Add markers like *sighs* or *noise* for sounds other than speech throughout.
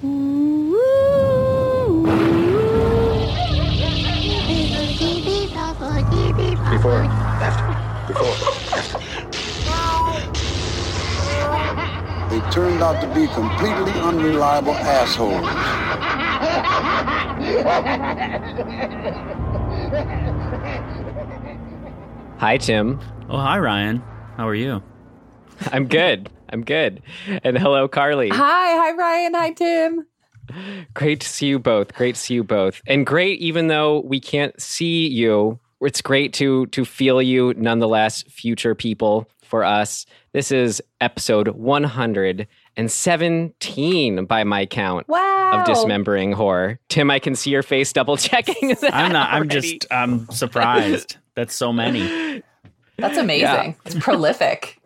Before, after, before, after. They turned out to be completely unreliable assholes. Hi, Tim. Oh, hi, Ryan. How are you? I'm good. I'm good. And hello, Carly. Hi, hi, Ryan. Hi, Tim. Great to see you both. Great to see you both. And great, even though we can't see you, it's great to to feel you nonetheless, future people for us. This is episode 117 by my count Wow. of dismembering horror. Tim, I can see your face double checking. *laughs* I'm not. I'm just. I'm surprised. That's so many. *laughs* That's amazing. It's prolific.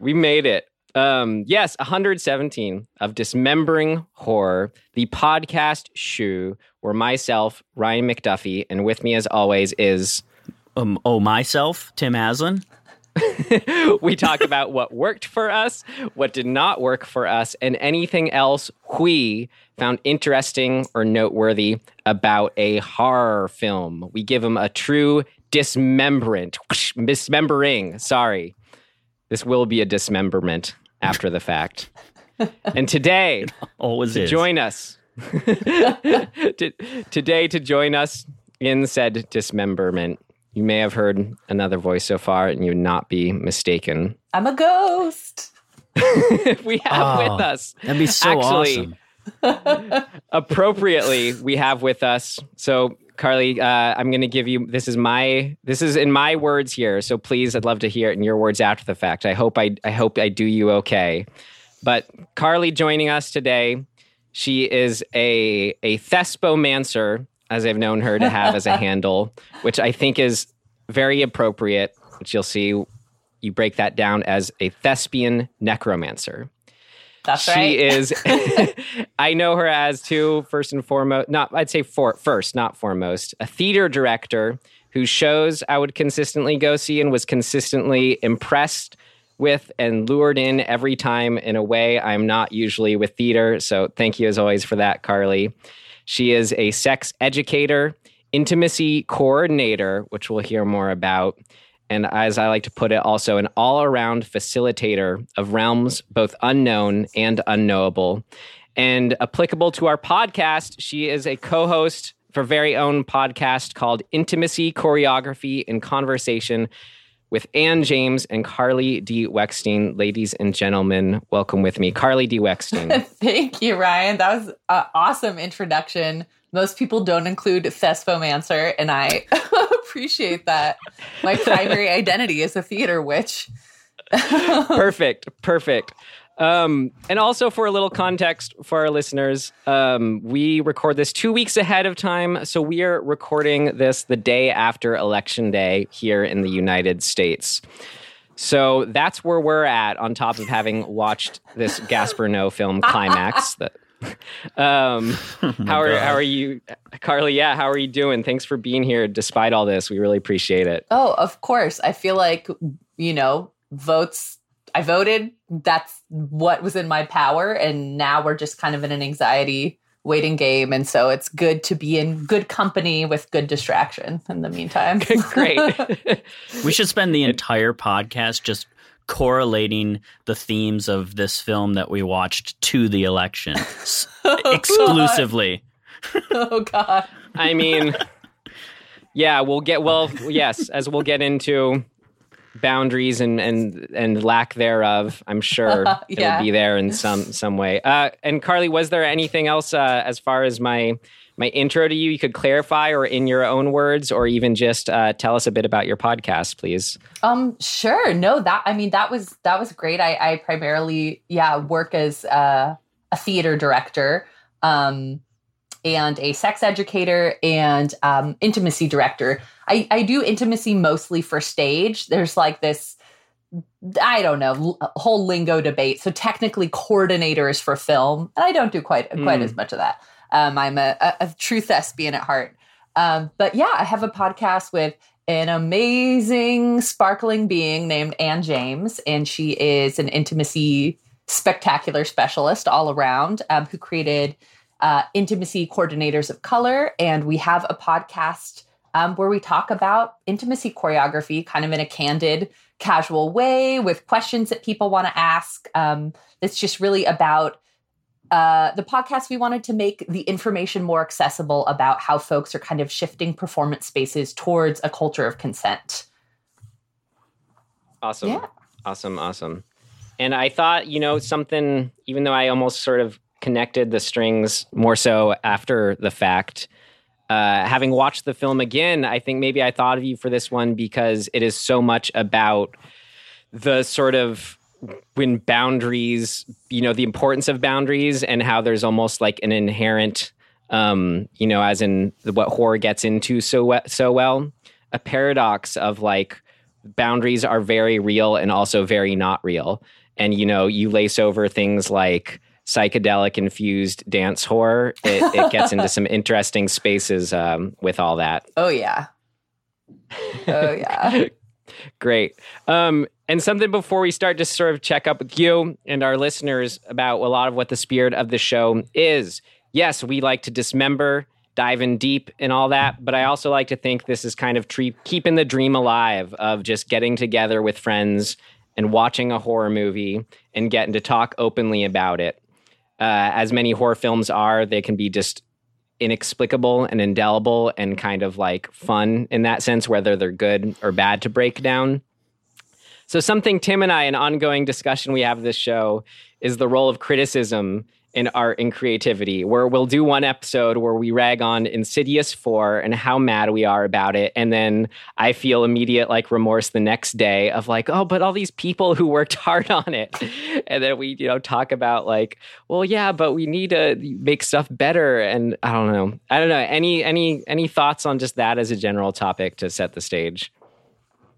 We made it. Um, yes, 117 of Dismembering Horror, the podcast shoe, where myself, Ryan McDuffie, and with me as always is Um, oh, myself, Tim Haslin. *laughs* we talk about what worked for us, what did not work for us, and anything else we found interesting or noteworthy about a horror film. We give them a true dismemberment, *sniffs* dismembering. Sorry, this will be a dismemberment after the fact. And today, *laughs* Always to is. join us *laughs* to, today to join us in said dismemberment. You may have heard another voice so far, and you would not be mistaken. I'm a ghost. *laughs* we have Oh, with us That'd be so Actually, awesome. appropriately. We have with us. So, Carly, uh, I'm going to give you. This is my. This is in my words here. So please, I'd love to hear it in your words after the fact. I hope I. I hope I do you okay. But Carly joining us today. She is a a thespomancer, as I've known her to have as a *laughs* handle, which I think is very appropriate. Which you'll see. You break that down as a thespian necromancer That's she right. is *laughs* *laughs* i know her as too first and foremost not i'd say for, first not foremost a theater director whose shows i would consistently go see and was consistently impressed with and lured in every time in a way i'm not usually with theater so thank you as always for that carly she is a sex educator intimacy coordinator which we'll hear more about and as I like to put it, also an all around facilitator of realms both unknown and unknowable. And applicable to our podcast, she is a co host for very own podcast called Intimacy, Choreography, and Conversation with Ann James and Carly D. Weckstein. Ladies and gentlemen, welcome with me, Carly D. Weckstein. *laughs* Thank you, Ryan. That was an awesome introduction. Most people don't include Thespomancer, and I *laughs* appreciate that. My primary *laughs* identity is a theater witch. *laughs* perfect perfect um, and also for a little context for our listeners um, we record this two weeks ahead of time so we are recording this the day after election day here in the united states so that's where we're at on top of having watched this Gaspar Noé film climax that *laughs* um, *laughs* how are how are you carly yeah how are you doing thanks for being here despite all this we really appreciate it Oh, of course. I feel like, you know, votes, I voted. That's what was in my power. And now we're just kind of in an anxiety waiting game. And so it's good to be in good company with good distraction in the meantime. *laughs* great We should spend the entire podcast just correlating the themes of this film that we watched to the election *laughs* S- exclusively. oh, God. I mean, yeah, we'll get well. Yes, as we'll get into boundaries and and and lack thereof, I'm sure *laughs* Yeah. it'll be there in some some way. Uh, and Carly, was there anything else uh, as far as my my intro to you you could clarify, or in your own words, or even just uh, tell us a bit about your podcast, please? Um, sure. No, that I mean that was that was great. I, I primarily, yeah, work as uh, a theater director, um, and a sex educator and um, intimacy director. I, I do intimacy mostly for stage. There's like this, I don't know, whole lingo debate. So technically, coordinators for film, and I don't do quite quite Mm. as much of that. Um, I'm a, a, a true thespian at heart. Um, but yeah, I have a podcast with an amazing, sparkling being named Ann James, and she is an intimacy spectacular specialist all around um, who created uh, intimacy coordinators of color and we have a podcast um, where we talk about intimacy choreography kind of in a candid casual way with questions that people want to ask um, it's just really about uh, the podcast, we wanted to make the information more accessible about how folks are kind of shifting performance spaces towards a culture of consent. Awesome. Yeah. Awesome. Awesome. And I thought, you know, something, even though I almost sort of connected the strings more so after the fact, uh, having watched the film again, I think maybe I thought of you for this one because it is so much about the sort of when boundaries, you know, the importance of boundaries and how there's almost like an inherent, um, you know, as in what horror gets into so so well, a paradox of like boundaries are very real and also very not real. And you know, you lace over things like psychedelic infused dance horror, it, it gets into some interesting spaces um, with all that. Oh, yeah. Oh, yeah. *laughs* Great. Um, and something before we start to sort of check up with you and our listeners about a lot of what the spirit of the show is. Yes, we like to dismember, dive in deep, and all that. But I also like to think this is kind of keeping the dream alive of just getting together with friends and watching a horror movie and getting to talk openly about it. Uh, as many horror films are, they can be just inexplicable and indelible and kind of like fun in that sense, whether they're good or bad to break down. So, something Tim and I, an ongoing discussion we have this show, is the role of criticism in art and creativity, where we'll do one episode where we rag on Insidious 4 and how mad we are about it. And then I feel immediate like remorse the next day of like, oh, but all these people who worked *laughs* hard on it. And then we, you know, talk about like, well, yeah, but we need to make stuff better. And I don't know. I don't know. Any any any thoughts on just that as a general topic to set the stage?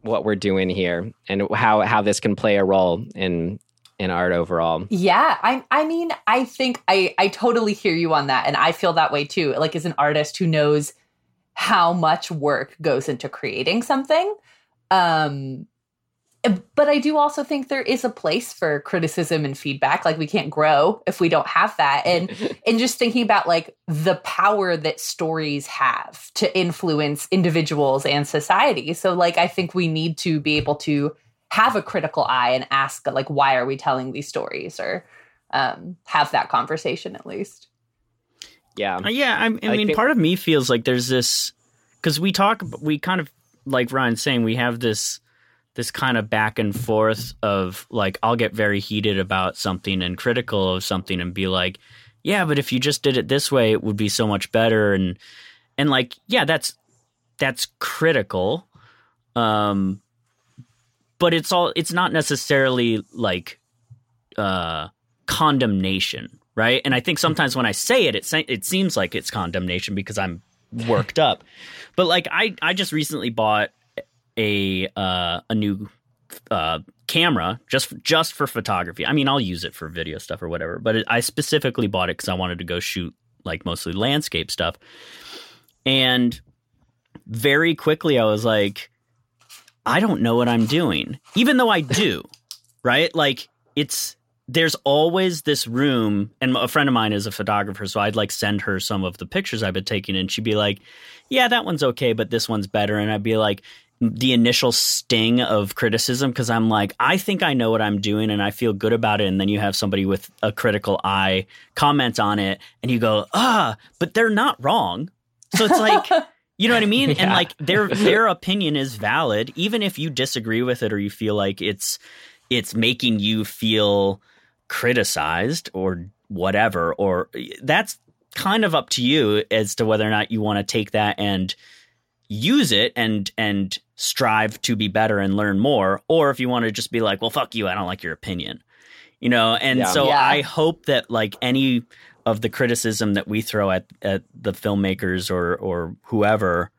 What we're doing here and how how this can play a role in in art overall. Yeah, I I mean, I think I I totally hear you on that and I feel that way too. Like as an artist who knows how much work goes into creating something. Um but I do also think there is a place for criticism and feedback. Like we can't grow if we don't have that. And *laughs* and just thinking about like the power that stories have to influence individuals and society. So like I think we need to be able to have a critical eye and ask like why are we telling these stories? Or um, have that conversation at least. Yeah. Uh, yeah I, I mean think- part of me feels like there's this because we talk we kind of like ryan's saying we have this this kind of back and forth of like i'll get very heated about something and critical of something and be like yeah but if you just did it this way it would be so much better. And and like yeah that's that's critical. Um but it's all it's not necessarily like uh condemnation right? And i think sometimes when i say it it, it seems like it's condemnation because i'm worked up. *laughs* But like i i just recently bought a uh a new uh camera just just for photography. I mean i'll use it for video stuff or whatever but it, i specifically bought it because i wanted to go shoot like mostly landscape stuff. And very quickly i was like I don't know what I'm doing, even though I do, *laughs* right? Like it's there's always this room, and a friend of mine is a photographer, so I'd like send her some of the pictures I've been taking, and she'd be like, "Yeah, that one's okay, but this one's better," and I'd be like. The initial sting of criticism because I'm like, I think I know what I'm doing and I feel good about it. And then you have somebody with a critical eye comment on it and you go, ah, but they're not wrong. So it's like, *laughs* You know what I *laughs* mean? yeah. And like their *laughs* their opinion is valid, even if you disagree with it or you feel like it's it's making you feel criticized or whatever. Or that's kind of up to you as to whether or not you want to take that and use it and and strive to be better and learn more, or if you want to just be like, well, fuck you, I don't like your opinion. You know, and yeah. so yeah. I hope that like any of the criticism that we throw at, at the filmmakers or or whoever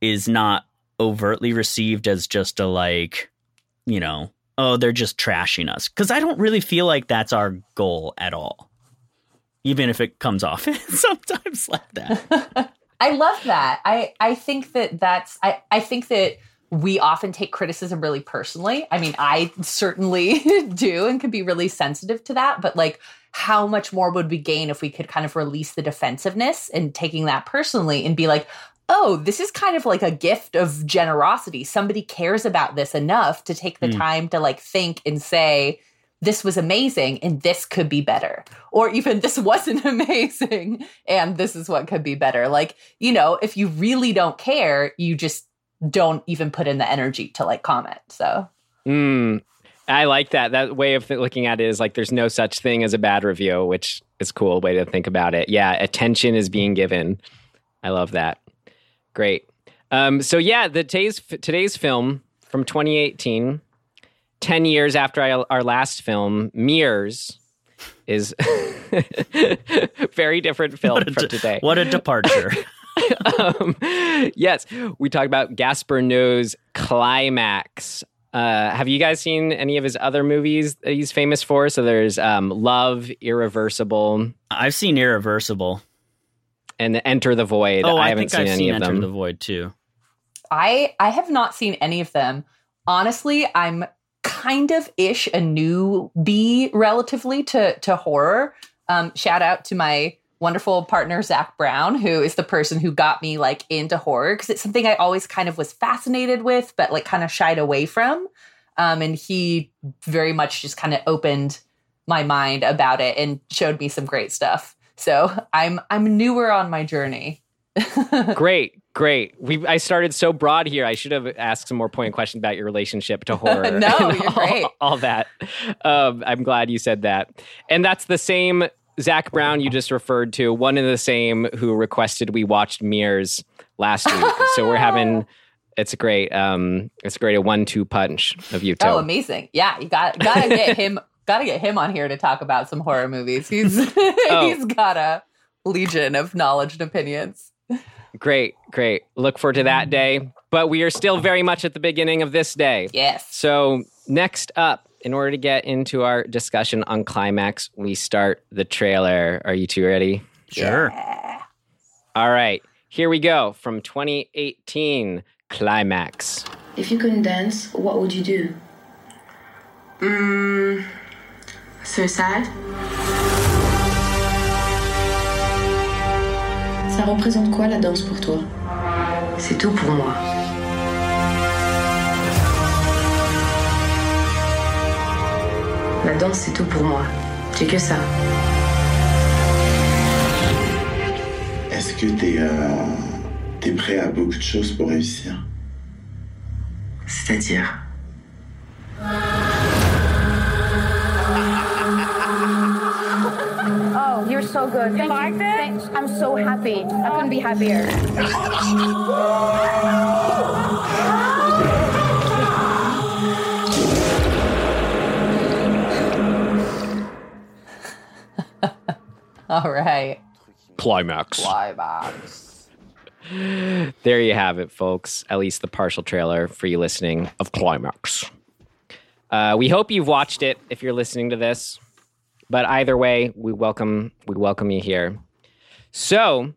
is not overtly received as just a like, you know, oh, they're just trashing us. Because I don't really feel like that's our goal at all. Even if it comes off *laughs* sometimes like that. *laughs* I love that. I, I think that that's, I, I think that we often take criticism really personally. I mean, I certainly *laughs* do and can be really sensitive to that, but like how much more would we gain if we could kind of release the defensiveness and taking that personally and be like, oh, this is kind of like a gift of generosity. Somebody cares about this enough to take the mm. time to like think and say, this was amazing and this could be better. Or even this wasn't *laughs* amazing and this is what could be better. Like, you know, if you really don't care, you just don't even put in the energy to like comment. So, mm, I like that. That way of looking at it is like there's no such thing as a bad review, which is cool way to think about it. Yeah, attention is being given. I love that. Great. Um, so yeah, the today's today's film from 2018, 10 years after I, our last film, Mirrors, is *laughs* very different film from de- today. What a departure. *laughs* *laughs* um, yes, we talk about Gaspar Noé's climax. Uh, have you guys seen any of his other movies that he's famous for? So there's um, Love, Irreversible. I've seen Irreversible. And Enter the Void. Oh, I, I haven't seen any seen of Enter them. the Void too. I I have not seen any of them. Honestly, I'm kind of ish a newbie relatively to to horror. Um, shout out to my wonderful partner Zach Brown, who is the person who got me like into horror because it's something I always kind of was fascinated with, but like kind of shied away from. Um, and he very much just kind of opened my mind about it and showed me some great stuff. So I'm I'm newer on my journey. *laughs* great, great. We I started so broad here. I should have asked some more pointed questions about your relationship to horror. *laughs* no, *laughs* you're all, great. All that. Um, I'm glad you said that. And that's the same Zach Brown you just referred to. One and the same who requested we watched Mirrors last week. so we're having. *laughs* It's a great. Um, it's a great a one-two punch of you two. Oh, amazing! Yeah, you got gotta get *laughs* him. Gotta get him on here to talk about some horror movies. He's *laughs* Oh. he's got a legion of knowledge and opinions. Great, great. Look forward to that day. But we are still very much at the beginning of this day. Yes. So, next up, in order to get into our discussion on Climax, we start the trailer. Are you two ready? Sure. All right, here we go from 2018 Climax. If you couldn't dance, what would you do? Hmm. Suicide Ça représente quoi la danse pour toi C'est tout pour moi. La danse, c'est tout pour moi. J'ai que ça. Est-ce que t'es euh, t'es prêt à beaucoup de choses pour réussir? C'est-à-dire? Oh, you're so good. Thank you. I'm so happy. I couldn't be happier. *laughs* All right. Climax. Climax. There you have it, folks. At least the partial trailer for you listening of Climax. Uh, we hope you've watched it if you're listening to this. But either way, we welcome we welcome you here. So,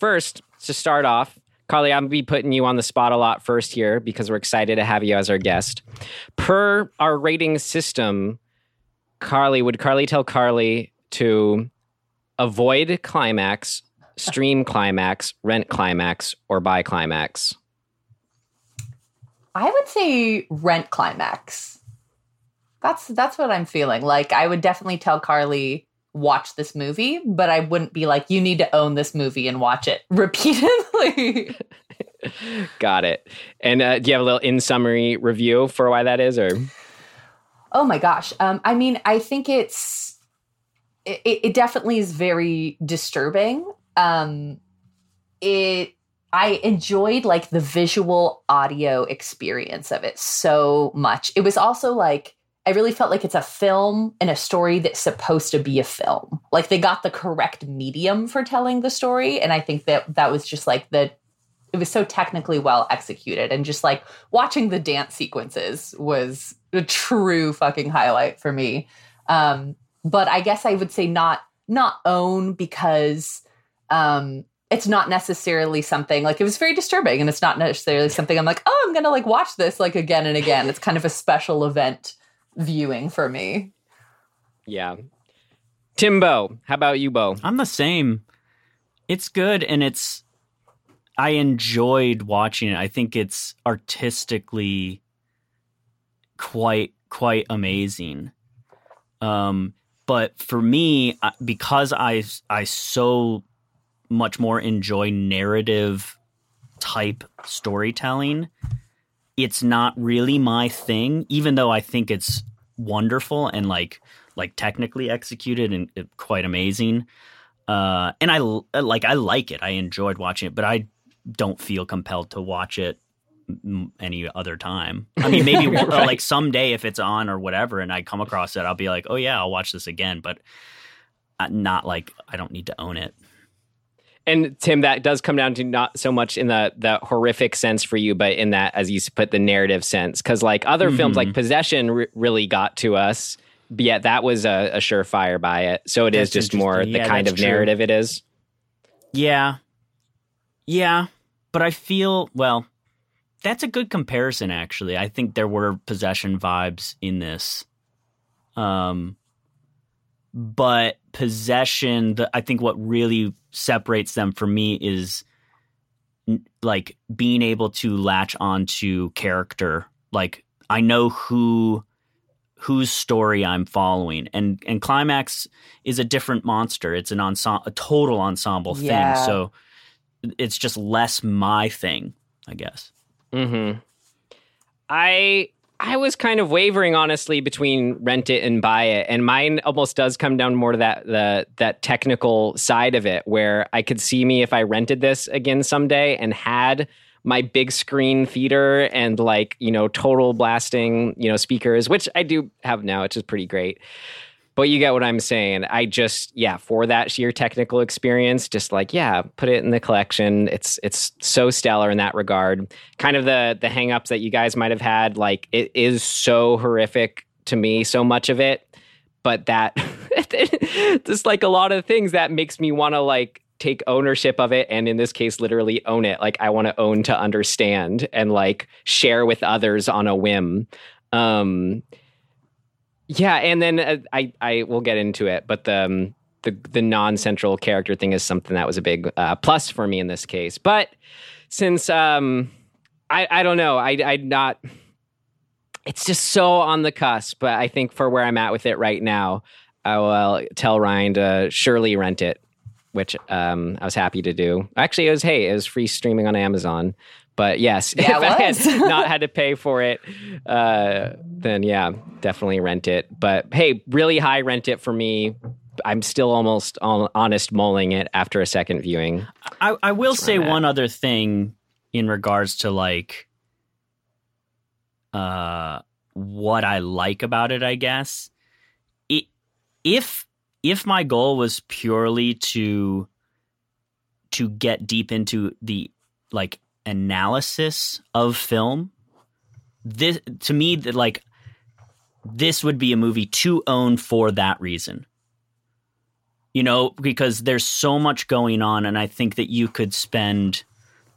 first to start off, Carly, I'm gonna be putting you on the spot a lot first here because we're excited to have you as our guest. Per our rating system, Carly, would Carly tell Carly to avoid climax, stream climax, rent climax, or buy climax? I would say rent climax. That's that's what I'm feeling. Like I would definitely tell Carly watch this movie, but I wouldn't be like you need to own this movie and watch it *laughs* repeatedly. *laughs* Got it. And uh, do you have a little in summary review for why that is, or oh my gosh. Um, I mean, I think it's it, it definitely is very disturbing. Um, it I enjoyed like the visual audio experience of it so much. It was also like I really felt like it's a film and a story that's supposed to be a film. Like they got the correct medium for telling the story and I think that that was just like the it was so technically well executed and just like watching the dance sequences was a true fucking highlight for me. Um but I guess I would say not not own because um it's not necessarily something like it was very disturbing and it's not necessarily something I'm like, oh, I'm gonna like watch this like again and again. It's kind of a special event viewing for me. Yeah. Timbo, how about you, Bo? I'm the same. It's good and it's I enjoyed watching it. I think it's artistically quite quite amazing. Um but for me because I I so much more enjoy narrative type storytelling, it's not really my thing even though I think it's wonderful and like like technically executed and quite amazing. Uh, and I like I like it. I enjoyed watching it, but I don't feel compelled to watch it any other time. I mean, maybe *laughs* right. like someday if it's on or whatever, and I come across it, I'll be like, oh yeah, I'll watch this again. But uh, not like I don't need to own it. And Tim, that does come down to not so much in the the horrific sense for you, but in that, as you put, the narrative sense. Because like other mm-hmm. films, like Possession, r- really got to us. But yet that was a, a surefire by it. So it that's is just more the yeah, kind of true. narrative it is. Yeah, yeah, but I feel well. That's a good comparison, actually. I think there were possession vibes in this. Um, but possession, the, I think what really separates them for me is like being able to latch onto character. Like I know who whose story I'm following, and and climax is a different monster. It's an ensemble, a total ensemble yeah. thing. So it's just less my thing, I guess. Hmm. I I was kind of wavering honestly between rent it and buy it, and mine almost does come down more to that the that technical side of it, where I could see me if I rented this again someday and had my big screen theater and like you know total blasting you know speakers, which I do have now, which is pretty great but you get what I'm saying. I just yeah, for that sheer technical experience, just like yeah, put it in the collection. It's it's so stellar in that regard. Kind of the the hangups that you guys might have had, like it is so horrific to me, so much of it. But that *laughs* just like a lot of things that makes me want to like take ownership of it and in this case literally own it like i want to own to understand and like share with others on a whim um yeah, and then uh, I I will get into it, but the um, the the non central character thing is something that was a big uh, plus for me in this case. But since um, I I don't know, I I not. It's just so on the cusp, but I think for where I'm at with it right now, I will tell Ryan to surely rent it, which um, I was happy to do. Actually, it was hey, it was free streaming on Amazon. But yes, *laughs* yeah, if I had *laughs* not had to pay for it, uh, then yeah, definitely rent it. But hey, really high rent it for me. I'm still almost honest mulling it after a second viewing. I, I will say one other thing in regards to like uh, what I like about it. I guess it, if if my goal was purely to to get deep into the like analysis of film, this to me that like this would be a movie to own for that reason. You know, because there's so much going on, and I think that you could spend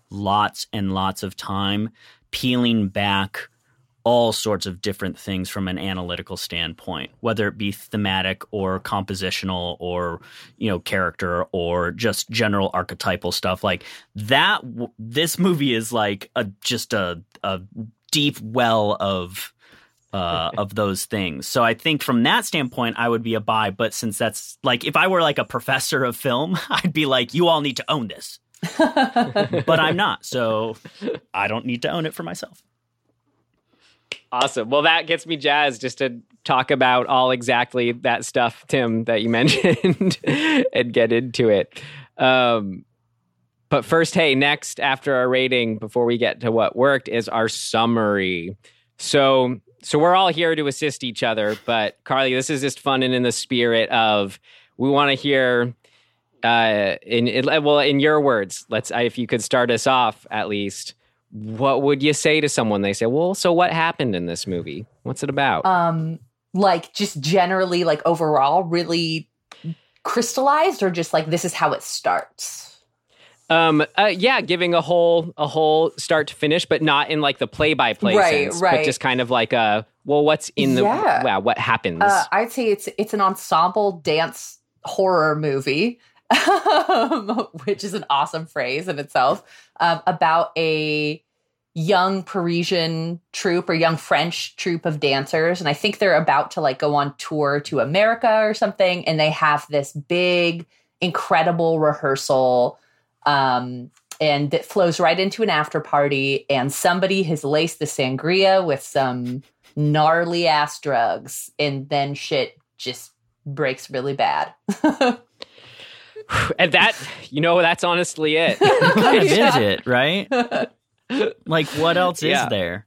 lots and lots of time peeling back all sorts of different things from an analytical standpoint, whether it be thematic or compositional or you know character or just general archetypal stuff like that. This movie is like a just a a deep well of uh, *laughs* of those things. So I think from that standpoint, I would be a buy. But since that's like if I were like a professor of film, *laughs* I'd be like, you all need to own this. *laughs* but I'm not, so I don't need to own it for myself. Awesome. Well, that gets me jazzed just to talk about all exactly that stuff, Tim, that you *laughs* mentioned and get into it. Um, but first, hey, next after our rating, before we get to what worked, is our summary. So, so we're all here to assist each other. But Carly, this is just fun and in the spirit of we want to hear uh, in, in well in your words. Let's if you could start us off at least what would you say to someone they say well so what happened in this movie what's it about um like just generally like overall really crystallized or just like this is how it starts Um, uh, yeah, giving a whole a whole start to finish, but not in like the play by play Right, sense, right. but just kind of like a well, what's in the Yeah. wow, what happens? Uh, I'd say it's it's an ensemble dance horror movie, um, *laughs* which is an awesome phrase in itself, um, about a young Parisian troupe or young French troupe of dancers, and I think they're about to like go on tour to America or something, and they have this big, incredible rehearsal. Um, and that flows right into an after party, and somebody has laced the sangria with some gnarly ass drugs, and then shit just breaks really bad. *laughs* and that you know that's honestly it. kind of is *laughs* it, right? *laughs* like, what else Yeah. is there?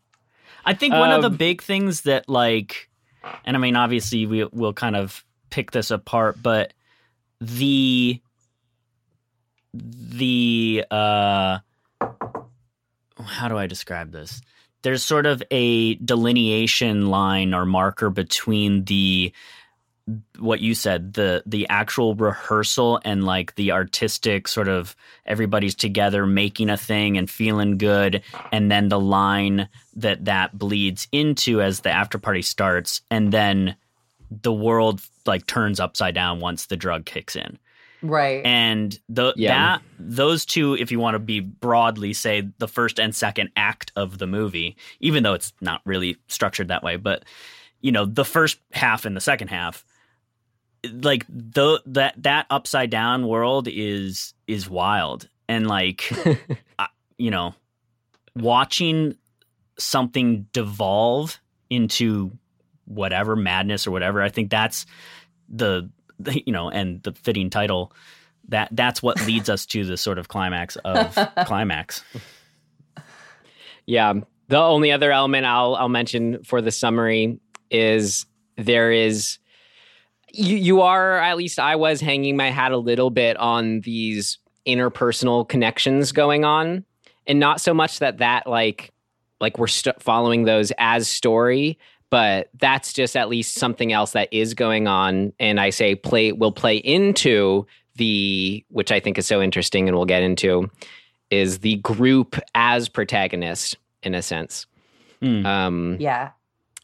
I think one of the Um, big things that, like, and I mean, obviously, we will kind of pick this apart, but the the uh how do I describe this? There's sort of a delineation line or marker between the what you said the the actual rehearsal and like the artistic sort of everybody's together making a thing and feeling good and then the line that that bleeds into as the after party starts and then the world like turns upside down once the drug kicks in right. and the Yeah. that those two if you want to be broadly say the first and second act of the movie even though it's not really structured that way but you know the first half and the second half like the that that upside down world is is wild and like *laughs* I- you know watching something devolve into whatever madness or whatever i think that's the, the you know and the fitting title that that's what leads us to the sort of climax of *laughs* climax Yeah. The only other element I'll I'll mention for the summary is there is you you are at least I was hanging my hat a little bit on these interpersonal connections going on and not so much that that like like we're st- following those as story but that's just at least something else that is going on and I say play will play into the which I think is so interesting and we'll get into is the group as protagonist in a sense. Hmm. Um, yeah.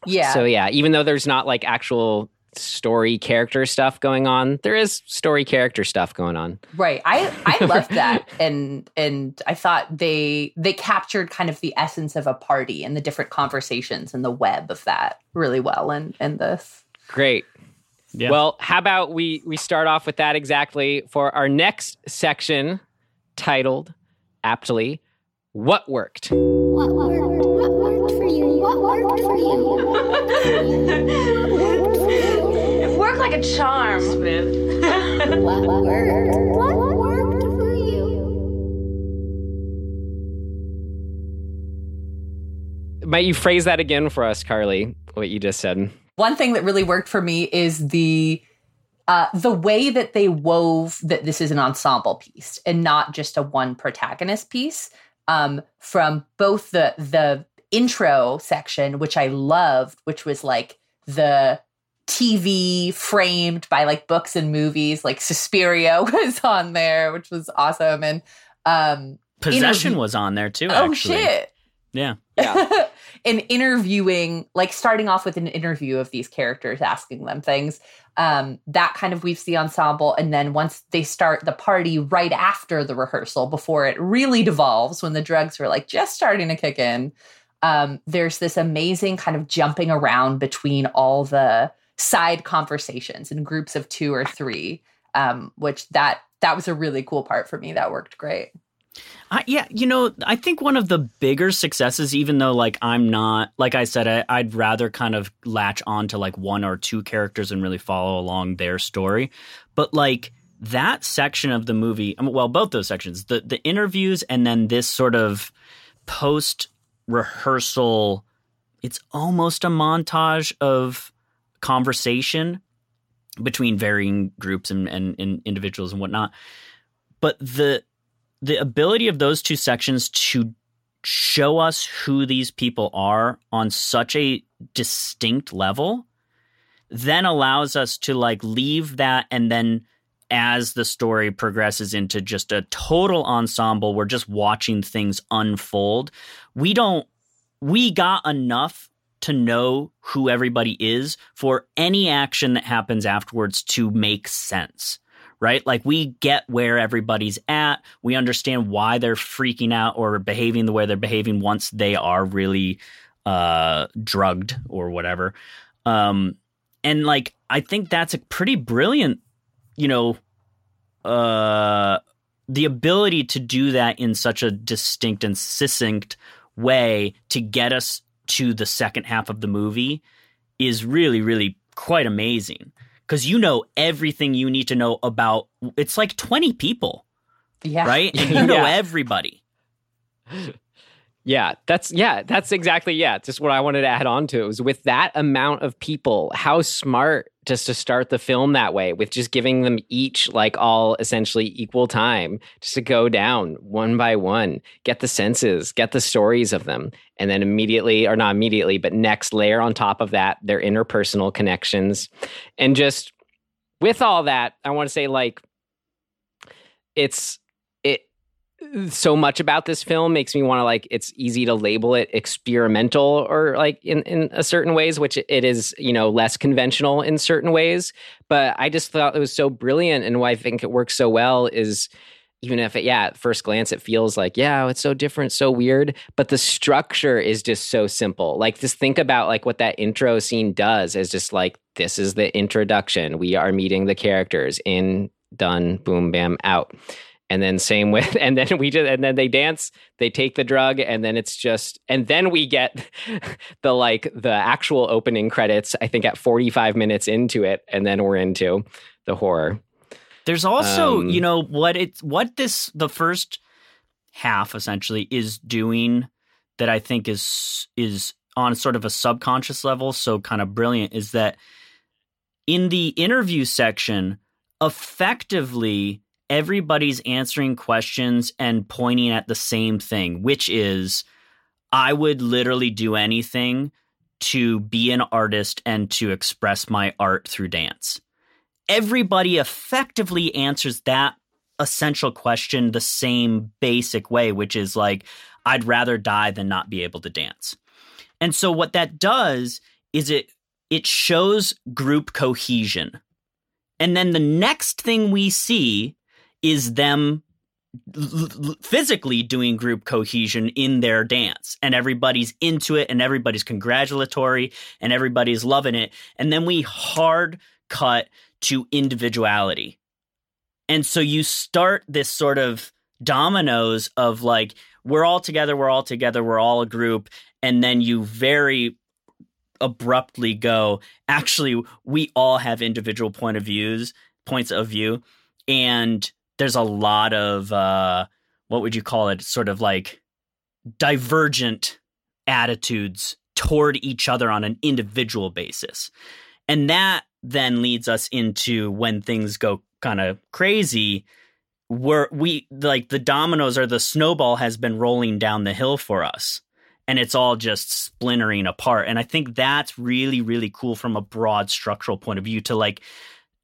Yeah. So yeah, even though there's not like actual story character stuff going on, there is story character stuff going on. Right. I I loved *laughs* that and and I thought they they captured kind of the essence of a party and the different conversations and the web of that really well in in this. Great. yeah Well, how about we we start off with that exactly for our next section titled aptly what worked. What worked? What worked for you? What worked for you? *laughs* like a charm. Smith. *laughs* What worked? What worked for you? Might you phrase that again for us, Carly? What you just said. One thing that really worked for me is the uh, the way that they wove that this is an ensemble piece and not just a one protagonist piece. Um, from both the the intro section, which I loved, which was like the TV framed by like books and movies, like Suspiria *laughs* was on there, which was awesome, and um, possession interview- was on there too oh actually. shit, yeah. Yeah. *laughs* and interviewing like starting off with an interview of these characters asking them things um that kind of weaves the ensemble and then once they start the party right after the rehearsal before it really devolves when the drugs were like just starting to kick in um there's this amazing kind of jumping around between all the side conversations in groups of two or three um which that that was a really cool part for me that worked great yeah, you know, I think one of the bigger successes, even though like I'm not, like I said, I, I'd rather kind of latch on to like one or two characters and really follow along their story. But like that section of the movie, um, well, both those sections, the the interviews and then this sort of post rehearsal, it's almost a montage of conversation between varying groups and, and, and individuals and whatnot. But the the ability of those two sections to show us who these people are on such a distinct level then allows us to like leave that and then as the story progresses into just a total ensemble, we're just watching things unfold. We don't, we got enough to know who everybody is for any action that happens afterwards to make sense. Right? Like we get where everybody's at. We understand why they're freaking out or behaving the way they're behaving once they are really uh drugged or whatever. Um and like I think that's a pretty brilliant, you know, uh the ability to do that in such a distinct and succinct way to get us to the second half of the movie is really, really quite amazing. Because you know everything you need to know about it's like 20 people. Yeah. Right? And *laughs* you know Yeah. everybody. *laughs* Yeah, that's yeah, that's exactly yeah, just what I wanted to add on to. It was with that amount of people, how smart just to start the film that way with just giving them each like all essentially equal time just to go down one by one, get the senses, get the stories of them, and then immediately or not immediately, but next layer on top of that, their interpersonal connections. And just with all that, I want to say like it's it so much about this film makes me want to like it's easy to label it experimental or like in in a certain ways which it is you know less conventional in certain ways. But i just thought it was so brilliant and why i think it works so well is even if it yeah at first glance it feels like yeah it's so different so weird but the structure is just so simple. Like just think about like what that intro scene does is just like this is the introduction. We are meeting the characters in done boom bam out and then same with *laughs* and then we just and then they dance they take the drug and then it's just and then we get *laughs* the like the actual opening credits i think at 45 minutes into it and then we're into the horror. There's also, Um, you know, what it's what this the first half essentially is doing that I think is is on sort of a subconscious level so kind of brilliant is that in the interview section effectively everybody's answering questions and pointing at the same thing which is I would literally do anything to be an artist and to express my art through dance everybody effectively answers that essential question the same basic way, which is like, I'd rather die than not be able to dance. And so what that does is it it shows group cohesion. And then the next thing we see is them physically doing group cohesion in their dance. And everybody's into it and everybody's congratulatory and everybody's loving it. And then we hard cut to individuality. And so you start this sort of dominoes of like we're all together we're all together we're all a group. And then you very abruptly go actually we all have individual point of views points of view. And there's a lot of uh what would you call it? Sort of like divergent attitudes toward each other on an individual basis. And that then leads us into when things go kind of crazy where we like the dominoes or the snowball has been rolling down the hill for us and it's all just splintering apart. And i think that's really really cool from a broad structural point of view to like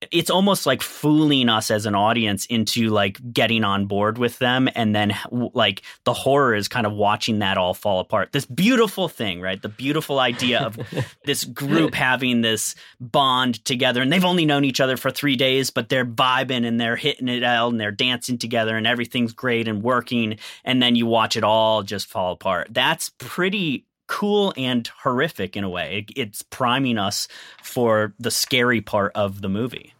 it's almost like fooling us as an audience into like getting on board with them and then like the horror is kind of watching that all fall apart. This beautiful thing right? The beautiful idea of *laughs* this group having this bond together and they've only known each other for three days but they're vibing and they're hitting it out and they're dancing together and everything's great and working and then you watch it all just fall apart. That's pretty cool and horrific in a way. It, it's priming us for the scary part of the movie.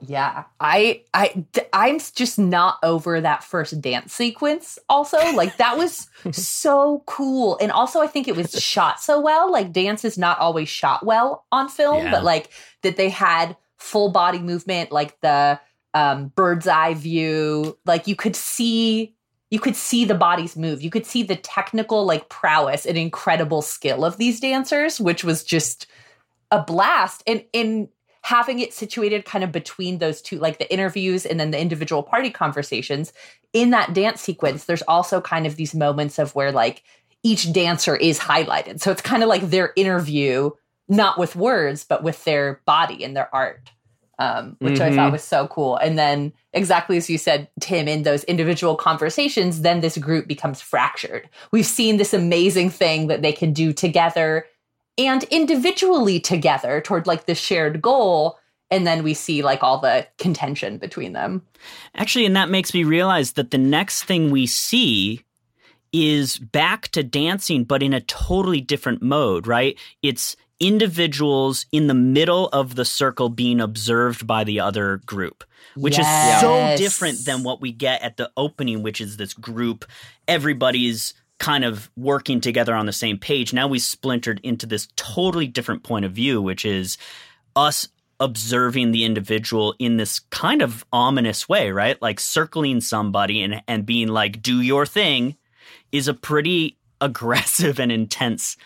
Yeah, I I I'm just not over that first dance sequence. Also, like that was *laughs* so cool, and also I think it was shot so well. Like dance is not always shot well on film, Yeah. but like that they had full body movement, like the um, bird's eye view. Like you could see you could see the bodies move. You could see the technical like prowess and incredible skill of these dancers, which was just a blast. And in having it situated kind of between those two, like the interviews and then the individual party conversations, in that dance sequence, there's also kind of these moments of where like each dancer is highlighted. So it's kind of like their interview, not with words, but with their body and their art. Um, which I Mhm. thought was so cool. And then, exactly as you said, Tim, in those individual conversations, then this group becomes fractured. We've seen this amazing thing that they can do together and individually together toward like the shared goal. And then we see like all the contention between them. Actually, and that makes me realize that the next thing we see is back to dancing, but in a totally different mode, right? It's individuals in the middle of the circle being observed by the other group, which is so different than what we get at the opening, which is this group, everybody's kind of working together on the same page. Now we splintered into this totally different point of view, which is us observing the individual in this kind of ominous way, right? Like circling somebody and, and being like, do your thing is a pretty *laughs* aggressive and intense,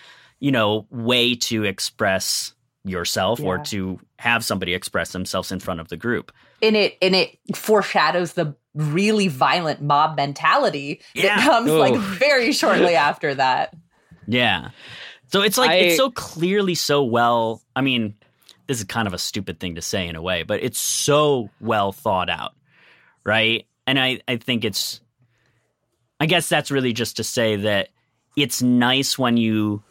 you know, way to express yourself or to have somebody express themselves in front of the group. And it and it foreshadows the really violent mob mentality Yeah. that comes like very shortly *laughs* after that. Yeah. So it's like I- it's so clearly so well. I mean, this is kind of a stupid thing to say in a way, but it's so well thought out, right? And I I think it's I guess that's really just to say that it's nice when you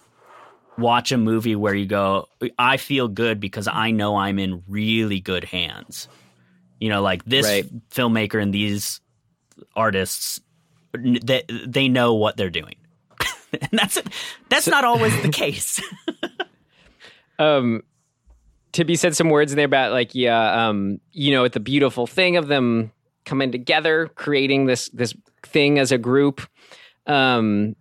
watch a movie where you go, I feel good because I know I'm in really good hands. You know, like this Right. filmmaker and these artists, they, they know what they're doing. *laughs* and that's that's not always the *laughs* case. *laughs* um Tibby said some words in there about like yeah um you know it's the beautiful thing of them coming together creating this this thing as a group um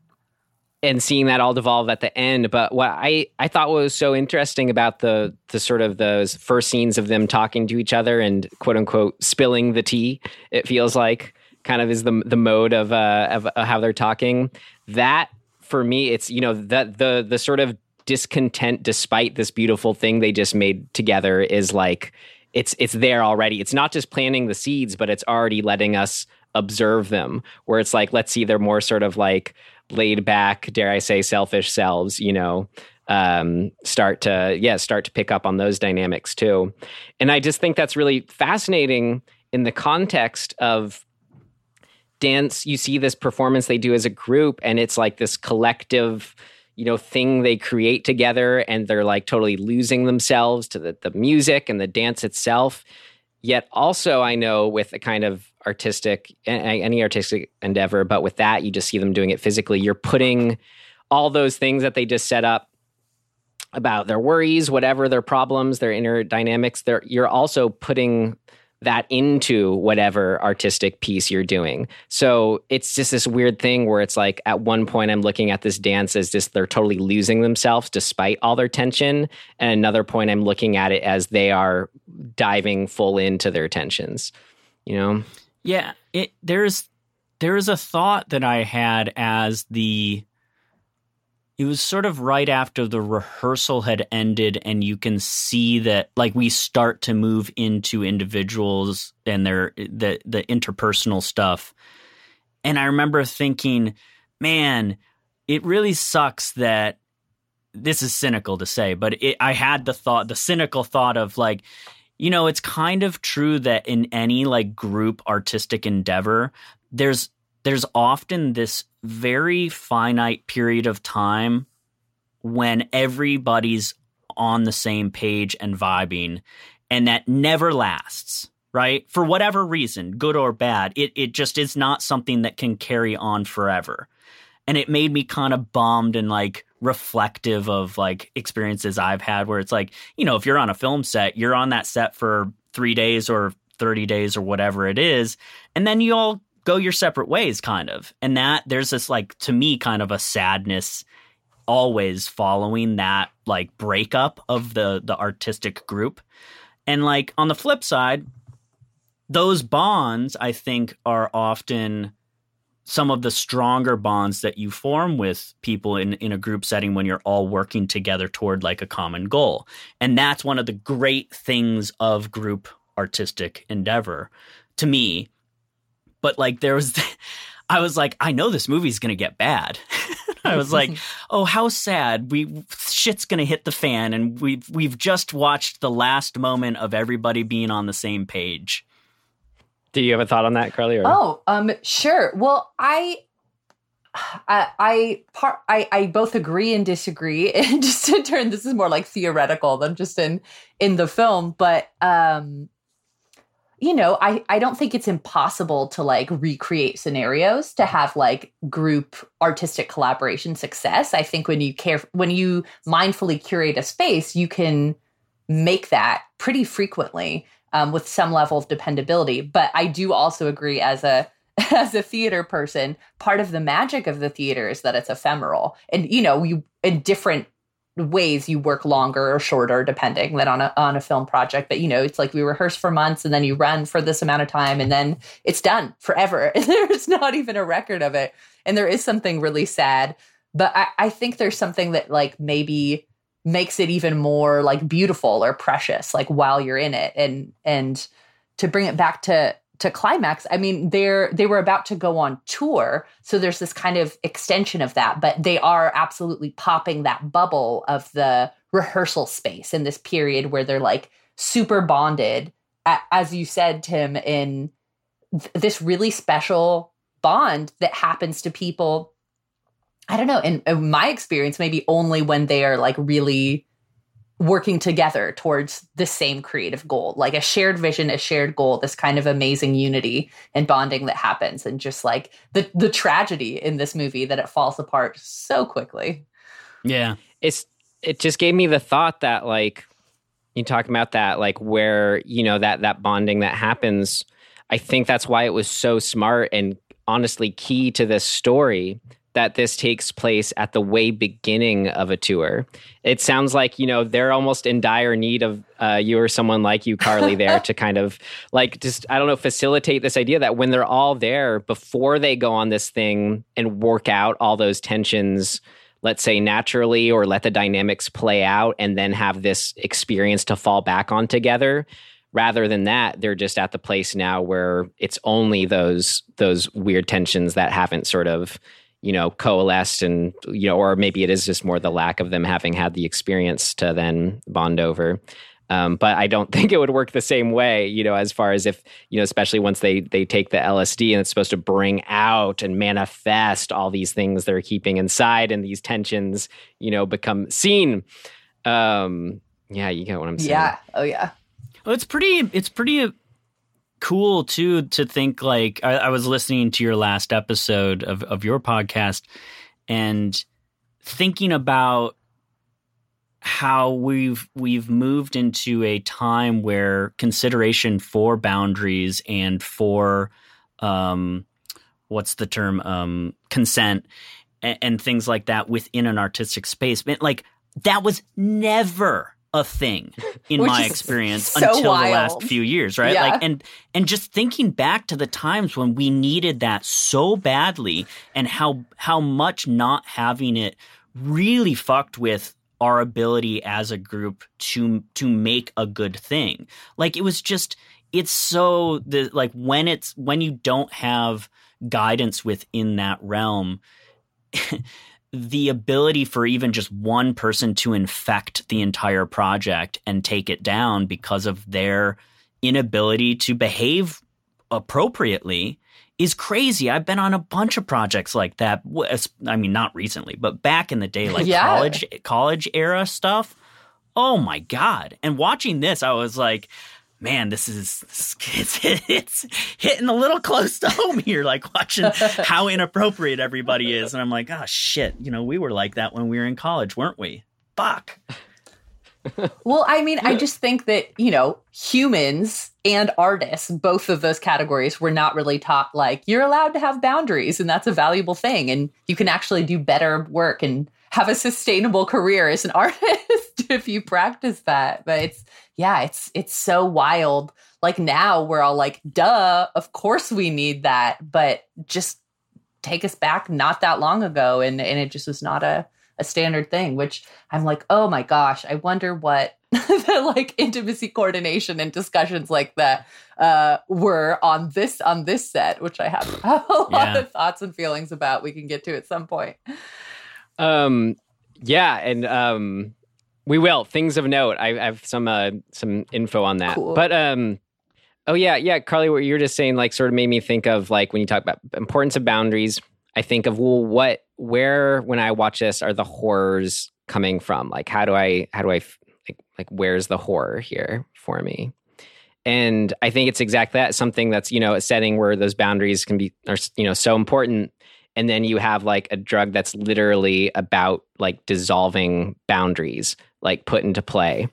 and seeing that all devolve at the end. But what i i thought was so interesting about the the sort of those first scenes of them talking to each other and quote unquote spilling the tea it feels like kind of is the the mode of uh of, how they're talking. That for me it's you know that the the sort of discontent despite this beautiful thing they just made together is like it's it's there already. It's not just planting the seeds but it's already letting us observe them where it's like let's see they're more sort of like laid back dare i say selfish selves you know um start to yeah start to pick up on those dynamics too. And i just think that's really fascinating in the context of dance. You see this performance they do as a group and it's like this collective you know thing they create together and they're like totally losing themselves to the, the music and the dance itself. Yet also i know with a kind of artistic any artistic endeavor but with that you just see them doing it physically you're putting all those things that they just set up about their worries whatever their problems their inner dynamics they're, you're also putting that into whatever artistic piece you're doing. So it's just this weird thing where it's like at one point I'm looking at this dance as just they're totally losing themselves despite all their tension. And another point I'm looking at it as they are diving full into their tensions. You know? Yeah, it there's there's a thought that I had as the it was sort of right after the rehearsal had ended and you can see that like we start to move into individuals and their the the interpersonal stuff. And I remember thinking, man, it really sucks that this is cynical to say, but it, I had the thought, the cynical thought of like, you know, it's kind of true that in any like group artistic endeavor, there's there's often this very finite period of time when everybody's on the same page and vibing, and that never lasts. Right? For whatever reason, good or bad, it, it just is not something that can carry on forever. And it made me kind of bummed and like reflective of like experiences I've had where it's like, you know, if you're on a film set, you're on that set for three days or 30 days or whatever it is. And then you all go your separate ways, kind of. And that there's this like, to me, kind of a sadness always following that like breakup of the the artistic group. And like on the flip side, those bonds I think are often some of the stronger bonds that you form with people in, in a group setting when you're all working together toward like a common goal. And that's one of the great things of group artistic endeavor to me. But like there was *laughs* I was like, I know this movie's gonna get bad. *laughs* I was like, *laughs* oh, how sad. We shit's gonna hit the fan, and we've we've just watched the last moment of everybody being on the same page. Do you have a thought on that, Carly? Or? Oh, um, sure. Well, I, *sighs* I, I part, I, I both agree and disagree. *laughs* And just in turn, this is more like theoretical than just in in the film. But um, you know, I I don't think it's impossible to like recreate scenarios to have like group artistic collaboration success. I think when you care when you mindfully curate a space, you can make that pretty frequently um, with some level of dependability. But I do also agree as a *laughs* as a theater person, part of the magic of the theater is that it's ephemeral, and you know, you in different ways you work longer or shorter depending than on a on a film project. But you know it's like we rehearse for months and then you run for this amount of time and then it's done forever. *laughs* There's not even a record of it. And there is something really sad. But I, I think there's something that like maybe makes it even more like beautiful or precious like while you're in it. And and to bring it back to to climax i mean they're they were about to go on tour so there's this kind of extension of that but they are absolutely popping that bubble of the rehearsal space in this period where they're like super bonded as you said tim in th- this really special bond that happens to people I don't know. In, in, my experience, maybe only when they are like really working together towards the same creative goal, like a shared vision, a shared goal, this kind of amazing unity and bonding that happens. And just like the the tragedy in this movie that it falls apart so quickly. Yeah. It's it just gave me the thought that like you talk about that, like where, you know, that that bonding that happens. I think that's why it was so smart and honestly key to this story that this takes place at the way beginning of a tour. It sounds like, you know, they're almost in dire need of uh, you or someone like you, Carly, there *laughs* to kind of like just, I don't know, facilitate this idea that when they're all there before they go on this thing and work out all those tensions, let's say naturally, or let the dynamics play out and then have this experience to fall back on together rather than that they're just at the place now where it's only those those weird tensions that haven't sort of you know coalesced and you know or maybe it is just more the lack of them having had the experience to then bond over um, but I don't *laughs* think it would work the same way, you know, as far as if, you know, especially once they they take the LSD and it's supposed to bring out and manifest all these things they're keeping inside and these tensions, you know, become seen. Um, yeah, you get what I'm saying. Yeah. Oh yeah. Well, it's pretty. It's pretty cool too to think like I, I, was listening to your last episode of, of your podcast and thinking about how we've we've moved into a time where consideration for boundaries and for um what's the term um consent and, and things like that within an artistic space like that was never a thing *laughs* in my experience so until wild. the last few years right Yeah. like and and just thinking back to the times when we needed that so badly and how how much not having it really fucked with our ability as a group to to make a good thing like it was just it's so the like when it's when you don't have guidance within that realm *laughs* the ability for even just one person to infect the entire project and take it down because of their inability to behave appropriately is crazy. I've been on a bunch of projects like that. I mean, not recently, but back in the day, *laughs* like Yeah. college college era stuff. Oh my god! And watching this, I was like, man, this is it's, *laughs* it's hitting a little close to home here. Like watching how inappropriate everybody is, and I'm like, oh shit, you know, we were like that when we were in college, weren't we? Fuck. Well, I mean, I just think that, you know, humans and artists, both of those categories, were not really taught like you're allowed to have boundaries and that's a valuable thing. And you can actually do better work and have a sustainable career as an *laughs* artist if you practice that. But it's, yeah, it's, it's so wild. Like now we're all like, duh, of course we need that. But just take us back not that long ago. And, and it just was not a, a standard thing, which I'm like, oh my gosh, I wonder what *laughs* the like intimacy coordination and discussions like that uh, were on this on this set, which I have, *laughs* a lot Yeah. of thoughts and feelings about. We can get to at some point. Um, yeah, and um, we will things of note. I, I have some uh, some info on that, Cool. but um, oh yeah, yeah, Carly, what you were just saying like sort of made me think of like when you talk about importance of boundaries. I think of well, what where when I watch this are the horrors coming from? Like how do I how do I like like where's the horror here for me? And I think it's exactly that something that's you know a setting where those boundaries can be are you know so important and then you have like a drug that's literally about like dissolving boundaries like put into play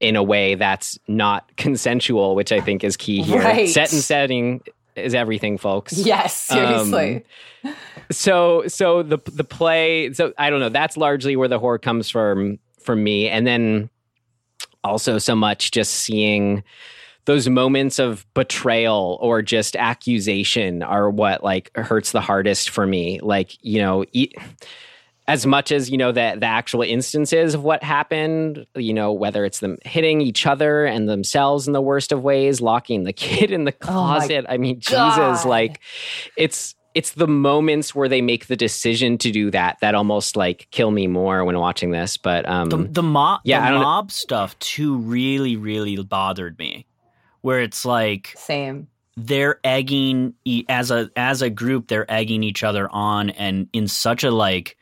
in a way that's not *laughs* consensual which i think is key here Right. set and setting is everything folks Yes, seriously. Um, so so the the play so i don't know that's largely where the horror comes from for me and then also so much just seeing those moments of betrayal or just accusation are what like hurts the hardest for me. Like you know e- as much as you know that the actual instances of what happened you know whether it's them hitting each other and themselves in the worst of ways locking the *laughs* kid in the Oh closet. I mean jesus like it's it's the moments where they make the decision to do that that almost like kill me more when watching this but um the the mob yeah, the don't- mob stuff too really really bothered me where it's like Same. they're egging e- as a as a group they're egging each other on and in such a like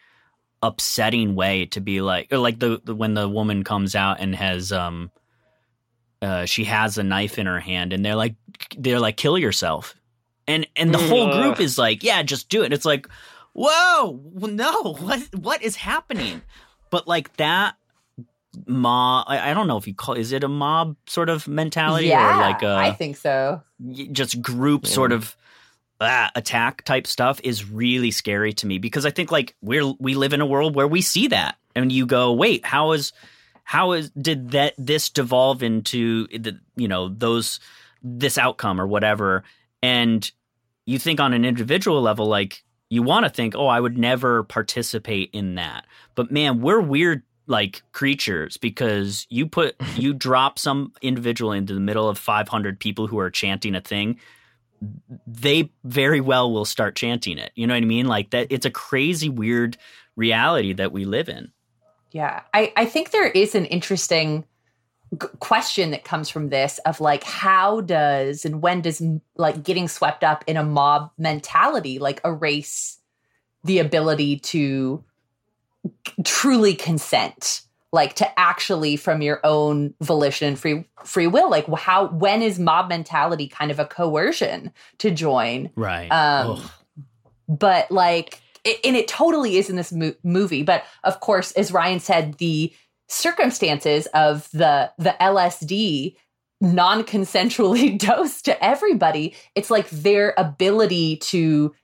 upsetting way to be like or like the, the when the woman comes out and has um uh she has a knife in her hand and they're like they're like kill yourself. And and the whole group is like yeah just do it. It's like whoa no what what is happening? But like that mob I, I don't know if you call is it a mob sort of mentality yeah, or like a I think so. just group sort of ah, attack type stuff is really scary to me because I think like we're we live in a world where we see that and you go wait how is how is did that this devolve into the you know those this outcome or whatever? And you think on an individual level like you want to think oh I would never participate in that. But man we're weird like creatures because you put *laughs* you drop some individual into the middle of 500 people who are chanting a thing they very well will start chanting it. You know what i mean? Like that it's a crazy weird reality that we live in. Yeah, I, I think there is an interesting g- question that comes from this of like, how does and when does like getting swept up in a mob mentality like erase the ability to truly consent? Like to actually, from your own volition and free free will, like how when is mob mentality kind of a coercion to join? right Um, but like it, and it totally is in this mo- movie but of course as ryan said the circumstances of the the lsd non-consensually *laughs* dosed to everybody it's like their ability to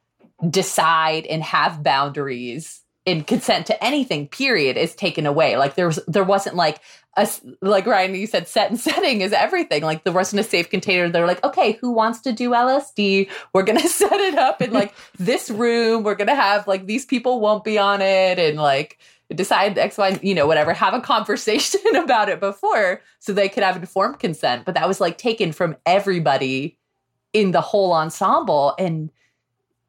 decide and have boundaries and consent to anything period is taken away. Like there was there wasn't like a, like ryan you said set and setting is everything. Like there wasn't a safe container. They're like okay who wants to do lsd we're gonna *laughs* set it up in like this room. We're gonna have like these people won't be on it and like decide x y you know whatever have a conversation *laughs* about it before so they could have informed consent. But that was like taken from everybody in the whole ensemble. And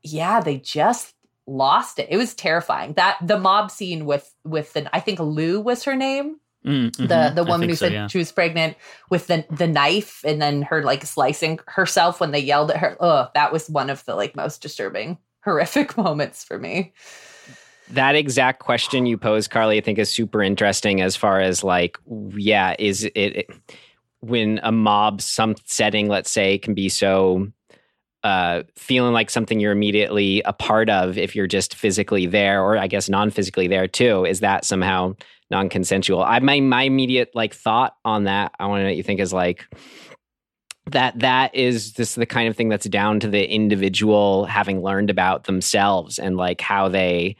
yeah they just lost it. It was terrifying. That the mob scene with with the i think lou was her name. Mm, the mhm. the I woman who so, said yeah. she was pregnant with the the knife and then her like slicing herself when they yelled at her. Oh that was one of the like most disturbing horrific *laughs* moments for me. That exact question you posed, Carly, I think is super interesting as far as like, yeah, is it, it when a mob some setting, let's say, can be so uh, feeling like something you're immediately a part of if you're just physically there, or I guess non-physically there too. Is that somehow non-consensual? I my my immediate like thought on that. I want to know what you think is like that that is just the kind of thing that's down to the individual having learned about themselves and like how they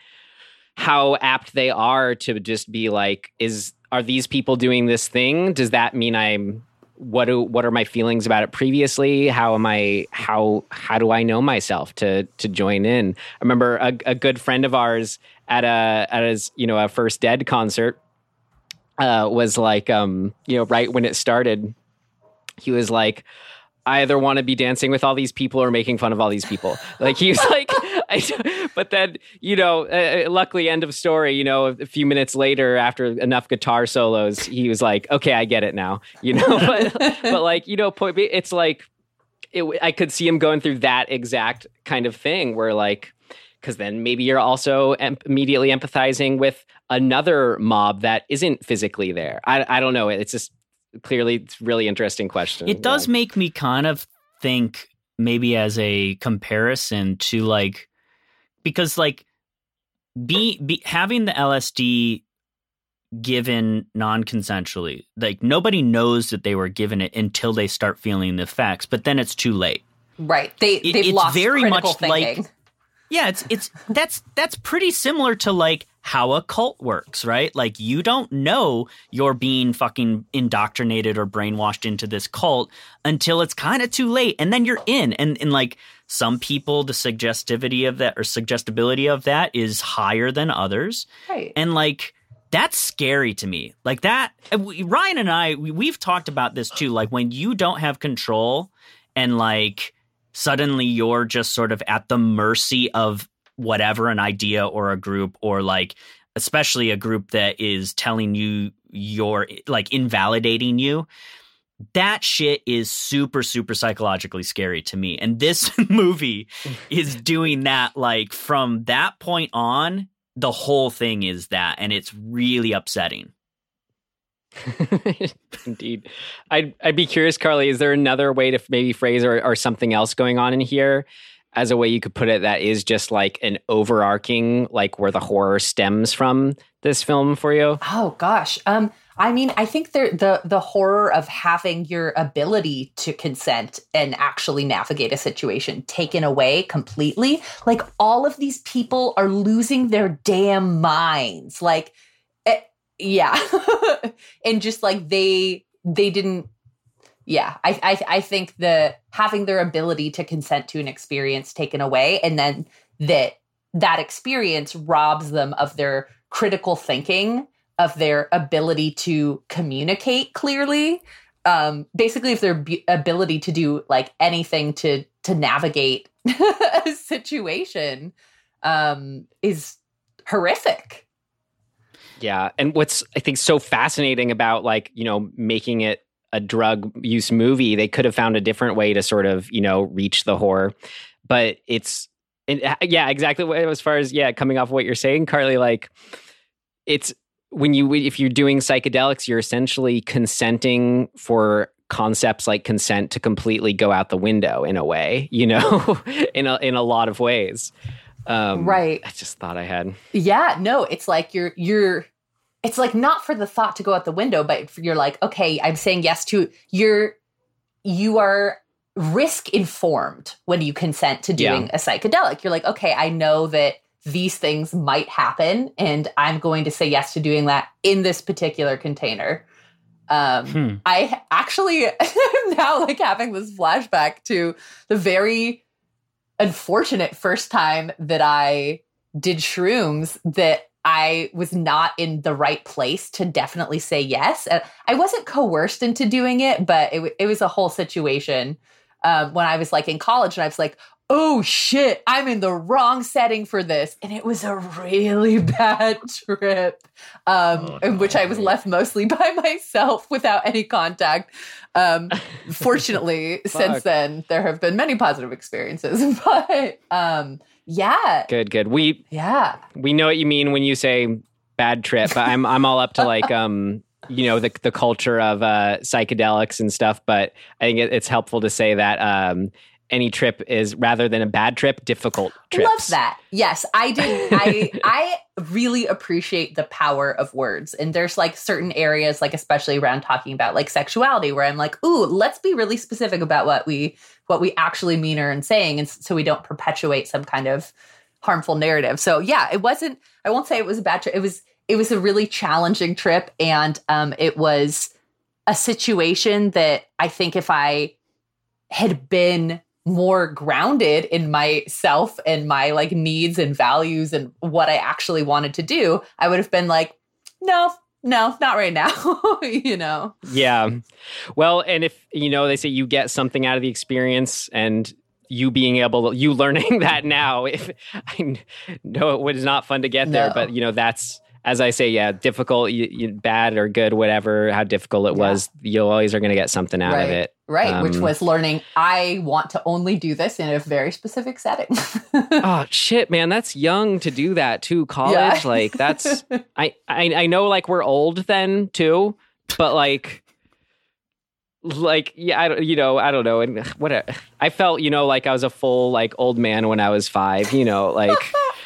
how apt they are to just be like is are these people doing this thing does that mean i'm what do what are my feelings about it previously how am i how how do i know myself to to join in i remember a, a good friend of ours at a at his you know a first dead concert uh was like um you know right when it started he was like I either want to be dancing with all these people or making fun of all these people. Like he was *laughs* like, *laughs* but then you know, uh, luckily, end of story. You know, a few minutes later, after enough guitar solos, he was like, "Okay, I get it now." *laughs* You know, *laughs* but but like you know, point. It's like it, I could see him going through that exact kind of thing where like because then maybe you're also em- immediately empathizing with another mob that isn't physically there. I I don't know. It's just clearly it's a really interesting question. It does make me kind of think maybe as a comparison to like because like be, be having the LSD given non-consensually like nobody knows that they were given it until they start feeling the effects but then it's too late Right. They It- they've it's lost very much like- thinking. Yeah, it's it's that's that's pretty similar to like how a cult works, right? Like you don't know you're being fucking indoctrinated or brainwashed into this cult until it's kind of too late and then you're in and and like some people the suggestivity of that or suggestibility of that is higher than others. Right. And like that's scary to me. Like that uh, Ryan and I we, we've talked about this too like when you don't have control and like suddenly you're just sort of at the mercy of whatever an idea or a group or like especially a group that is telling you you're like invalidating you. That shit is super super psychologically scary to me. And this *laughs* movie is doing that like from that point on the whole thing is that and it's really upsetting *laughs* Indeed. I'd, I'd be curious, Carly, is there another way to maybe phrase or, or something else going on in here as a way you could put it that is just like an overarching, like where the horror stems from this film for you? Oh gosh. Um I mean, I think there the the horror of having your ability to consent and actually navigate a situation taken away completely. Like all of these people are losing their damn minds. Like yeah. *laughs* and just like they they didn't yeah, I, I I think the having their ability to consent to an experience taken away, and then that that experience robs them of their critical thinking, of their ability to communicate clearly. Um, basically, if their b- ability to do like anything to to navigate *laughs* a situation um, is horrific. Yeah. And what's I think so fascinating about like, you know, making it a drug use movie, they could have found a different way to sort of, you know, reach the horror. But it's and, uh, yeah, exactly what as far as yeah, coming off what you're saying, Carly, like it's when you if you're doing psychedelics, you're essentially consenting for concepts like consent to completely go out the window in a way, you know, *laughs* in a in a lot of ways. Um, Right. I just thought I had. Yeah, no, it's like you're you're it's like not for the thought to go out the window, but you're like, okay, I'm saying yes to you're you are risk informed when you consent to doing Yeah. a psychedelic. You're like, okay, I know that these things might happen and I'm going to say yes to doing that in this particular container. Um Hmm. I actually am *laughs* now like having this flashback to the very unfortunate first time that I did shrooms that I was not in the right place to definitely say yes. And I wasn't coerced into doing it, but it, w- it was a whole situation um, when I was like in college and I was like, oh shit, I'm in the wrong setting for this. And it was a really *laughs* bad trip um, in which I was left mostly *laughs* by myself without any contact. Um, *laughs* fortunately, since then, there have been many positive experiences. But um, yeah, Good, good. We yeah. we know what you mean when you say bad trip, but I'm I'm all up to like *laughs* um you know the the culture of uh psychedelics and stuff, but I think it, it's helpful to say that um any trip is rather than a bad trip, difficult trips. Love that. Yes, I did. I *laughs* I really appreciate the power of words, and there's like certain areas, like especially around talking about like sexuality, where I'm like, ooh, let's be really specific about what we what we actually mean or in saying, and so we don't perpetuate some kind of harmful narrative. So yeah, it wasn't. I won't say it was a bad trip. It was it was a really challenging trip, and um, it was a situation that I think if I had been more grounded in myself and my like needs and values and what I actually wanted to do, I would have been like, no, no, not right now. *laughs* you know? Yeah. Well, and if you know they say you get something out of the experience and you being able you learning *laughs* that now if i know it was not fun to get there No. but you know that's as i say yeah difficult you, you, bad or good whatever how difficult it Yeah. was you always are going to get something out right. of it Right, which Um, was learning I want to only do this in a very specific setting. *laughs* oh shit man that's young to do that too college Yeah. like that's *laughs* I, I i know like we're old then too but like like yeah i don't you know i don't know and what i felt you know like i was a full like old man when i was five you know like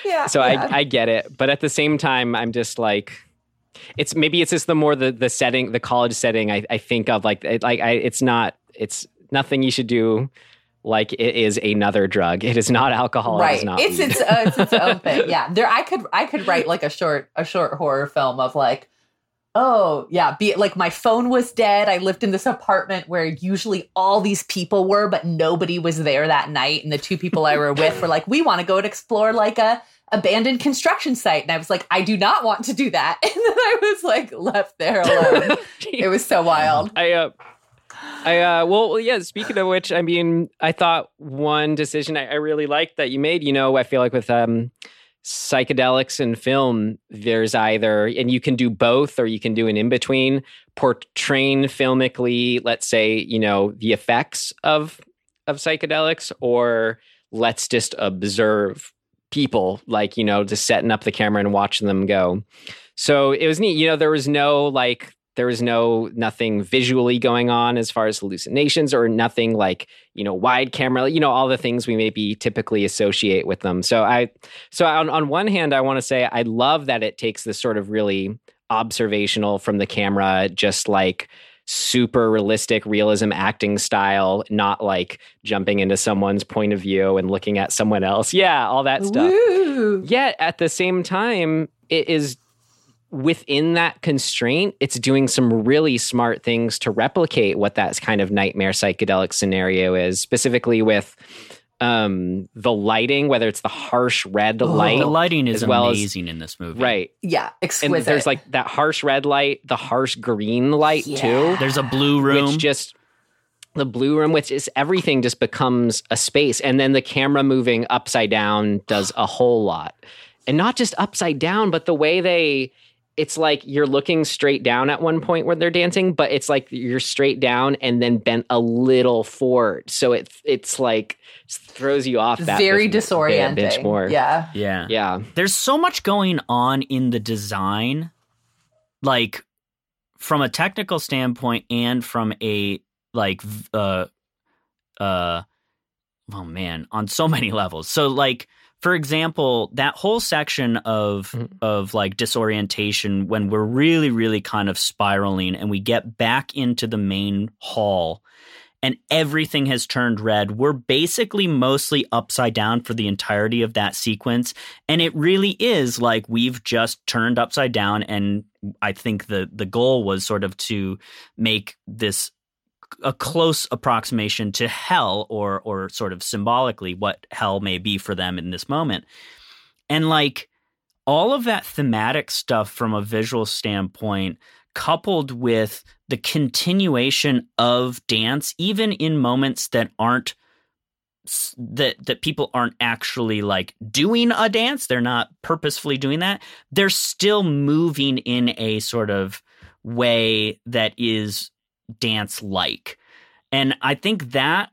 yeah. so yeah. I, I get it but at the same time i'm just like it's maybe it's just the more the the setting the college setting i, I think of like it, like I, it's not it's nothing you should do like it is another drug. It is not alcohol. It right. is not it's its uh, it's its own *laughs* thing. Yeah. There i could i could write like a short a short horror film of like oh yeah be like my phone was dead. I lived in this apartment where usually all these people were but nobody was there that night. And the two people i were with were like we want to go and explore like a abandoned construction site. And i was like i do not want to do that. *laughs* And then i was like left there alone. *laughs* It was so wild. I uh I uh well yeah, speaking of which, I mean, I thought one decision I, I really liked that you made, you know, I feel like with um psychedelics and film, there's either and you can do both or you can do an in between, portraying filmically, let's say, you know, the effects of of psychedelics, or let's just observe people, like, you know, just setting up the camera and watching them go. So it was neat. You know, there was no like there was no nothing visually going on as far as hallucinations or nothing like you know wide camera you know all the things we maybe typically associate with them so i so on, on one hand i want to say i love that it takes this sort of really observational from the camera just like super realistic realism acting style not like jumping into someone's point of view and looking at someone else yeah all that stuff Woo. Yet at the same time, it is within that constraint, it's doing some really smart things to replicate what that kind of nightmare psychedelic scenario is, specifically with um the lighting, whether it's the harsh red light. The lighting is as well as- amazing in this movie. Right. yeah And exquisite there's like that harsh red light, the harsh green light Yeah. too. There's a blue room. Which just the blue room, which is everything just becomes a space. And then the camera moving upside down does a whole lot. And not just upside down, but the way they it's like you're looking straight down at one point where they're dancing, but it's like you're straight down and then bent a little forward. So it it's like throws you off that very disorienting bit more. yeah yeah. Yeah. There's so much going on in the design, like from a technical standpoint and from a like uh uh oh man, on so *laughs* many levels. So like for example, that whole section of Mhm. of like disorientation when we're really really kind of spiraling and we get back into the main hall and everything has turned red. We're basically mostly upside down for the entirety of that sequence. And it really is like we've just turned upside down. And I think the, the goal was sort of to make this a close approximation to hell or or sort of symbolically what hell may be for them in this moment. And like all of that thematic stuff from a visual standpoint coupled with the continuation of dance even in moments that aren't that that people aren't actually like doing a dance they're not purposefully doing that they're still moving in a sort of way that is dance like and i think that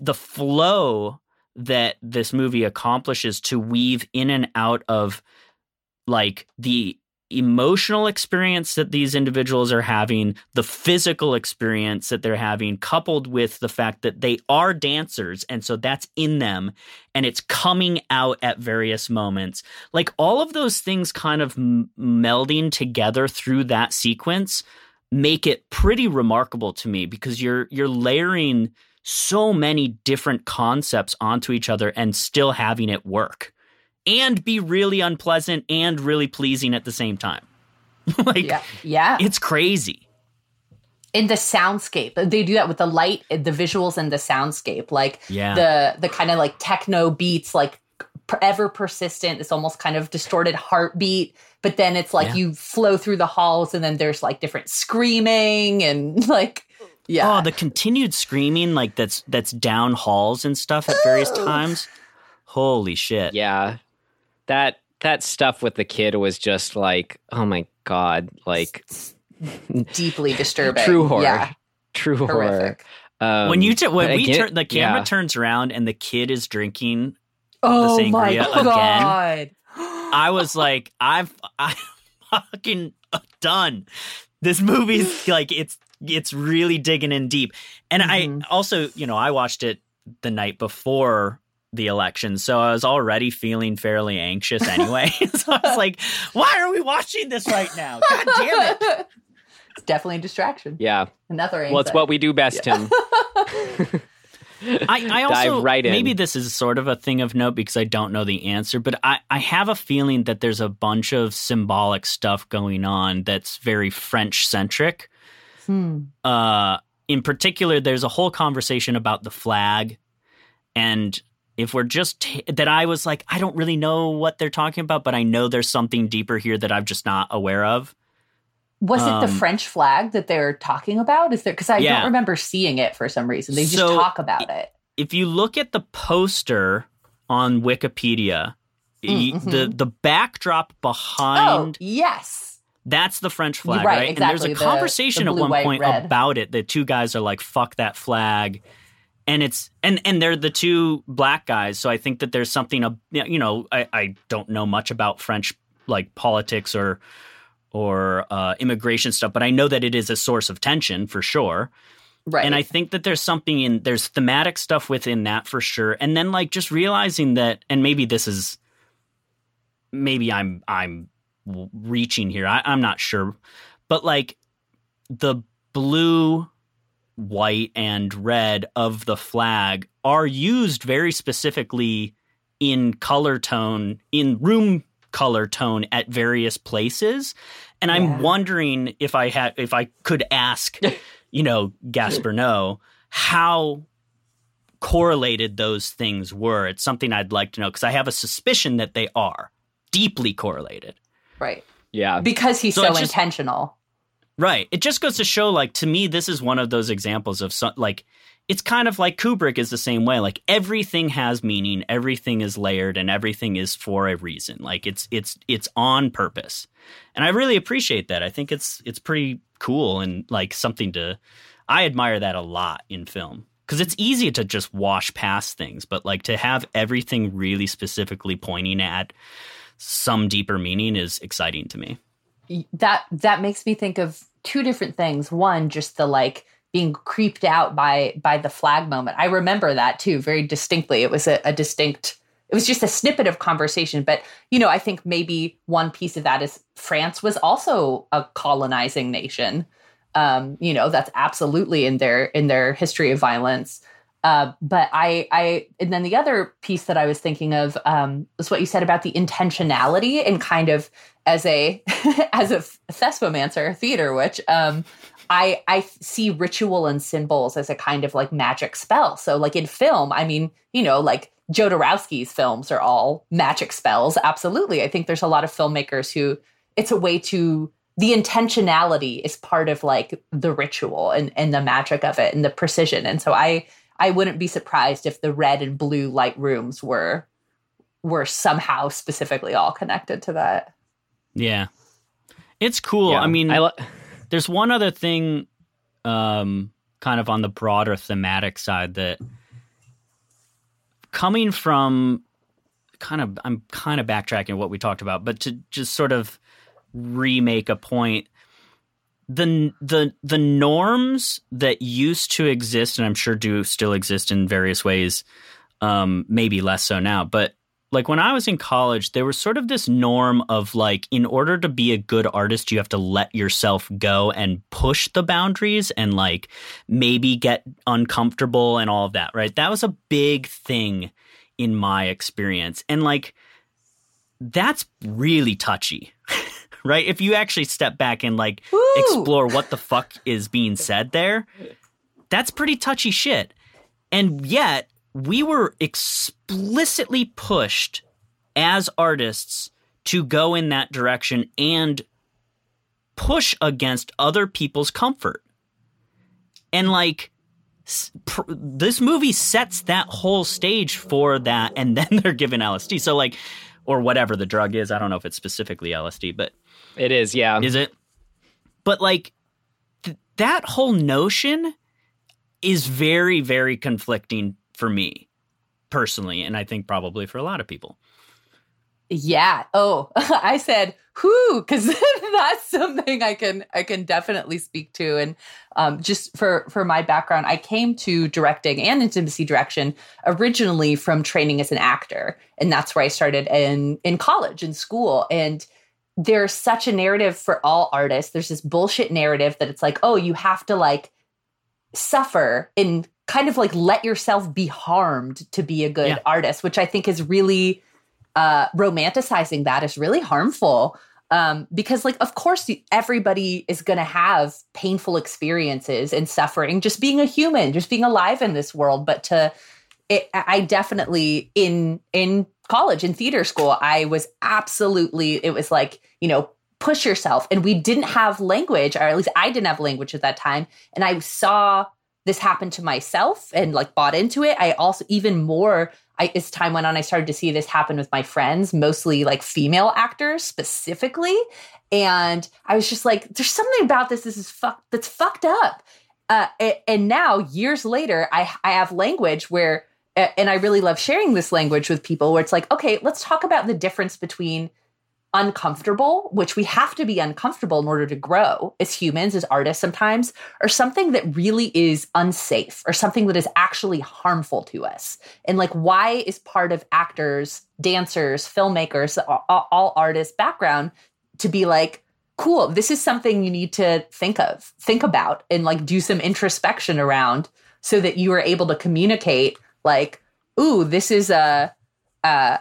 the flow that this movie accomplishes to weave in and out of like the emotional experience that these individuals are having, the physical experience that they're having, coupled with the fact that they are dancers. And so that's in them and it's coming out at various moments. Like all of those things kind of m- melding together through that sequence make it pretty remarkable to me because you're you're layering so many different concepts onto each other and still having it work and be really unpleasant and really pleasing at the same time. *laughs* like yeah yeah it's crazy. in the soundscape they do that with the light the visuals and the soundscape like Yeah. the the kind of like techno beats like ever persistent this almost kind of distorted heartbeat but then it's like Yeah. you flow through the halls and then there's like different screaming and *laughs* like Yeah. Oh, the continued screaming like that's that's down halls and stuff at various times. Holy shit. Yeah. That that stuff with the kid was just like, oh my god, like deeply disturbing. *laughs* true horror. Yeah. True horror. Horrific. Um, when you t- when but we again- turn the camera yeah. turns around and the kid is drinking Oh my sangria again. god. I was like, I've I'm fucking done. This movie's *sighs* like it's it's really digging in deep. And Mhm. I also, you know, I watched it the night before the election, so I was already feeling fairly anxious anyway. *laughs* so I was like, why are we watching this right now? God damn it. It's definitely a distraction. Yeah. Another Well, it's what we do best, Tim. *laughs* *laughs* I, I *laughs* also Dive right in. maybe this is sort of a thing of note because I don't know the answer, but I, I have a feeling that there's a bunch of symbolic stuff going on that's very French centric. Hmm. Uh, in particular, there's a whole conversation about the flag, and if we're just ta- that, I was like, I don't really know what they're talking about, but I know there's something deeper here that I'm just not aware of. Was it the Um, French flag that they're talking about? Is there because I Yeah. don't remember seeing it for some reason. They just talk about it. if you look at the poster on Wikipedia, y- Mhm. the the backdrop behind Oh, yes. that's the French flag, Right, right? And exactly, there's the- a conversation the at blue, one white, point red. about it. The two guys are like, "Fuck that flag," and it's and and they're the two black guys. So I think that there's something. You know, I, I don't know much about French like politics or or uh, immigration stuff, but I know that it is a source of tension for sure. Right. And I think that there's something in there's thematic stuff within that for sure. And then like just realizing that and maybe this is maybe I'm I'm reaching here. I, I'm not sure. But like the blue, white, and red of the flag are used very specifically in color tone, in room color tone at various places. And Yeah. I'm wondering if I had if I could ask, *laughs* you know, Gaspar Noé, how correlated those things were. It's something I'd like to know because I have a suspicion that they are deeply correlated. right. Yeah. Because he's So so, just- intentional. Right. It just goes to show, like, to me, this is one of those examples of some, like, it's kind of like Kubrick is the same way. Like, everything has meaning, everything is layered, and everything is for a reason. Like, it's it's it's on purpose, and I really appreciate that. I think it's it's pretty cool and like something to. I admire that a lot in film because it's easy to just wash past things, but like to have everything really specifically pointing at some deeper meaning is exciting to me. that that makes me think of two different things one just the like being creeped out by by the flag moment. I remember that too very distinctly. It was a, a distinct it was just a snippet of conversation but you know i think maybe one piece of that is france was also a colonizing nation. Um you know that's absolutely in their in their history of violence. Uh, but I, I, and then the other piece that I was thinking of um, was what you said about the intentionality and kind of as a *laughs* as a thespiancer, a theater witch. Um, I I see ritual and symbols as a kind of like magic spell. So like in film, I mean, you know, like Jodorowsky's films are all magic spells. Absolutely, I think there's a lot of filmmakers who it's a way to the intentionality is part of like the ritual and and the magic of it and the precision. And so I I wouldn't be surprised if the red and blue light rooms were were somehow specifically all connected to that. Yeah. It's cool. Yeah. I mean, I lo- there's one other thing um kind of on the broader thematic side that coming from kind of I'm kind of backtracking what we talked about, but to just sort of remake a point the the the norms that used to exist and I'm sure do still exist in various ways um maybe less so now but like when I was in college there was sort of this norm of like in order to be a good artist you have to let yourself go and push the boundaries and like maybe get uncomfortable and all of that right? That was a big thing in my experience. And like that's really touchy *laughs* right? If you actually step back and like Woo! explore what the fuck *laughs* is being said there that's pretty touchy shit. And yet we were explicitly pushed as artists to go in that direction and push against other people's comfort and like pr- this movie sets that whole stage for that, and *laughs* then they're given LSD. So like, or whatever the drug is. I don't know if it's specifically LSD, but It is, yeah. is it? But like th- that whole notion is very, very conflicting for me personally, and I think probably for a lot of people. Yeah. Oh, *laughs* I said who because *laughs* that's something I can I can definitely speak to. And um, just for for my background, I came to directing and intimacy direction originally from training as an actor, and that's where I started in in college in school. And there's such a narrative for all artists. There's this bullshit narrative that it's like, oh, you have to like suffer and kind of like let yourself be harmed to be a good Yeah. artist, which I think is really uh, romanticizing that is really harmful. Um, because, like, of course, everybody is going to have painful experiences and suffering, just being a human, just being alive in this world. But to, it, I definitely in in college in theater school, I was absolutely. It was like you know push yourself, and we didn't have language, or at least I didn't have language at that time, and I saw this happened to myself and like bought into it. I also even more I, as time went on, I started to see this happen with my friends, mostly like female actors specifically. And I was just like, there's something about this. This is fuck that's fucked up. Uh, a- and now years later, I I have language where, and I really love sharing this language with people where it's like, okay, let's talk about the difference between uncomfortable, which we have to be uncomfortable in order to grow as humans, as artists sometimes, or something that really is unsafe or something that is actually harmful to us. And like, why is part of actors, dancers, filmmakers, all, all artists' background to be like, cool, this is something you need to think of, think about, and like do some introspection around so that you are able to communicate, like, ooh, this is a, uh,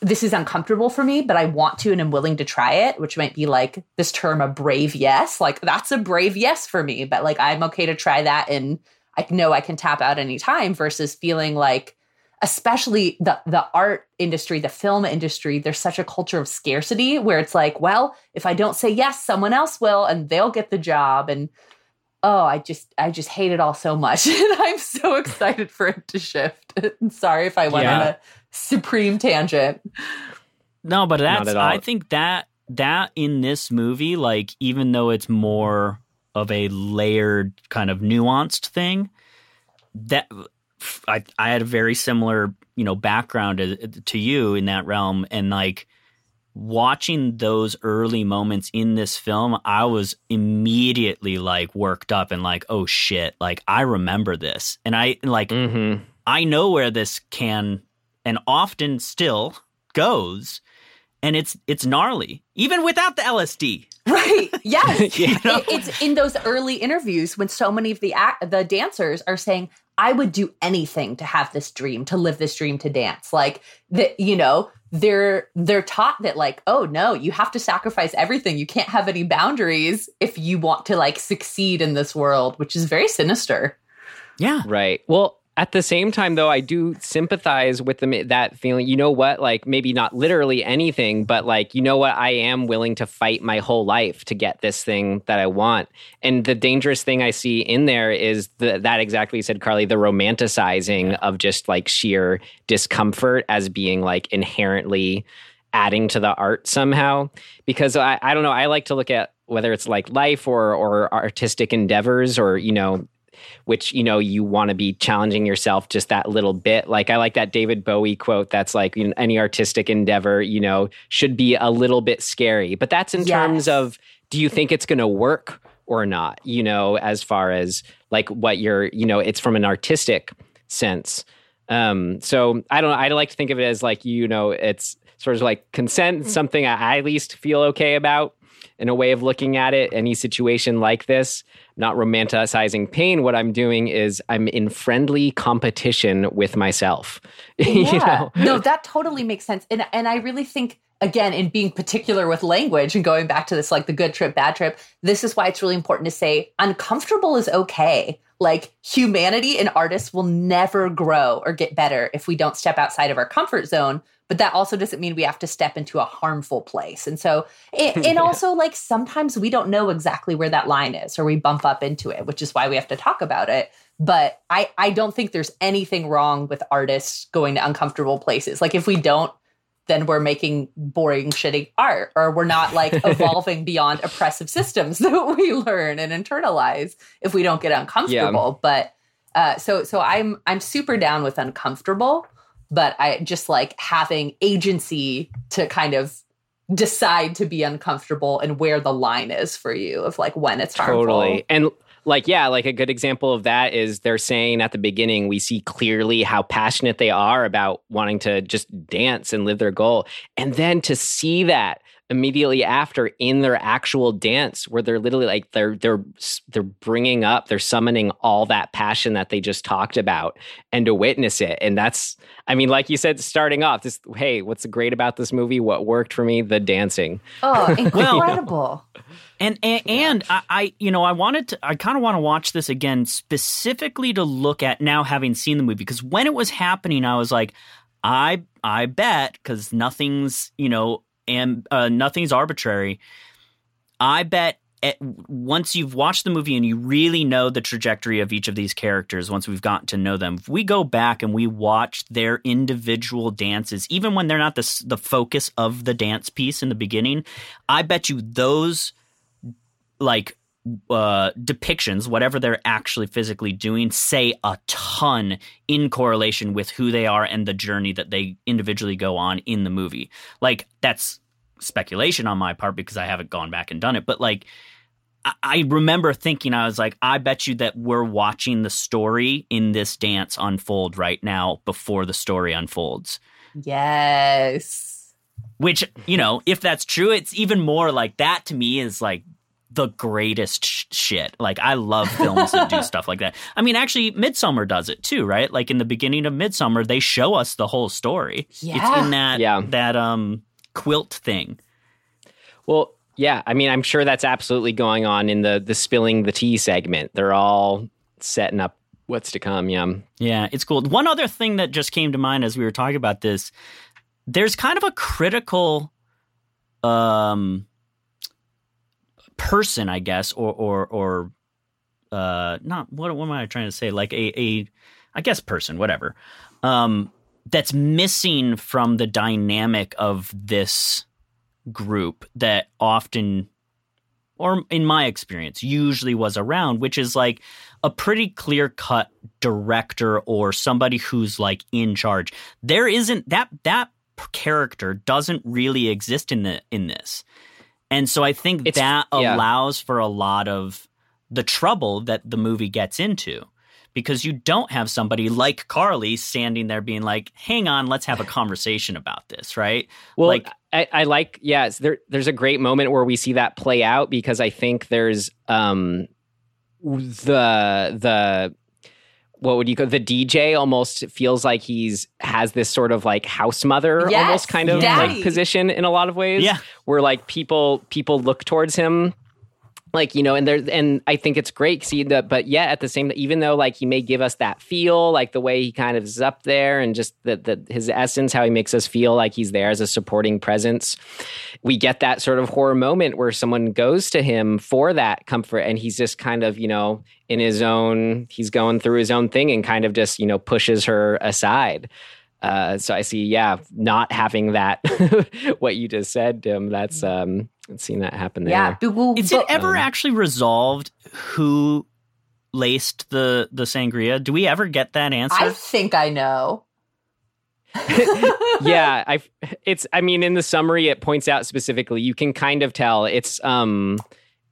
this is uncomfortable for me, but I want to and I'm willing to try it, which might be like this term a brave yes. Like that's a brave yes for me, but like I'm okay to try that and I know I can tap out anytime versus feeling like especially the the art industry, the film industry, there's such a culture of scarcity where it's like, well, if I don't say yes, someone else will and they'll get the job and oh, I just I just hate it all so much *laughs* and I'm so *laughs* excited for it to shift. *laughs* Sorry if I went on a supreme tangent. No, but that's. I think that that in this movie, like even though it's more of a layered kind of nuanced thing, that I I had a very similar you know background to, to you in that realm, and like watching those early moments in this film, I was immediately like worked up and like, oh shit, like I remember this, and I like Mm-hmm. I know where this can and often still goes, and it's it's gnarly even without the LSD. Right. *laughs* Yes. You know? It- it's in those early interviews when so many of the act, the dancers are saying, "I would do anything to have this dream, to live this dream, to dance." Like that, you know, they're they're taught that like, "Oh no, you have to sacrifice everything. You can't have any boundaries if you want to like succeed in this world," which is very sinister. Yeah, Right. Well, at the same time, though, I do sympathize with them that feeling. You know what? Like maybe not literally anything, but like you know what? I am willing to fight my whole life to get this thing that I want. And the dangerous thing I see in there is the, that exactly said, Carly, the romanticizing of just like sheer discomfort as being like inherently adding to the art somehow. Because I, I don't know. I like to look at whether it's like life or or artistic endeavors or you know which you know you want to be challenging yourself just that little bit. Like i like that david bowie quote that's like you know, any artistic endeavor you know should be a little bit scary. But that's in Yes. terms of do you think it's going to work or not you know as far as like what you're you know it's from an artistic sense. Um so i don't know i like to think of it as like you know it's sort of like consent something i at least feel okay about in a way of looking at it any situation like this not romanticizing pain what i'm doing is i'm in friendly competition with myself *laughs* you yeah know no that totally makes sense and and i really think again, in being particular with language and going back to this, like the good trip, bad trip, this is why it's really important to say uncomfortable is okay. Like humanity and artists will never grow or get better if we don't step outside of our comfort zone. But that also doesn't mean we have to step into a harmful place. And so, *laughs* and, and also, like, sometimes we don't know exactly where that line is or we bump up into it, which is why we have to talk about it but I, I don't think there's anything wrong with artists going to uncomfortable places. Like if we don't, then we're making boring, shitty art, or we're not like *laughs* evolving beyond oppressive systems *laughs* that we learn and internalize if we don't get uncomfortable. Yeah. But uh, so so I'm I'm super down with uncomfortable, but I just like having agency to kind of decide to be uncomfortable and where the line is for you of like when it's harmful. Totally. And like yeah like a good example of that is they're saying at the beginning we see clearly how passionate they are about wanting to just dance and live their goal and then to see that immediately after in their actual dance where they're literally like they're they're they're bringing up they're summoning all that passion that they just talked about and to witness it. And that's i mean like you said starting off this hey what's great about this movie? What worked for me? The dancing. Oh *laughs* incredible. And and, and I, I, you know, I wanted to. I kind of want to watch this again specifically to look at now having seen the movie because when it was happening, I was like, I I bet because nothing's you know and uh, nothing's arbitrary. I bet at, once you've watched the movie and you really know the trajectory of each of these characters, once we've gotten to know them, if we go back and we watch their individual dances, even when they're not the the focus of the dance piece in the beginning, I bet you those like uh, depictions, whatever they're actually physically doing, say a ton in correlation with who they are and the journey that they individually go on in the movie. Like, that's speculation on my part because I haven't gone back and done it, but like, I, I remember thinking, I was like, I bet you that we're watching the story in this dance unfold right now before the story unfolds. Yes. Which, you know, if that's true, it's even more like that to me is like the greatest sh- shit. Like I love films that do *laughs* stuff like that. I mean, actually, Midsummer does it too, right? Like in the beginning of Midsummer, they show us the whole story. Yeah. It's in that yeah. that um quilt thing. Well, yeah. I mean, I'm sure that's absolutely going on in the the spilling the tea segment. They're all setting up what's to come. Yeah. Yeah, it's cool. One other thing that just came to mind as we were talking about this, there's kind of a critical um person, I guess, or or or uh, not what what am I trying to say? Like a a I guess person, whatever. Um, that's missing from the dynamic of this group that often or in my experience usually was around which is like a pretty clear cut director or somebody who's like in charge there isn't that that character doesn't really exist in the in this and so I think it's, that yeah. allows for a lot of the trouble that the movie gets into because you don't have somebody like Carly standing there being like, "Hang on, let's have a conversation about this," right? Well, like I, I like, yes, there, there's a great moment where we see that play out because I think there's um the the what would you call the DJ almost feels like he's has this sort of like house mother yes, almost kind of daddy. like position in a lot of ways. Yeah. Where like people people look towards him like you know and there and i think it's great see that but yet at the same time, even though like he may give us that feel like the way he kind of is up there and just that the his essence how he makes us feel like he's there as a supporting presence we get that sort of horror moment where someone goes to him for that comfort and he's just kind of you know in his own he's going through his own thing and kind of just you know pushes her aside. Uh, so I see, yeah, not having that, *laughs* what you just said, Tim, that's, um, seen that happen there. Yeah. But, Is it ever um, actually resolved who laced the, the sangria? Do we ever get that answer? I think I know. *laughs* yeah, *laughs* I it's I mean in the summary it points out specifically you can kind of tell it's um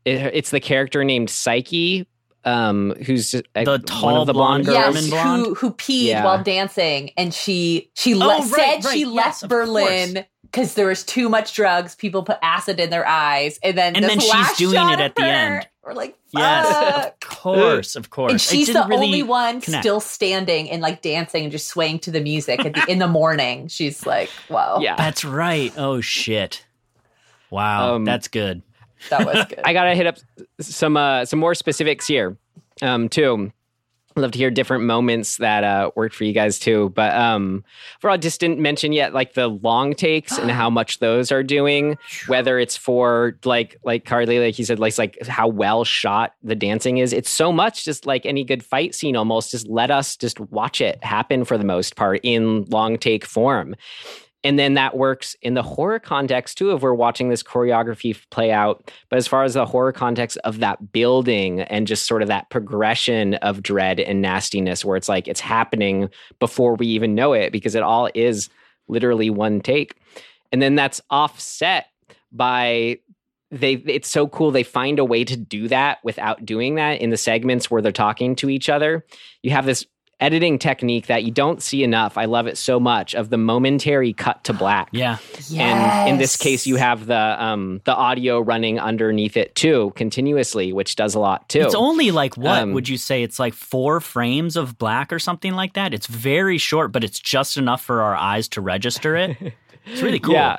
it, it's the character named Psyche um, who's the uh, tall one of the blonde, blonde yes, blonde? who who peed yeah. while dancing, and she she oh, le- right, said right, she yes, left Berlin because there was too much drugs. People put acid in their eyes, and then and then she's doing it at the end. We're like, Yes, of course, of course. And she's the really only one connect. still standing and like dancing and just swaying to the music at the, in the morning. She's like, wow, Yeah. That's right. Oh shit! Wow, Um, that's good. that was good. *laughs* I gotta hit up some uh, some more specifics here, um, too. Love to hear different moments that uh, worked for you guys too. But um, for I just didn't mention yet, like the long takes and how *gasps* much those are doing. Whether it's for like like Carly, like he said, like like how well shot the dancing is. It's so much just like any good fight scene. Almost just let us just watch it happen for the most part in long take form. And then that works in the horror context too, if we're watching this choreography play out. But as far as the horror context of that building and just sort of that progression of dread and nastiness, where it's like it's happening before we even know it, because it all is literally one take. And then that's offset by they it's so cool they find a way to do that without doing that in the segments where they're talking to each other. You have this editing technique that you don't see enough. I love it so much of the momentary cut to black. Yeah, Yes. And in this case, you have the um, the audio running underneath it too, continuously, which does a lot too. it's only like what Um, would you say? It's like four frames of black or something like that. It's very short, but it's just enough for our eyes to register it. *laughs* It's really cool. Yeah.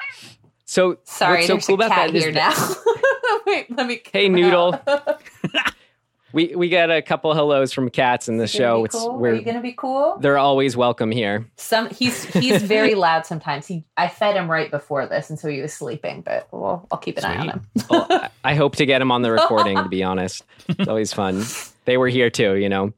So Sorry, what's so there's cool a about cat that is here that- now. *laughs* Wait, let me. Hey, Noodle. *laughs* out. we we got a couple hellos from cats in the show. be It's cool? Are we're you gonna be cool? they're always welcome here. Some he's he's very *laughs* loud sometimes. He I fed him right before this, and so he was sleeping. But we'll, I'll keep an eye on him. *laughs* Well, I- I hope to get him on the *laughs* recording. to be honest, it's always fun. They were here too, you know.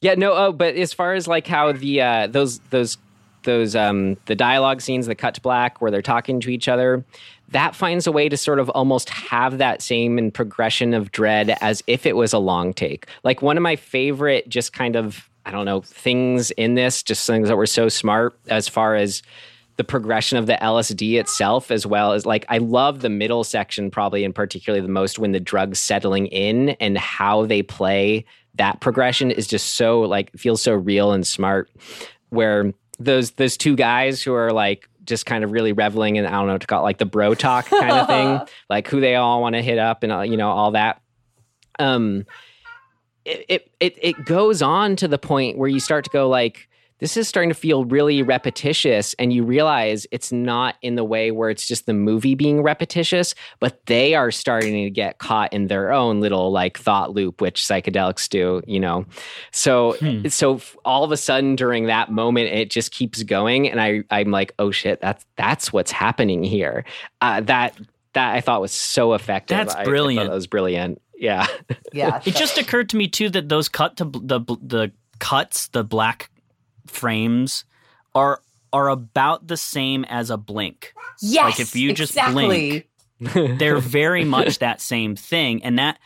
Yeah, no. Oh, but as far as like how the uh, those those those um the dialogue scenes, the cut to black where they're talking to each other, that finds a way to sort of almost have that same in progression of dread as if it was a long take. Like one of my favorite, just kind of I don't know things in this, just things that were so smart as far as the progression of the LSD itself, as well as like I love the middle section probably and particularly the most when the drugs settling in and how they play that progression is just so like feels so real and smart. Where those those two guys who are like just kind of really reveling in I don't know what to call it, like the bro talk kind of thing, *laughs* like who they all want to hit up and uh, you know all that. Um, it, it it it goes on to the point where you start to go like this is starting to feel really repetitious and you realize it's not in the way where it's just the movie being repetitious but they are starting to get caught in their own little like thought loop which psychedelics do you know? So so all of a sudden during that moment it just keeps going and i i'm like oh shit that's that's what's happening here. Uh, that that i thought was so effective. That's I- I brilliant. that was brilliant. Yeah. Yeah, *laughs* It just occurred to me too that those cut to bl- the bl- the cuts, the black frames, are are about the same as a blink. yes. like, if you just exactly. blink, They're very much *laughs* that same thing, and that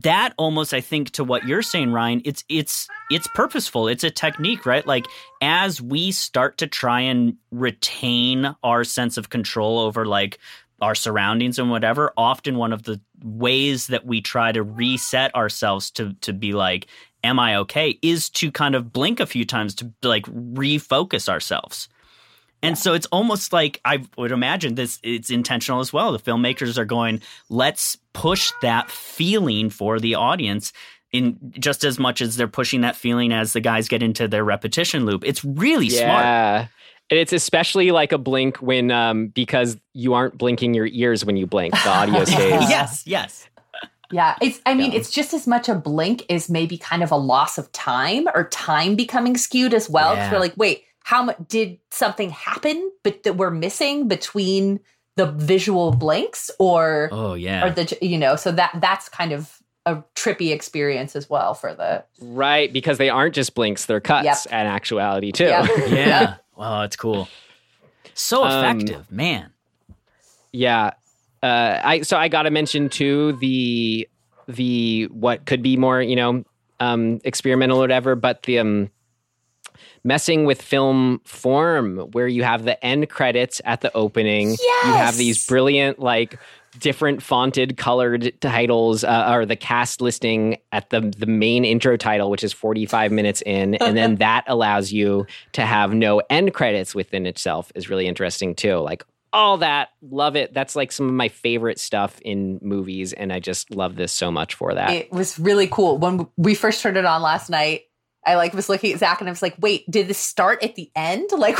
that almost I think to what you're saying, Ryan. It's it's it's purposeful. It's a technique, right? Like as we start to try and retain our sense of control over like our surroundings and whatever often one of the ways that we try to reset ourselves to to be like am i okay is to kind of blink a few times to like refocus ourselves and so it's almost like I would imagine this it's intentional as well. The filmmakers are going, let's push that feeling for the audience in just as much as they're pushing that feeling as the guys get into their repetition loop. It's really smart. Yeah. And it's especially like a blink when um because you aren't blinking your ears when you blink. The audio *laughs* stays. yes, yes. Yeah, it's. I mean, Yeah. it's just as much a blink as maybe kind of a loss of time or time becoming skewed as well. 'Cause Yeah. we're like, wait, how much did something happen, but that we're missing between the visual blinks, or Oh yeah. or the you know, so that that's kind of a trippy experience as well for the Right, because they aren't just blinks, they're cuts Yep. in actuality too. Yep. *laughs* yeah. Wow, it's cool. So Um, effective, man. Yeah. Uh, I so I got to mention too the the what could be more you know um, experimental or whatever, but the um, messing with film form where you have the end credits at the opening. You have these brilliant like different fonted colored titles uh, or the cast listing at the the main intro title which is 45 minutes in and then *laughs* that allows you to have no end credits within itself is really interesting too like all that. Love it. That's like some of my favorite stuff in movies, and I just love this so much for that. It was really cool when we first turned it on last night. I like was looking at Zach and I was like, "Wait, did this start at the end? *laughs* Like,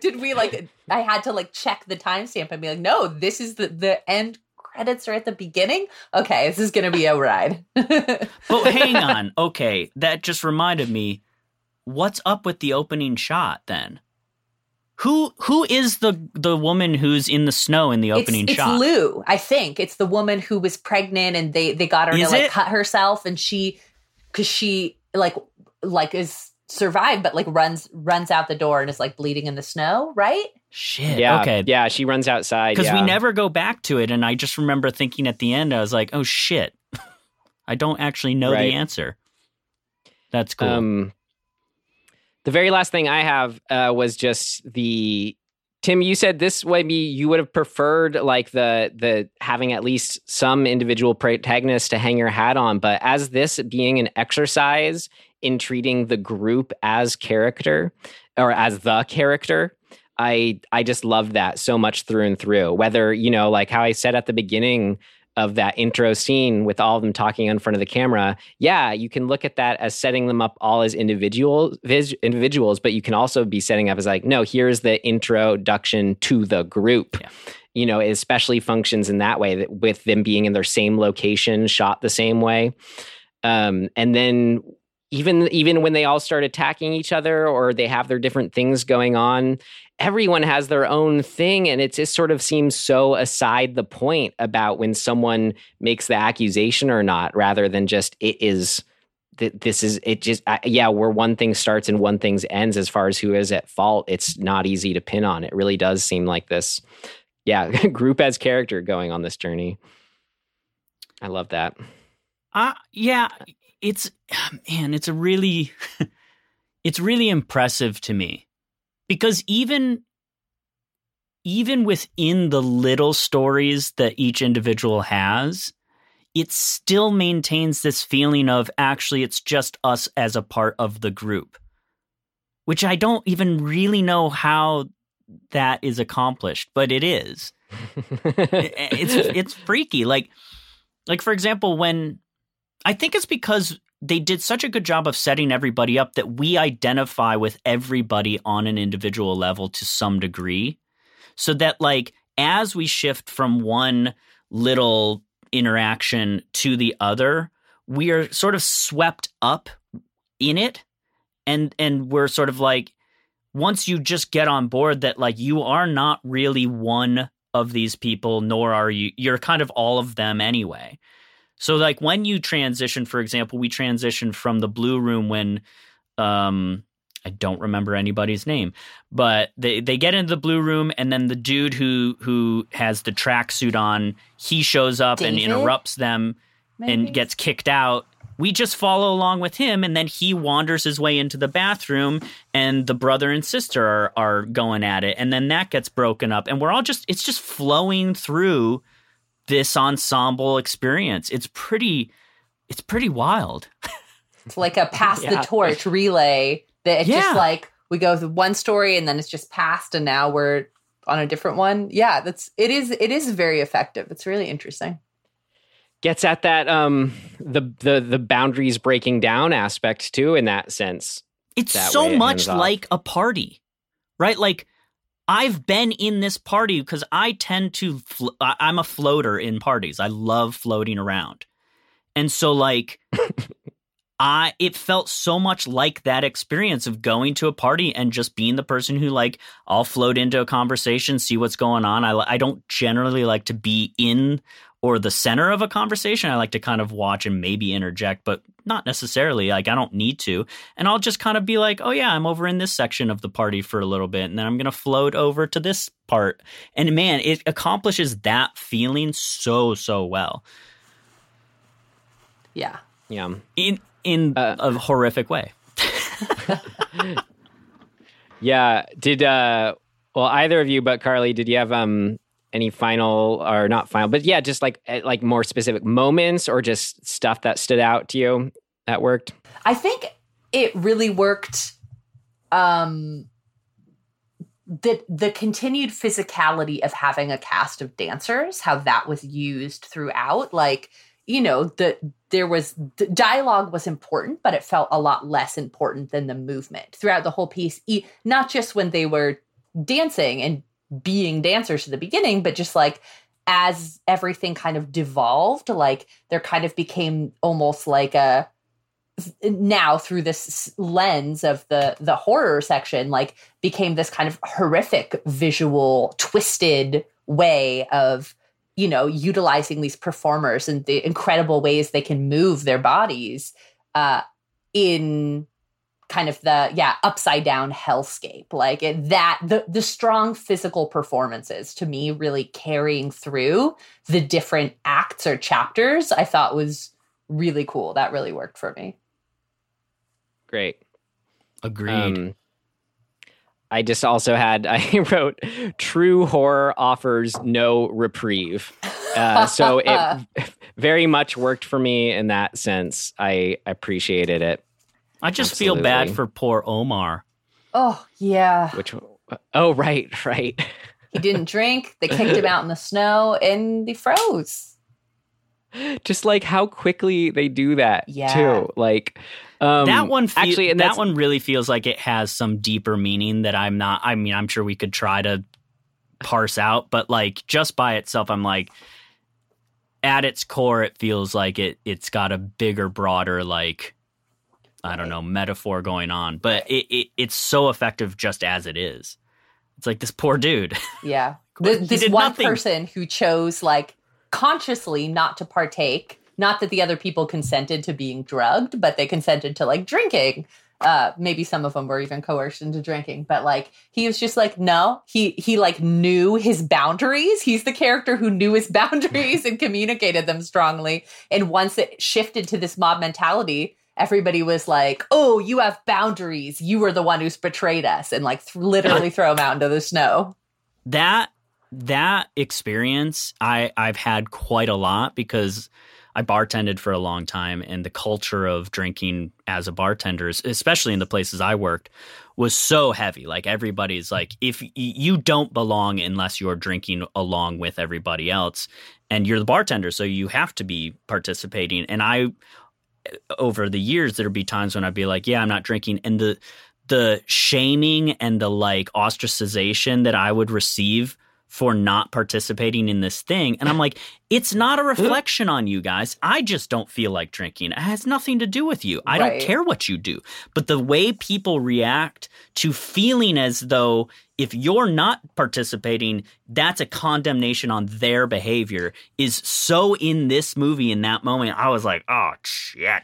did we like?" *laughs* I had to like check the timestamp and be like, "No, this is the the end credits are at the beginning. Okay, this is gonna be a ride." *laughs* But hang on. Okay, that just reminded me. What's up with the opening shot then? Who who is the the woman who's in the snow in the opening it's, shot? It's Lou, I think. It's the woman who was pregnant and they they got her Is to like it? cut herself and she cuz she like like is survived but like runs runs out the door and is like bleeding in the snow, right? Shit. yeah, Okay. yeah. She runs outside Because yeah. we never go back to it, and I just remember thinking at the end, I was like, "Oh shit, *laughs* I don't actually know Right. the answer." That's cool. Um, the very last thing I have uh, was just the Tim. You said this maybe you would have preferred like the the having at least some individual protagonist to hang your hat on, but as this being an exercise in treating the group as character or as the character. I I just loved that so much through and through. Whether you know, like how I said at the beginning, of that intro scene with all of them talking in front of the camera, yeah, you can look at that as setting them up all as individual vis, individuals, but you can also be setting up as like, no, here's the introduction to the group. Yeah. You know, it especially functions in that way that with them being in their same location, shot the same way. Um, and then even even when they all start attacking each other or they have their different things going on, everyone has their own thing and it just sort of seems so aside the point about when someone makes the accusation or not rather than just it is this is it just yeah where one thing starts and one thing ends. As far as who is at fault it's not easy to pin on. It really does seem like this yeah *laughs* group as character going on this journey. I love that. Uh, yeah, it's man, it's a really *laughs* it's really impressive to me. Because even even within the little stories that each individual has, it still maintains this feeling of actually it's just us as a part of the group. Which I don't even really know how that is accomplished, but it is. *laughs* it's it's freaky. Like like for example, when I think it's because they did such a good job of setting everybody up that we identify with everybody on an individual level to some degree. So that like as we shift from one little interaction to the other, we are sort of swept up in it and and we're sort of like once you just get on board that like you are not really one of these people nor are you you're kind of all of them anyway. So like when you transition, for example, we transitioned from the blue room when um I don't remember anybody's name, but they they get into the blue room and then the dude who who has the tracksuit on, he shows up and interrupts them Maybe? and gets kicked out. We just follow along with him and then he wanders his way into the bathroom and the brother and sister are are going at it and then that gets broken up and we're all just it's just flowing through this ensemble experience. It's pretty it's pretty wild. It's *laughs* like a pass the torch relay that it's Yeah. just like we go through one story and then it's just passed and now we're on a different one. Yeah, that's it is it is very effective. It's really interesting. gets at that um the the the boundaries breaking down aspect too in that sense It's that so way it much off. like a party, right? Like I've been in this party because I tend to. Fl- I'm a floater in parties. I love floating around, and so like, *laughs* I it felt so much like that experience of going to a party and just being the person who like I'll float into a conversation, see what's going on. I, I don't generally like to be in or the center of a conversation. I like to kind of watch and maybe interject, but not necessarily. Like I don't need to. And I'll just kind of be like, "Oh yeah, I'm over in this section of the party for a little bit, and then I'm going to float over to this part." And man, it accomplishes that feeling so so well Yeah. yeah in in Uh, a horrific way. *laughs* yeah did uh well either of you but carly did you have um any final or not final but yeah just like eh, like more specific moments or just stuff that stood out to you that worked? I think it really worked um the the continued physicality of having a cast of dancers, how that was used throughout, like you know the there was the dialogue was important but it felt a lot less important than the movement throughout the whole piece not just when they were dancing and being dancers to the beginning but just like as everything kind of devolved like there kind of became almost like a now through this lens of the the horror section like became this kind of horrific visual twisted way of you know, utilizing these performers and the incredible ways they can move their bodies uh, in kind of the yeah upside down hellscape like it, that the the strong physical performances to me really carrying through the different acts or chapters i thought was really cool that really worked for me Great. Agreed. Um, I just also had *laughs* I wrote true horror offers no reprieve. Uh, so it *laughs* very much worked for me in that sense. I appreciated it. I just feel bad for poor Omar. oh yeah Which oh right, *laughs* right. he didn't drink they kicked him out in the snow and he froze just like how quickly they do that Yeah. too. Like um that one fe- actually and that one really feels like it has some deeper meaning that I'm not I mean I'm sure we could try to parse out but like just by itself I'm like at its core it feels like it it's got a bigger broader like I don't know metaphor going on but it, it it's so effective just as it is it's like this poor dude *laughs* Yeah. This did one nothing. person who chose like consciously not to partake, not that the other people consented to being drugged, but they consented to like drinking. Uh maybe some of them were even coerced into drinking, but like he was just like no, he he like knew his boundaries. He's the character who knew his *laughs* boundaries and communicated them strongly. And once it shifted to this mob mentality, everybody was like, "Oh, you have boundaries. You were the one who's betrayed us," and like th- literally throw him out into the snow. that that experience I I've had quite a lot because I bartended for a long time and the culture of drinking as a bartender, especially in the places I worked, was so heavy. Like everybody's like if you don't belong unless you're drinking along with everybody else and you're the bartender so you have to be participating and I over the years there'd be times when I'd be like, yeah, I'm not drinking. And the the shaming and the like ostracization that I would receive for not participating in this thing. And I'm like, it's not a reflection on you guys. I just don't feel like drinking. It has nothing to do with you. I Right. don't care what you do. But the way people react to feeling as though if you're not participating, that's a condemnation on their behavior is so in this movie in that moment. I was like, oh, shit.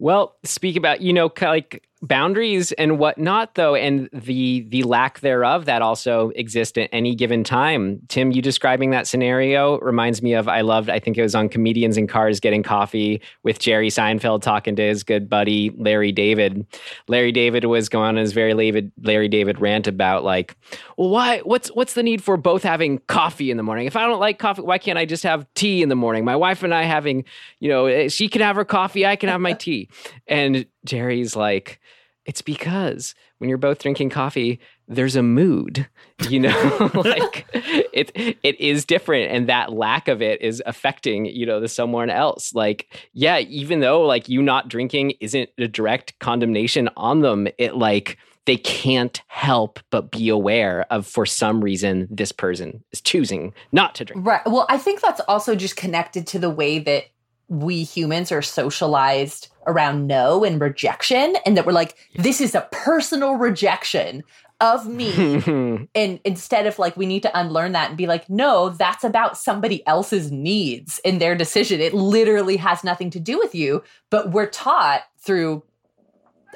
Well, speak about you know like boundaries and whatnot, though, and the the lack thereof that also exist at any given time. Tim, you describing that scenario reminds me of I loved. I think it was on comedians in cars getting coffee with Jerry Seinfeld talking to his good buddy Larry David. Larry David was going on his very Larry, David rant about like, well, why? What's what's the need for both having coffee in the morning? If I don't like coffee, why can't I just have tea in the morning? My wife and I having, you know, eh, she can have her coffee, I can have my tea. And Jerry's like, it's because when you're both drinking coffee, there's a mood, *laughs* you know, *laughs* like it it is different, and that lack of it is affecting, you know, the someone else. Like, yeah, even though like you not drinking isn't a direct condemnation on them, it like they can't help but be aware of for some reason this person is choosing not to drink. Right. Well, I think that's also just connected to the way that we humans are socialized around no and rejection, and that we're like, this is a personal rejection of me. *laughs* and instead of like, we need to unlearn that and be like, no, that's about somebody else's needs and their decision. It literally has nothing to do with you. But we're taught through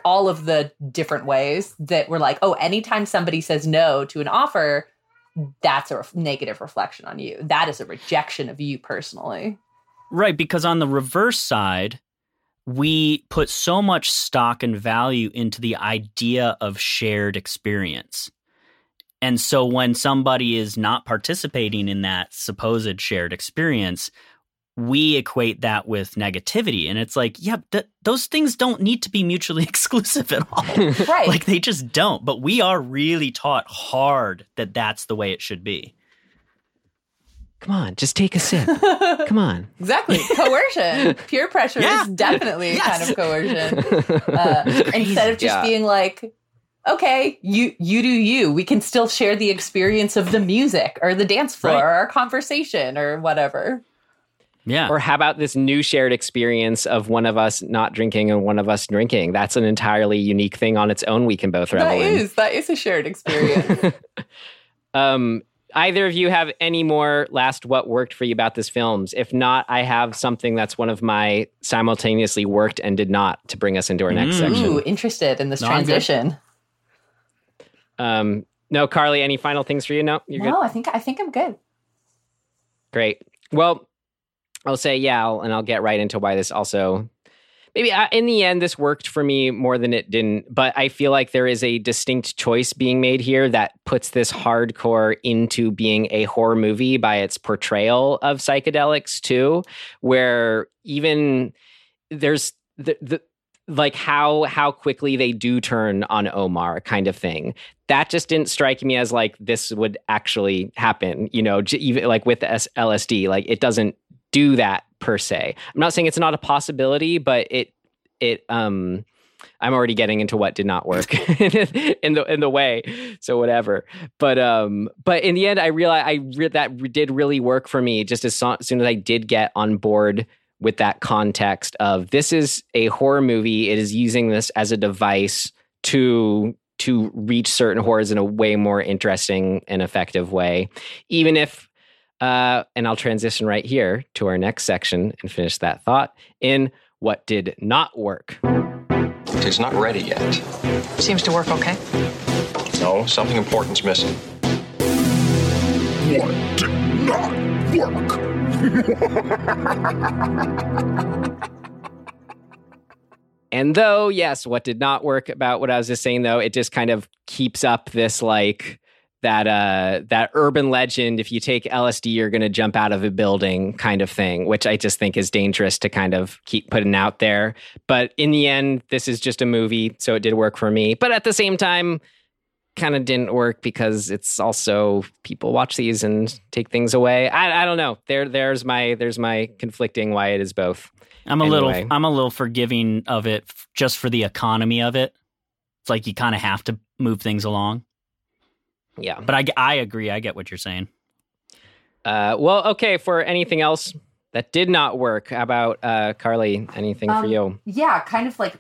all of the different ways that we're like, oh, anytime somebody says no to an offer, that's a ref- negative reflection on you. That is a rejection of you personally. Right, because on the reverse side, we put so much stock and value into the idea of shared experience. And so when somebody is not participating in that supposed shared experience, we equate that with negativity and it's like yeah th- those things don't need to be mutually *laughs* exclusive at all *laughs* Right. like they just don't but we are really taught hard that that's the way it should be Come on, just take a sip. *laughs* Come on. Exactly. *laughs* Coercion. Peer pressure Yeah. is definitely a kind of coercion. *laughs* Uh, instead of just Yeah. being like, okay, you you do you. We can still share the experience of the music or the dance floor Right. or our conversation or whatever. yeah Or how about this new shared experience of one of us not drinking and one of us drinking? That's an entirely unique thing on its own we can both revel That in. is that is a shared experience. Um, either of you have any more last what worked for you about this films? If not, I have something that's one of my simultaneously worked and did not to bring us into our next Mm. section. Ooh, interested in this No, transition. Um, no, Carly, any final things for you? No, you're good. No, I think I think I'm good. Great. Well, I'll say yeah, I'll, and I'll get right into why this also. Maybe uh, in the end, this worked for me more than it didn't. But I feel like there is a distinct choice being made here that puts this hardcore into being a horror movie by its portrayal of psychedelics too, where even there's the, the like how how quickly they do turn on Omar kind of thing. That just didn't strike me as like this would actually happen, you know, even like with LSD, like it doesn't do that per se. I'm not saying it's not a possibility, but it it um I'm already getting into what did not work *laughs* in the in the way. So whatever. But um but in the end I realized I re- that did really work for me just as, so- as soon as I did get on board with that context of this is a horror movie. It is using this as a device to to reach certain horrors in a way more interesting and effective way. Even if uh, and I'll transition right here to our next section and finish that thought in what did not work. It's not ready yet. Seems to work okay. No, something important's missing. What did not work? *laughs* And though, yes, what did not work about what I was just saying, though, it just kind of keeps up this like that uh that urban legend if you take LSD you're going to jump out of a building kind of thing which I just think is dangerous to kind of keep putting out there but in the end this is just a movie so it did work for me but at the same time kind of didn't work because it's also people watch these and take things away I, I don't know there there's my there's my conflicting why it is both I'm a Anyway. little I'm a little forgiving of it just for the economy of it. It's like you kind of have to move things along. Yeah But I, I agree. I get what you're saying. Uh, well, okay. For anything else that did not work, how about uh, Carly? Anything for Um, you? Yeah, kind of like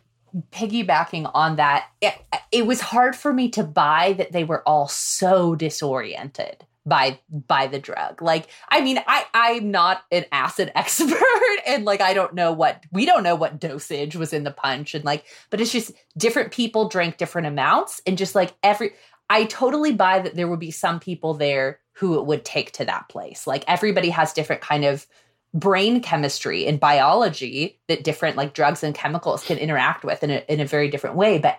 piggybacking on that. It, it was hard for me to buy that they were all so disoriented by by the drug. Like, I mean, I I'm not an acid *laughs* expert, and like I don't know what we don't know what dosage was in the punch, and like, but it's just different people drank different amounts, and just like every. I totally buy that there would be some people there who it would take to that place. Like everybody has different kind of brain chemistry and biology that different like drugs and chemicals can interact with in a, in a very different way. But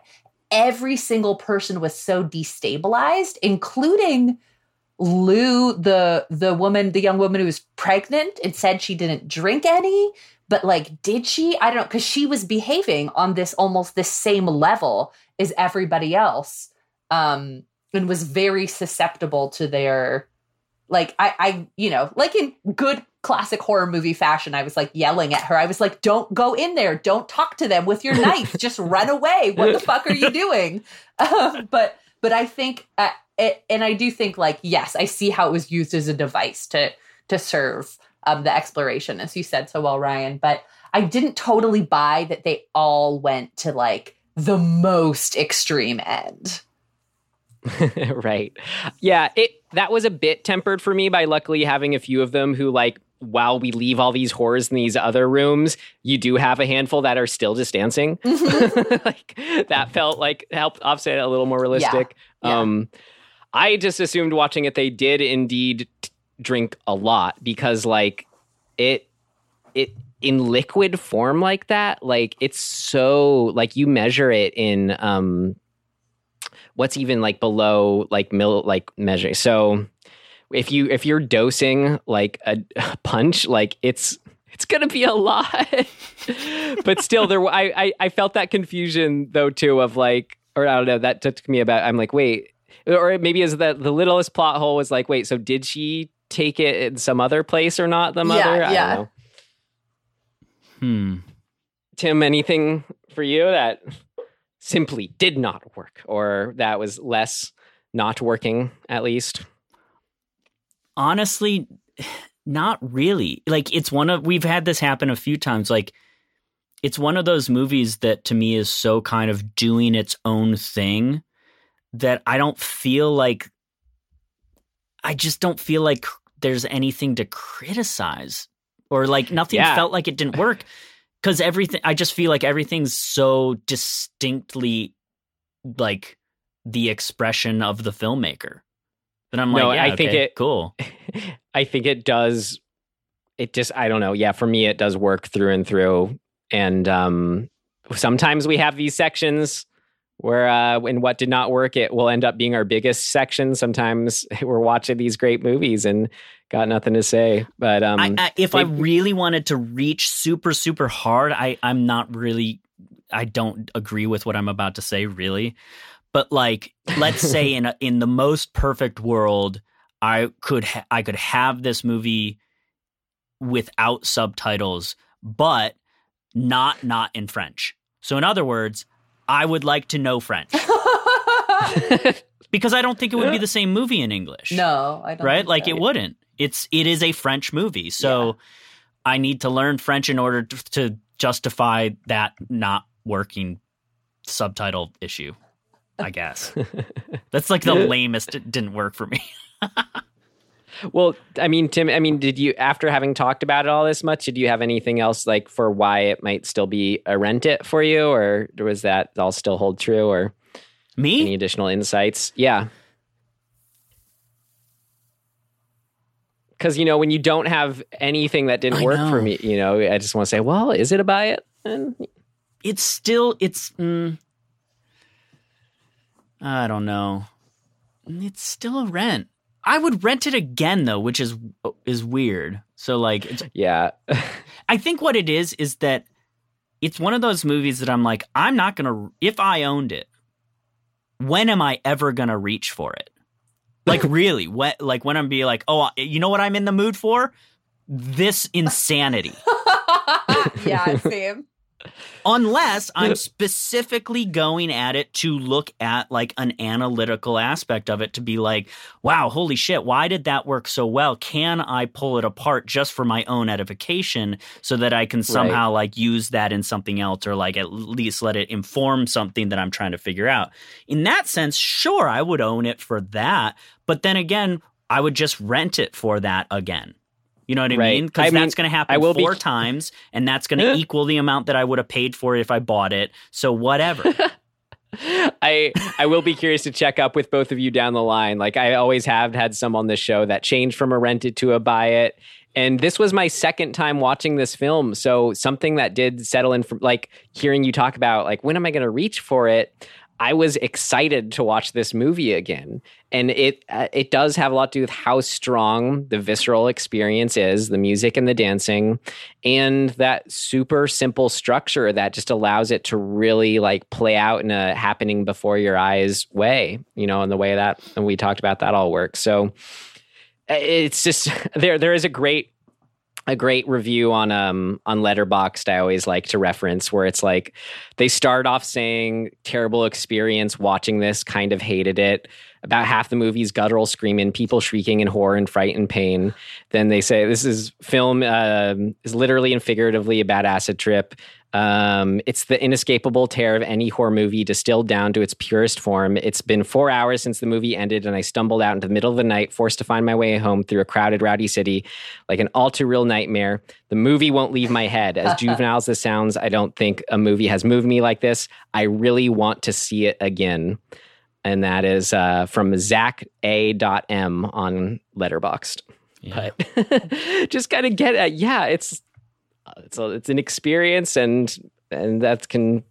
every single person was so destabilized, including Lou, the the woman, the young woman who was pregnant and said she didn't drink any. But like, did she? I don't know, because she was behaving on this almost the same level as everybody else um and was very susceptible to their like I I you know like in good classic horror movie fashion I was like yelling at her I was like don't go in there don't talk to them with your *laughs* knife just run away what the fuck are you *laughs* doing *laughs* um, but but I think uh, it, and I do think like yes I see how it was used as a device to to serve um the exploration as you said so well Ryan but I didn't totally buy that they all went to like the most extreme end *laughs* right. Yeah. It that was a bit tempered for me by luckily having a few of them who like. While we leave all these horrors in these other rooms, you do have a handful that are still just dancing. *laughs* like that felt like helped offset a little more realistic. Yeah. Um, I just assumed watching it they did indeed t- drink a lot because like it it in liquid form like that like it's so like you measure it in um what's even like below like mill like measuring so if you if you're dosing like a, a punch like it's it's gonna be a lot. *laughs* but still, there I, I I felt that confusion though too of like, or I don't know, that took me about. I'm like, wait, or maybe is that the littlest plot hole was like, wait, so did she take it in some other place or not? The mother, Yeah, I yeah. don't know. Hmm. Tim, anything for you that simply did not work, or that was less not working at least? honestly not really like it's one of we've had this happen a few times like it's one of those movies that to me is so kind of doing its own thing that i don't feel like i just don't feel like there's anything to criticize or like nothing Yeah. felt like it didn't work because everything i just feel like everything's so distinctly like the expression of the filmmaker that i'm like No, yeah, I think okay, it- cool *laughs* I think it does. It just, I don't know. Yeah, for me, it does work through and through. And um, sometimes we have these sections where, uh, in what did not work, it will end up being our biggest section. Sometimes *laughs* we're watching these great movies and got nothing to say. But um, I, I, if I really wanted to reach super super hard, I I'm not really I don't agree with what I'm about to say really. But like let's say *laughs* in a, in the most perfect world, I could ha- I could have this movie without subtitles, but not not in French. So in other words, I would like to know French *laughs* because I don't think it would be the same movie in English no, I don't. right? Like so. it wouldn't. It's it is a French movie, so I need to learn French in order to, to justify that not working subtitle issue. I guess *laughs* that's like the lamest. It didn't work for me. *laughs* Well, I mean, Tim, I mean, did you, after having talked about it all this much, did you have anything else like for why it might still be a rent it for you, or was that all still hold true, or Me? any additional insights? Yeah. Because, you know, when you don't have anything that didn't I work for me, you know, I just want to say, well, is it a buy it? And It's still it's. Mm, I don't know. It's still a rent. I would rent it again though, which is is weird. So like, it's, yeah. I think what it is is that it's one of those movies that I'm like, I'm not gonna. If I owned it, when am I ever gonna reach for it? Like *laughs* really, when, like when I'm be like, oh, you know what I'm in the mood for? This insanity. *laughs* yeah, same. Unless I'm *laughs* specifically going at it to look at like an analytical aspect of it to be like, wow, holy shit, why did that work so well? Can I pull it apart just for my own edification so that I can somehow like use that in something else or like at least let it inform something that I'm trying to figure out? In that sense, sure, I would own it for that. But then again, I would just rent it for that again. You know what I Right. mean? Because that's going to happen I will be- four *laughs* times, and that's going to equal the amount that I would have paid for it if I bought it. So whatever. *laughs* I I will be curious to check up with both of you down the line. Like I always have had some on this show that changed from a rent it to a buy it. And this was my second time watching this film. So something that did settle in from like hearing you talk about like when am I going to reach for it? I was excited to watch this movie again. And it uh, it does have a lot to do with how strong the visceral experience is, the music and the dancing, and that super simple structure that just allows it to really like play out in a happening before your eyes way, you know, in the way that and we talked about that all works. So uh, it's just *laughs* there there is a great a great review on um on Letterboxd I always like to reference where it's like they start off saying terrible experience watching this kind of hated it. About half the movie's guttural screaming people shrieking in horror and fright and pain. Then they say this is film um, is literally and figuratively a bad acid trip um, it's the inescapable tear of any horror movie distilled down to its purest form. It's been four hours since the movie ended, and I stumbled out into the middle of the night, forced to find my way home through a crowded, rowdy city like an all too real nightmare. The movie won't leave my head. As *laughs* juvenile as this sounds, I don't think a movie has moved me like this. I really want to see it again. And that is uh, from Zach A. M on Letterboxd. But *laughs* just kind of get at, yeah, it's it's a, it's an experience and and that can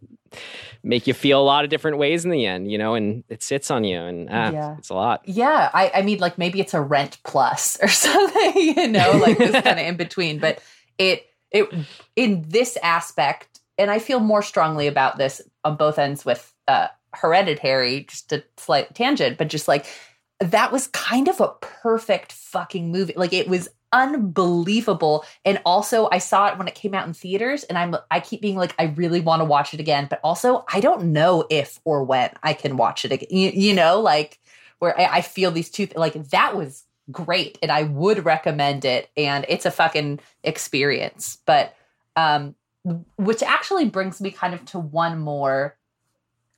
make you feel a lot of different ways in the end, you know, and it sits on you and ah, Yeah. it's a lot. Yeah, I, I mean, like maybe it's a rent plus *laughs* or something, you know, like this *laughs* kind of in between. But it it in this aspect, and I feel more strongly about this on both ends with uh, Hereditary. Just a slight tangent, but just like that was kind of a perfect fucking movie. Like it was unbelievable. And also I saw it when it came out in theaters and I'm I keep being like I really want to watch it again, but also I don't know if or when I can watch it again. You, you know, like where I, I feel these two like that was great and I would recommend it and it's a fucking experience. But um which actually brings me kind of to one more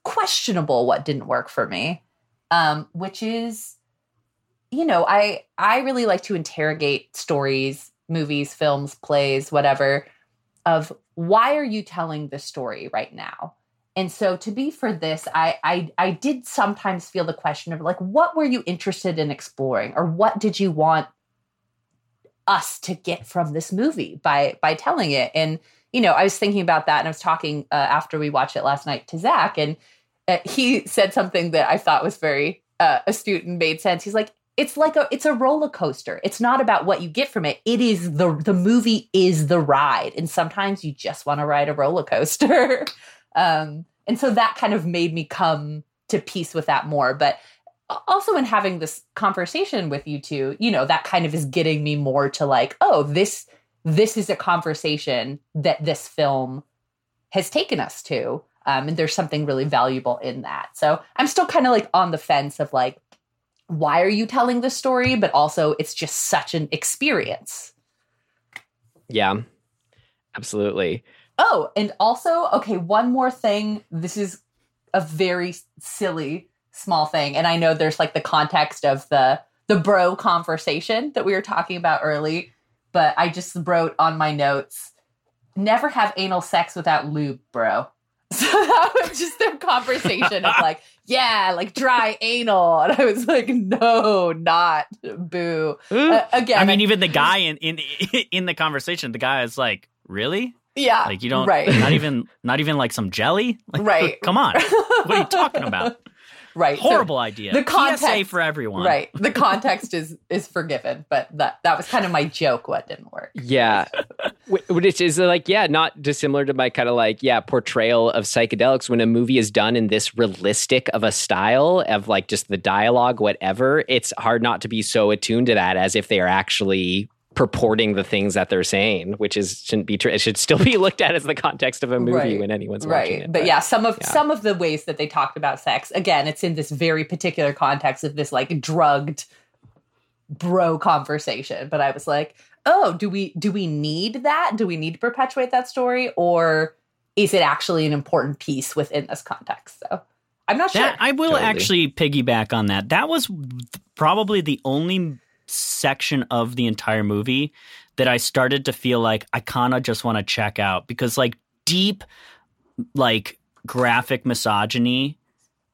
questionable what didn't work for me. Um which is you know, I I really like to interrogate stories, movies, films, plays, whatever of why are you telling this story right now? And so to be for this, I, I I did sometimes feel the question of like, what were you interested in exploring, or what did you want us to get from this movie by by telling it? And you know, I was thinking about that, and I was talking uh, after we watched it last night to Zach, and uh, he said something that I thought was very uh, astute and made sense. He's like, it's like a it's a roller coaster. It's not about what you get from it. It is the the movie is the ride, and sometimes you just want to ride a roller coaster. *laughs* um, and so that kind of made me come to peace with that more. But also in having this conversation with you two, you know, that kind of is getting me more to like, oh, this this is a conversation that this film has taken us to. Um, and there's something really valuable in that. So I'm still kind of like on the fence of like, why are you telling this story? But also, it's just such an experience. Yeah, absolutely. Oh, and also, okay, one more thing. This is a very silly small thing, and I know there's like the context of the the bro conversation that we were talking about early, but I just wrote on my notes, never have anal sex without lube, bro. *laughs* So that was just their conversation of like, yeah, like dry *laughs* anal. *laughs* And I was like, no, not boo. Uh, again, I mean, even the guy *laughs* in in in the conversation, the guy is like, really? Yeah, Like you don't, right. not even, not even like some jelly. Like, Right. Come on, what are you talking about? Right. So Horrible idea. the context- PSA for everyone. right. The context is is forgiven, but that that was kind of my joke. What didn't work? Yeah. *laughs* Which is uh, like, yeah, not dissimilar to my kind of like, yeah, portrayal of psychedelics when a movie is done in this realistic of a style of like just the dialogue, whatever. It's hard not to be so attuned to that as if they are actually purporting the things that they're saying, which is shouldn't be true. It should still be *laughs* looked at as the context of a movie Right. when anyone's right. watching it. But, yeah, some of yeah. some of the ways that they talked about sex, again, it's in this very particular context of this like drugged bro conversation. But I was like, oh, do we do we need that? Do we need to perpetuate that story, or is it actually an important piece within this context? So I'm not sure. I will Totally. actually piggyback on that. That was probably the only section of the entire movie that I started to feel like I kind of just want to check out because like deep like graphic misogyny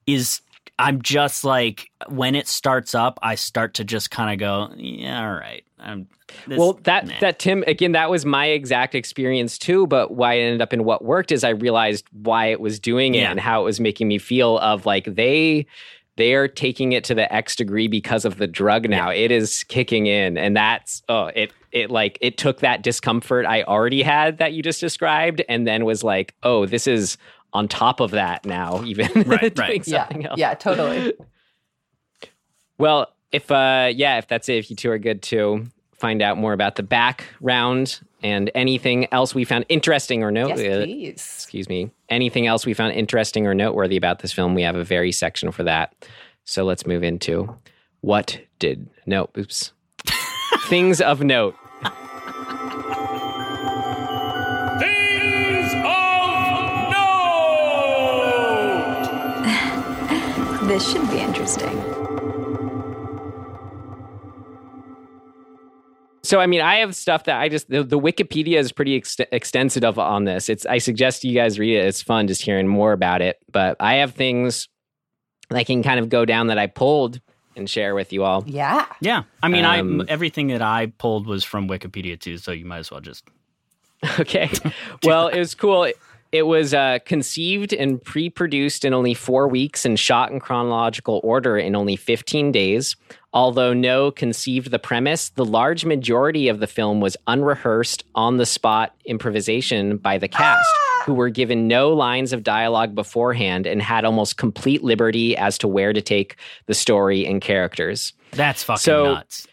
is I'm just like when it starts up I start to just kind of go yeah all right I'm this, well, that nah. that Tim again, that was my exact experience too. But why it ended up in what worked is I realized why it was doing it Yeah. and how it was making me feel. Of like they they are taking it to the X degree because of the drug. Now it is kicking in, and that's oh it it like it took that discomfort I already had that you just described, and then was like, oh, this is on top of that now. *laughs* Even Right, *laughs* doing right. yeah, something else. yeah, totally. *laughs* Well, if uh yeah, if that's it, if you two are good to find out more about the background and anything else we found interesting or note yes, please. excuse me, anything else we found interesting or noteworthy about this film, we have a very section for that. So let's move into what did no oops. *laughs* Things of note. Things of note! *sighs* This should be interesting. So I mean, I have stuff that I just the, the Wikipedia is pretty ex- extensive on this. It's I suggest you guys read it. It's fun just hearing more about it. But I have things that I can kind of go down that I pulled and share with you all. Yeah. yeah I mean Um, I everything that I pulled was from Wikipedia too so you might as well just *laughs* Okay. Well, it was cool. It, it was uh, conceived and pre produced in only four weeks and shot in chronological order in only 15 days. Although Noé conceived the premise, the large majority of the film was unrehearsed, on the spot improvisation by the cast, who were given no lines of dialogue beforehand and had almost complete liberty as to where to take the story and characters. That's fucking So- nuts.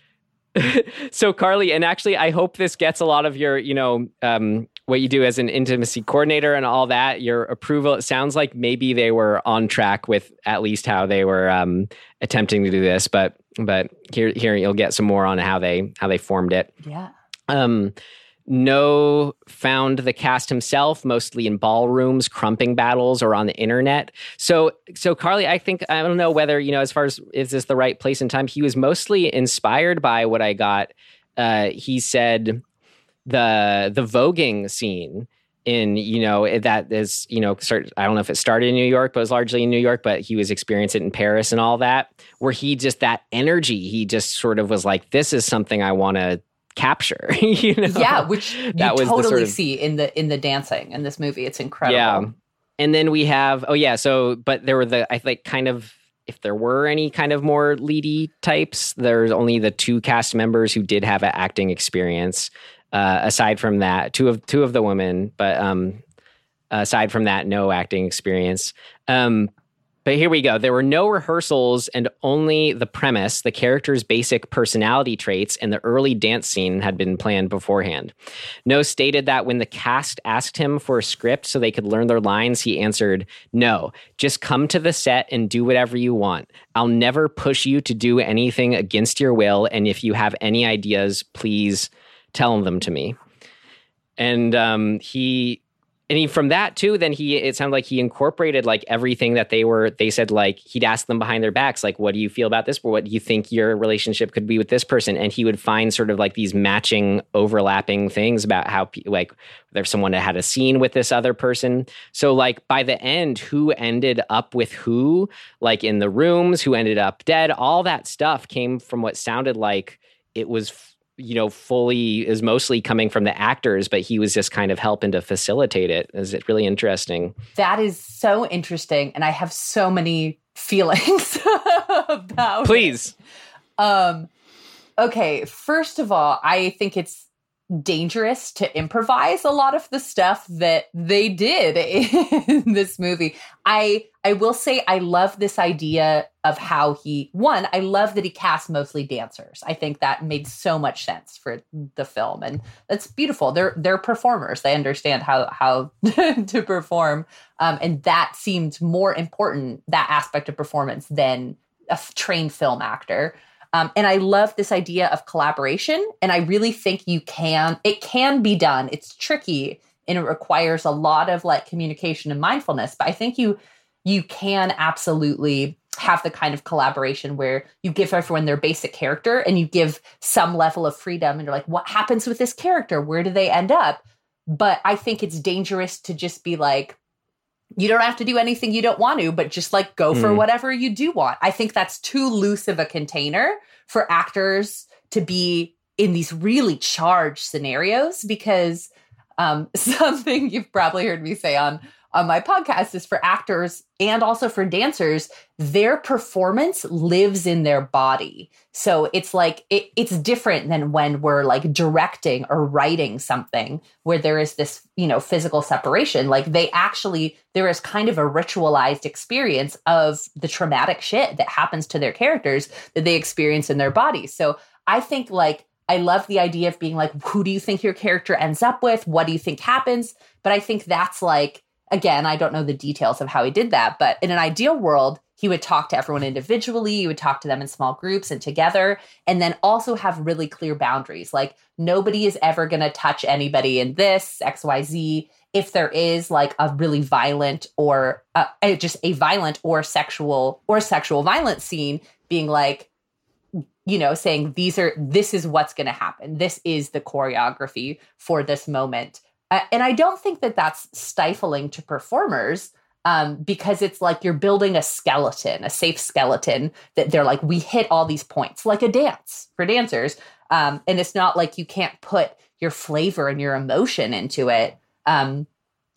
*laughs* so Carly, and actually, I hope this gets a lot of your, you know, um, what you do as an intimacy coordinator and all that. Your approval. It sounds like maybe they were on track with at least how they were um, attempting to do this, but but here here you'll get some more on how they how they formed it. Yeah. Um, Noé found the cast himself mostly in ballrooms, crumping battles, or on the internet. So, so Carly, I think I don't know whether you know as far as is this the right place and time. He was mostly inspired by what I got. Uh, he said the the voguing scene in you know eh, that is you know start, I don't know if it started in New York, but it was largely in New York. But he was experiencing it in Paris and all that, where he just that energy. He just sort of was like, "This is something I want to." capture *laughs* you know Yeah, which *laughs* you That was totally sort of- see in the in the dancing in this movie. It's incredible. yeah. And then we have oh yeah, so but there were the I think kind of if there were any kind of more leady types, there's only the two cast members who did have an acting experience. Uh, aside from that, two of two of the women, but um, aside from that, no acting experience. Um, but here we go. There were no rehearsals and only the premise, the character's basic personality traits, and the early dance scene had been planned beforehand. Noé stated that when the cast asked him for a script so they could learn their lines, he answered, No, just come to the set and do whatever you want. I'll never push you to do anything against your will. And if you have any ideas, please tell them to me. And um, he and he from that too then he it sounded like he incorporated like everything that they were they said like he'd ask them behind their backs like what do you feel about this? What do you think your relationship could be with this person? And he would find sort of like these matching overlapping things about how like there's someone that had a scene with this other person. So like by the end who ended up with who like in the rooms who ended up dead all that stuff came from what sounded like it was you know, fully is mostly coming from the actors, but he was just kind of helping to facilitate it. Is it really interesting? That is so interesting. And I have so many *laughs* feelings about it. Please. Um, okay, first of all, I think it's dangerous to improvise a lot of the stuff that they did *laughs* in this movie. I I will say I love this idea of how he one, I love that he cast mostly dancers. I think that made so much sense for the film and that's beautiful. They're they're performers. They understand how how *laughs* to perform. Um, and that seemed more important that aspect of performance than a trained film actor. Um, and I love this idea of collaboration. And I really think you can, it can be done. It's tricky and it requires a lot of like communication and mindfulness. But I think you, you can absolutely have the kind of collaboration where you give everyone their basic character and you give some level of freedom and you're like, what happens with this character? Where do they end up? But I think it's dangerous to just be like, you don't have to do anything you don't want to, but just like go for Mm. whatever you do want. I think that's too loose of a container for actors to be in these really charged scenarios because um, *laughs* something you've probably heard me say on on my podcast is for actors and also for dancers their performance lives in their body so it's like it, it's different than when we're like directing or writing something where there is this you know physical separation like they actually there is kind of a ritualized experience of the traumatic shit that happens to their characters that they experience in their bodies so i think like I love the idea of being like, who do you think your character ends up with? What do you think happens? But I think that's like, again, I don't know the details of how he did that, but in an ideal world, he would talk to everyone individually, he would talk to them in small groups and together, and then also have really clear boundaries. Like, nobody is ever going to touch anybody in this, XYZ. If there is like a really violent or uh, uh, just a violent or sexual or sexual violence scene, being like, you know, saying these are this is what's going to happen. This is the choreography for this moment. Uh, and I don't think that that's stifling to performers um, because it's like you're building a skeleton, a safe skeleton that they're like, we hit all these points, like a dance for dancers. Um, and it's not like you can't put your flavor and your emotion into it. Um,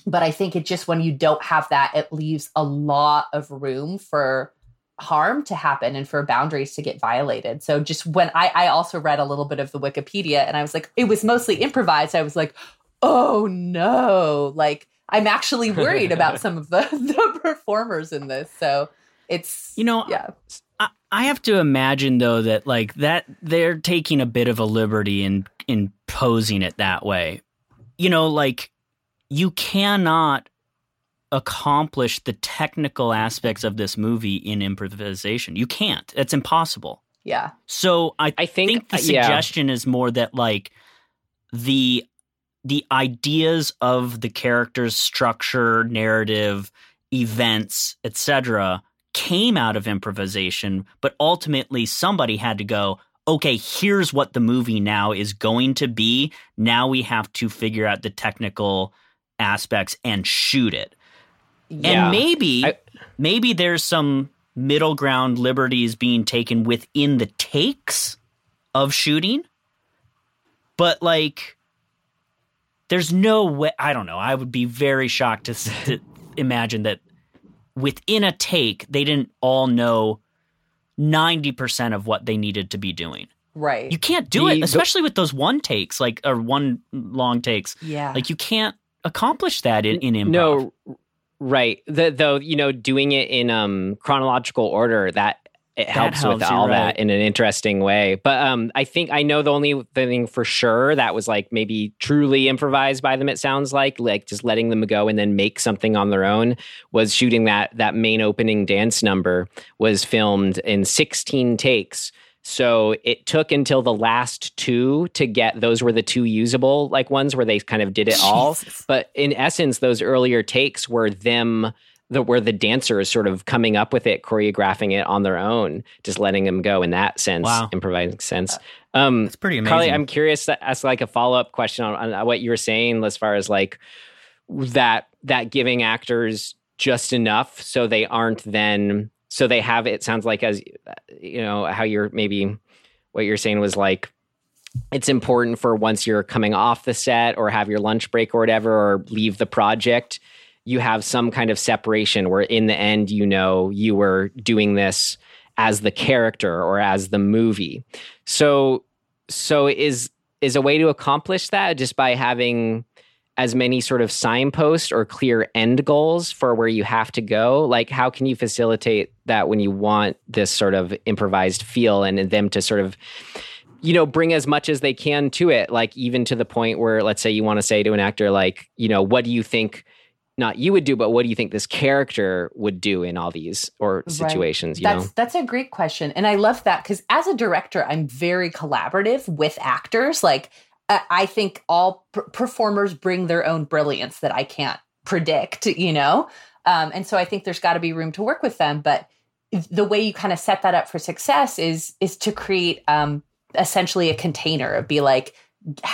but I think it just when you don't have that, it leaves a lot of room for harm to happen and for boundaries to get violated. So just when I, I also read a little bit of the Wikipedia and I was like, it was mostly improvised. I was like, oh no, like I'm actually worried about *laughs* some of the, *laughs* the performers in this. So it's you know yeah. I, I have to imagine though that like that they're taking a bit of a liberty in in posing it that way. You know, like you cannot accomplish the technical aspects of this movie in improvisation. You can't. It's impossible. Yeah. So I, I think, the uh, yeah. suggestion is more that like the the ideas of the characters, structure, narrative, events, etc., came out of improvisation, but ultimately somebody had to go, okay, here's what the movie now is going to be. Now we have to figure out the technical aspects and shoot it. Yeah. And maybe I- maybe there's some middle ground liberties being taken within the takes of shooting. But like there's no way I don't know. I would be very shocked to, to *laughs* imagine that within a take they didn't all know 90% of what they needed to be doing. Right. You can't do The- it, especially with those one takes, like or one long takes. yeah. Like you can't accomplish that in, in improv. No, right. The, though you know, doing it in um chronological order that it helps helps, with all right. that in an interesting way. But um, I think I know the only thing for sure that was like maybe truly improvised by them. It sounds like like just letting them go and then make something on their own was shooting that that main opening dance number was filmed in 16 takes. So it took until the last two to get those were the two usable like ones where they kind of did it all. But in essence, those earlier takes were them the where the dancers sort of coming up with it, choreographing it on their own, just letting them go in that sense, Wow. improvising sense. Um, It's pretty amazing. Carly, I'm curious to ask like a follow up question on, on what you were saying as far as like that that giving actors just enough so they aren't then so they have it sounds like as you know how you're maybe what you're saying was like it's important for once you're coming off the set or have your lunch break or whatever or leave the project you have some kind of separation where in the end you know you were doing this as the character or as the movie. So so is is a way to accomplish that just by having as many sort of signposts or clear end goals for where you have to go? Like how can you facilitate that when you want this sort of improvised feel and them to sort of you know bring as much as they can to it? Like even to the point where let's say you want to say to an actor like you know what do you think not you would do but what do you think this character would do in all these or Right. situations you that's know? that's a great question and i love that because as a director i'm very collaborative with actors like i, think all per- performers bring their own brilliance that i can't predict you know? Um, and so i think there's got to be room to work with them but the way you kind of set that up for success is is to create um, essentially a container. Of be like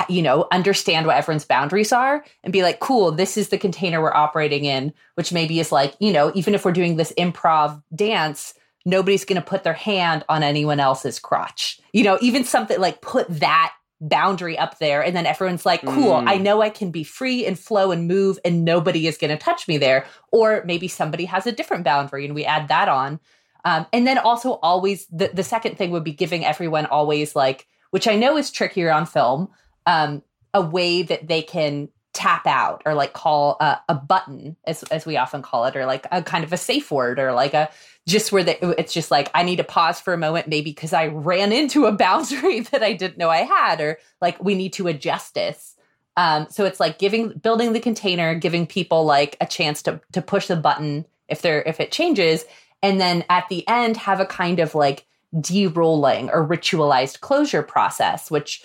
you know understand what everyone's boundaries are and be like cool this is the container we're operating in which maybe is like you know even if we're doing this improv dance nobody's going to put their hand on anyone else's crotch. You know even something like put that boundary up there and then everyone's like cool Mm. i know i can be free and flow and move and nobody is going to touch me there. Or maybe somebody has a different boundary and we add that on. Um, and then also always the, the second thing would be giving everyone always like which i know is trickier on film um, a way that they can tap out or like call a, a button as, as we often call it or like a kind of a safe word or like a just where the, it's just like i need to pause for a moment maybe because i ran into a *laughs* boundary that i didn't know i had or like we need to adjust this. Um, so it's like giving building the container giving people like a chance to to push the button if they're if it changes and then at the end have a kind of like de-rolling or ritualized closure process which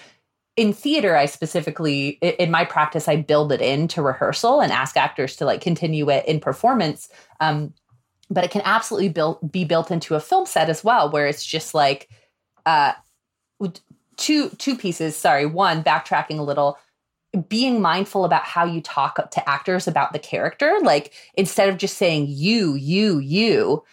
in theater i specifically in my practice i build it into rehearsal and ask actors to like continue it in performance. Um, but it can absolutely build, be built into a film set as well where it's just like uh, two two pieces sorry one backtracking a little being mindful about how you talk to actors about the character. Like instead of just saying you you you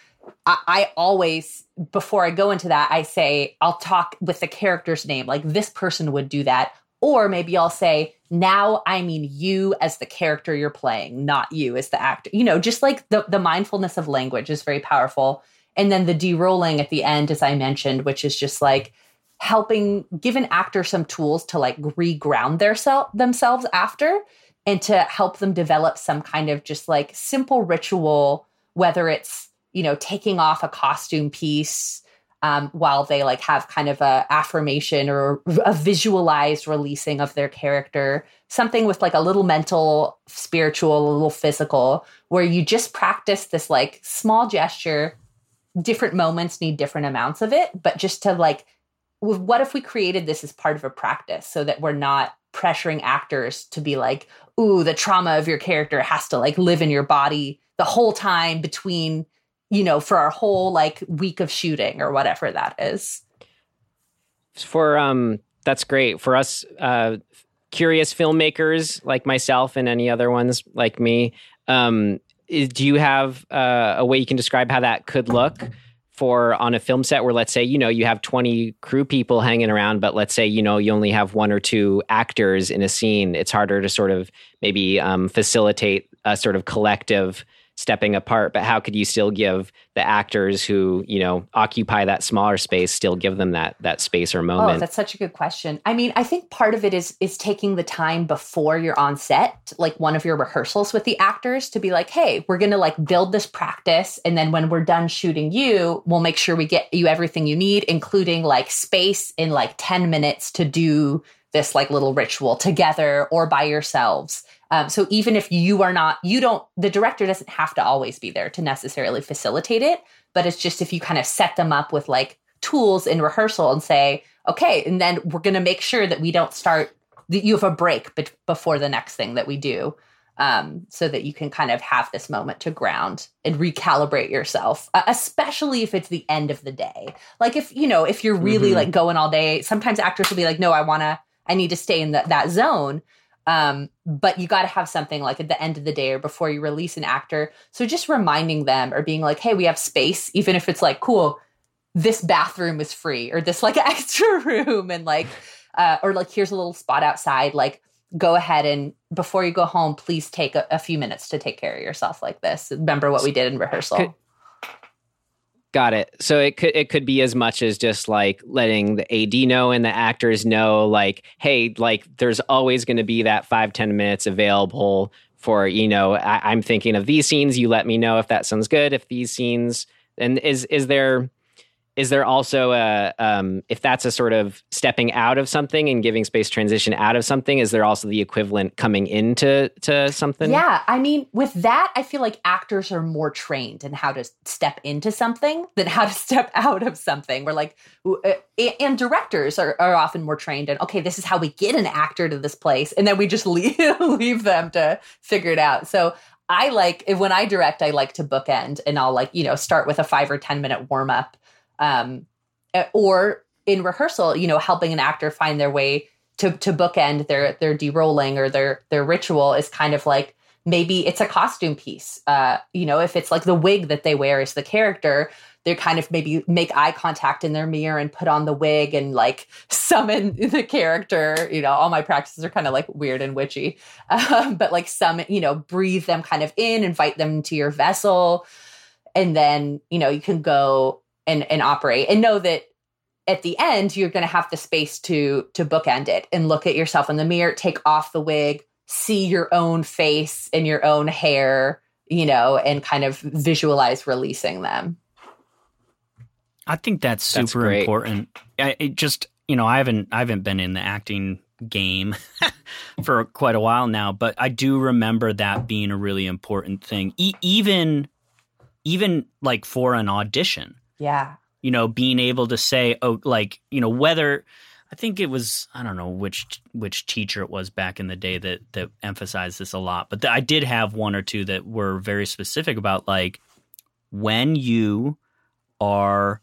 I, always before i go into that i say i'll talk with the character's name like this person would do that. Or maybe i'll say now i mean you as the character you're playing not you as the actor. You know just like the, the mindfulness of language is very powerful. And then the de-rolling at the end, as I mentioned, which is just like helping give an actor some tools to like reground their self themselves after and to help them develop some kind of just like simple ritual, whether it's, you know, taking off a costume piece um, while they like have kind of a affirmation or a visualized releasing of their character. Something with like a little mental spiritual a little physical where you just practice this like small gesture. Different moments need different amounts of it but just to like what if we created this as part of a practice so that we're not pressuring actors to be like ooh the trauma of your character has to like live in your body the whole time between you know, for our whole like week of shooting or whatever that is. For um that's great. For us uh curious filmmakers like myself and any other ones like me, um is, do you have uh, a way you can describe how that could look? for on a film set where let's say you know you have 20 crew people hanging around but let's say you know you only have one or two actors in a scene it's harder to sort of maybe um, facilitate a sort of collective stepping apart but how could you still give the actors who you know occupy that smaller space still give them that that space or oh, moment? oh that's such a good question. I mean i think part of it is is taking the time before you're on set like one of your rehearsals with the actors to be like hey we're gonna like build this practice and then when we're done shooting you we'll make sure we get you everything you need including like space in like 10 minutes to do this like little ritual together or by yourselves um, so even if you are not, you don't, the director doesn't have to always be there to necessarily facilitate it. But it's just if you kind of set them up with like tools in rehearsal and say, okay, and then we're going to make sure that we don't start, that you have a break be- before the next thing that we do. Um, so that you can kind of have this moment to ground and recalibrate yourself, uh, especially if it's the end of the day. Like if, you know, if you're really mm-hmm. like going all day, sometimes actors will be like, no, I want to, I need to stay in the, that zone. Um, but you got to have something like at the end of the day or before you release an actor. So just reminding them or being like, hey, we have space, even if it's like, cool, this bathroom is free or this like *laughs* extra room and like, uh, or like, here's a little spot outside. Like, go ahead and before you go home, please take a, a few minutes to take care of yourself like this. Remember what we did in rehearsal. Could, Got it. So it could it could be as much as just like letting the AD know and the actors know, like, hey, like there's always going to be that five ten minutes available for you know. I, I'm thinking of these scenes. You let me know if that sounds good. If these scenes and is is there is there also a um, if that's a sort of stepping out of something and giving space transition out of something is there also the equivalent coming into to something? Yeah i mean with that i feel like actors are more trained in how to step into something than how to *laughs* step out of something. We're like uh, and directors are, are often more trained in okay this is how we get an actor to this place and then we just *laughs* leave, leave them to figure it out. So I like when I direct, I like to bookend and I'll like, you know, start with a five or 10 minute warm up um, eh, or in rehearsal, you know, helping an actor find their way to to bookend their their de-rolling or their their ritual is kind of like maybe it's a costume piece. Uh, you know, if it's like the wig that they wear is the character, they kind of maybe make eye contact in their mirror and put on the wig and like *laughs* summon the character. You know, all my practices are kind of like weird and witchy, um, but like some, you know, breathe them kind of in, invite them to your vessel, and then you know you can go and and operate and know that at the end you're going to have the space to to bookend it and look at yourself in the mirror take off the wig see your own face and your own hair you know and kind of visualize releasing them. I think that's super that's important. I, it just you know i haven't i haven't been in the acting game *laughs* for quite a while now but i do remember that being a really important thing. E- even even like for an audition yeah. You know, being able to say, oh, like, you know, whether I think it was I don't know which which teacher it was back in the day that that emphasized this a lot, but I did have one or two that were very specific about like when you are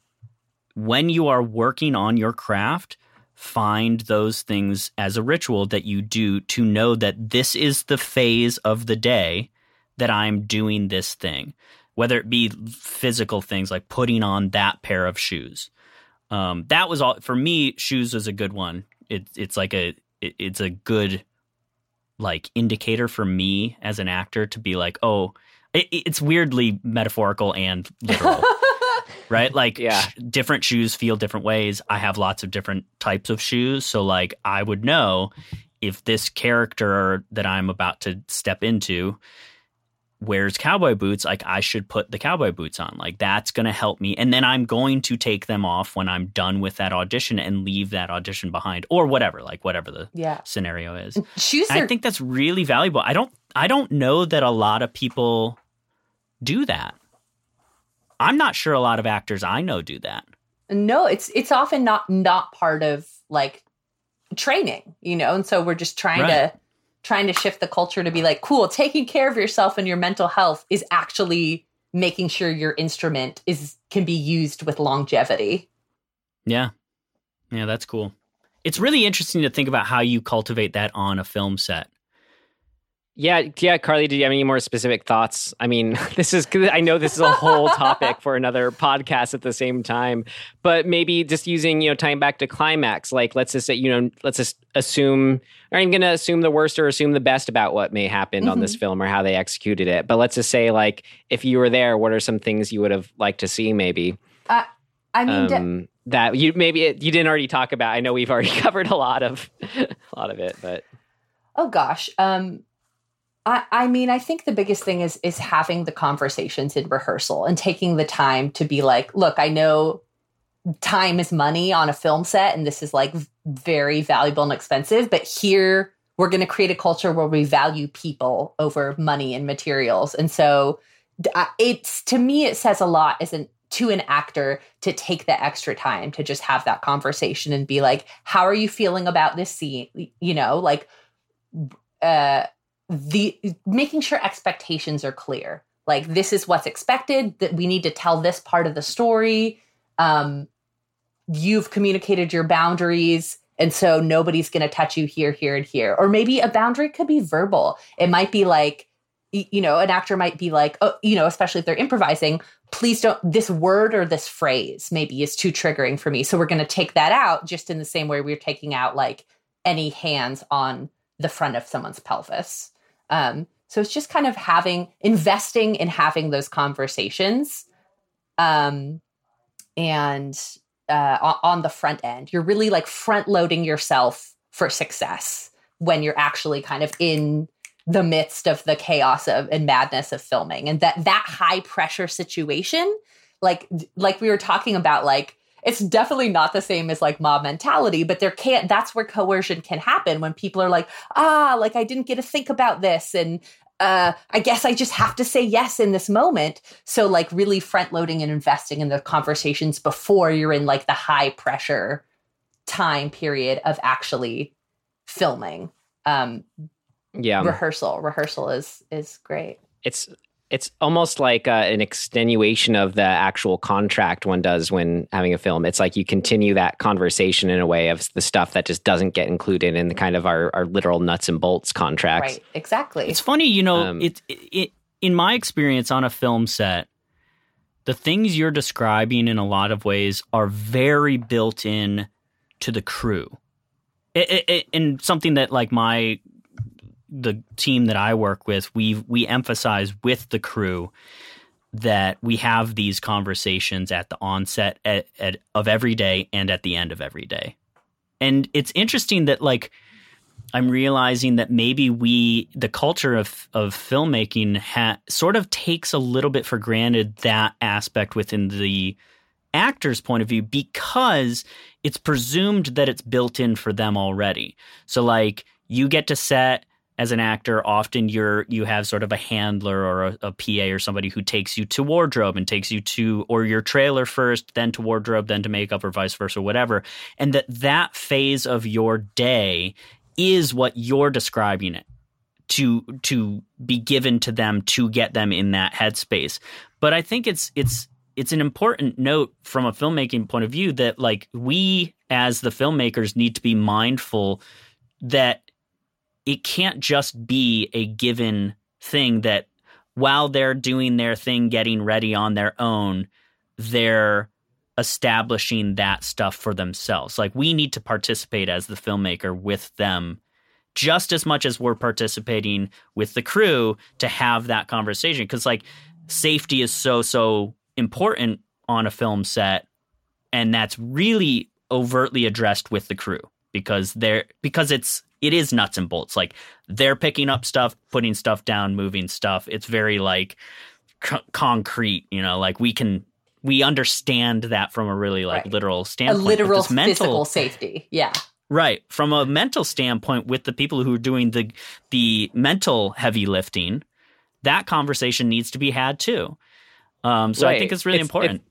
when you are working on your craft, find those things as a ritual that you do to know that this is the phase of the day that I'm doing this thing whether it be physical things like putting on that pair of shoes. Um, that was all for me. Shoes was a good one. It, it's like a it, it's a good like indicator for me as an actor to be like, oh, it, it's weirdly metaphorical and literal. *laughs* right? Like Yeah. sh- different shoes feel different ways. I have lots of different types of shoes, so like I would know if this character that I'm about to step into wears cowboy boots, like I should put the cowboy boots on. Like that's going to help me. And then I'm going to take them off when I'm done with that audition and leave that audition behind or whatever, like whatever the Yeah. scenario is. Shoes I think that's really valuable. I don't I don't know that a lot of people do that. I'm not sure a lot of actors I know do that. no it's it's often not not part of like training you know and so we're just trying Right. to trying to shift the culture to be like cool taking care of yourself and your mental health is actually making sure your instrument is can be used with longevity Yeah. Yeah, that's cool. It's really interesting to think about how you cultivate that on a film set. Yeah, yeah, Carly, do you have any more specific thoughts? I mean, *laughs* this is I know this is a whole *laughs* topic for another podcast at the same time, but maybe just using, you know, tying back to climax, like let's just say, you know, let's just assume I'm going to assume the worst or assume the best about what may happen on this film or how they executed it. But let's just say like if you were there, what are some things you would have liked to see maybe? uh, i mean Um, that you maybe it, you didn't already talk about. I know we've already *laughs* covered a lot of a lot of it, but Oh gosh. Um I I mean I think the biggest thing is is having the conversations in rehearsal and taking the time to be like, look, I know time is money on a film set and this is like very valuable and expensive, but here we're going to create a culture where we value people over money and materials. And so it's to me it says a lot as an to an actor to take the extra time to just have that conversation and be like, how are you feeling about this scene? You know, like uh the making sure expectations are clear. Like this is what's expected that we need to tell this part of the story. Um you've communicated your boundaries and so nobody's going to touch you here here and here. Or maybe a boundary could be verbal. It might be like you know an actor might be like oh you know especially if they're improvising please don't this word or this phrase maybe is too triggering for me. So we're going to take that out just in the same way we're taking out like any hands on the front of someone's pelvis um, so it's just kind of having investing in having those conversations um, and uh, on, on the front end. You're really like front loading yourself for success when you're actually kind of in the midst of the chaos of and madness of filming. And that that high pressure situation like like we were talking about like it's definitely not the same as like mob mentality but there can't that's where coercion can happen when people are like ah like i didn't get to think about this and uh i guess i just have to say yes in this moment. So like really front loading and investing in the conversations before you're in like the high pressure time period of actually filming. Um yeah. rehearsal rehearsal is is great. It's it's almost like uh, an extenuation of the actual contract one does when having a film. It's like you continue that conversation in a way of the stuff that just doesn't get included in the kind of our, our literal nuts and bolts contracts. right exactly It's funny, you know, Um, it, it in my experience on a film set, the things you're describing in a lot of ways are very built in to the crew. It, it, it- and something that like my the team that I work with, we we emphasize with the crew that we have these conversations at the onset at, at, of every day and at the end of every day. And it's interesting that like I'm realizing that maybe we the culture of of filmmaking ha, sort of takes a little bit for granted that aspect within the actor's point of view because it's presumed that it's built in for them already. So like you get to set as an actor, often you're you have sort of a handler or a, a PA or somebody who takes you to wardrobe and takes you to or your trailer first, then to wardrobe, then to makeup, or vice versa, whatever. And that that phase of your day is what you're describing it to to be given to them to get them in that headspace. But I think it's it's it's an important note from a filmmaking point of view that like we as the filmmakers need to be mindful that it can't just be a given thing that while they're doing their thing getting ready on their own they're establishing that stuff for themselves. Like we need to participate as the filmmaker with them just as much as we're participating with the crew to have that conversation. Because like safety is so so important on a film set and that's really overtly addressed with the crew because they're because it's it is nuts and bolts like they're picking up stuff putting stuff down moving stuff it's very like c- concrete you know like we can we understand that from a really like Right. literal standpoint but literal mental physical safety. Yeah. Right. From a mental standpoint, with the people who are doing the the mental heavy lifting, that conversation needs to be had too. Um, so I think it's really It's- important.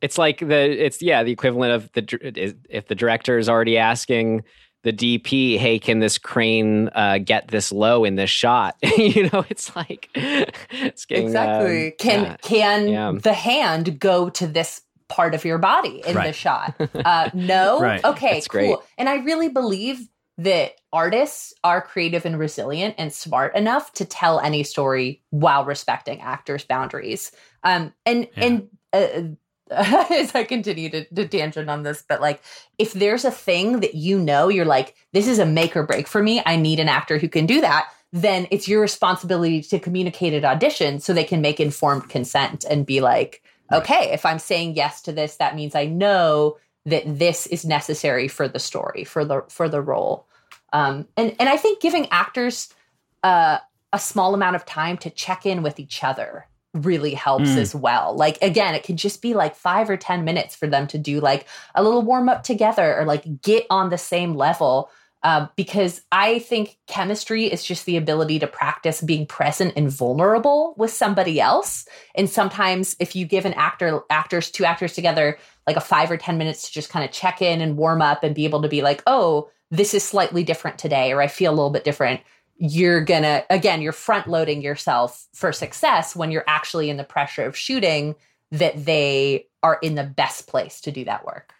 It's like the it's yeah the equivalent of the if the director is already asking the DP, hey, can this crane uh, get this low in this shot? *laughs* you know, it's like it's getting, exactly. um, can yeah. can Yeah. the hand go to this part of your body in the shot? *laughs* Uh, no. Right. Okay. That's cool. great. And I really believe that artists are creative and resilient and smart enough to tell any story while respecting actors' boundaries. Um, and Yeah. and uh, *laughs* as I continue to, to tangent on this, but like if there's a thing that you know, you're like, this is a make or break for me. I need an actor who can do that. Then it's your responsibility to communicate at audition so they can make informed consent and be like, okay, if I'm saying yes to this, that means I know that this is necessary for the story, for the for the role. Um, and and I think giving actors uh, a small amount of time to check in with each other really helps Mm. as well. Like again, it could just be like 5 or 10 minutes for them to do like a little warm up together or like get on the same level uh, because I think chemistry is just the ability to practice being present and vulnerable with somebody else. And sometimes if you give an actor actors two actors together like a 5 or 10 minutes to just kind of check in and warm up and be able to be like, "Oh, this is slightly different today or I feel a little bit different." You're gonna again you're front loading yourself for success when you're actually in the pressure of shooting that they are in the best place to do that work.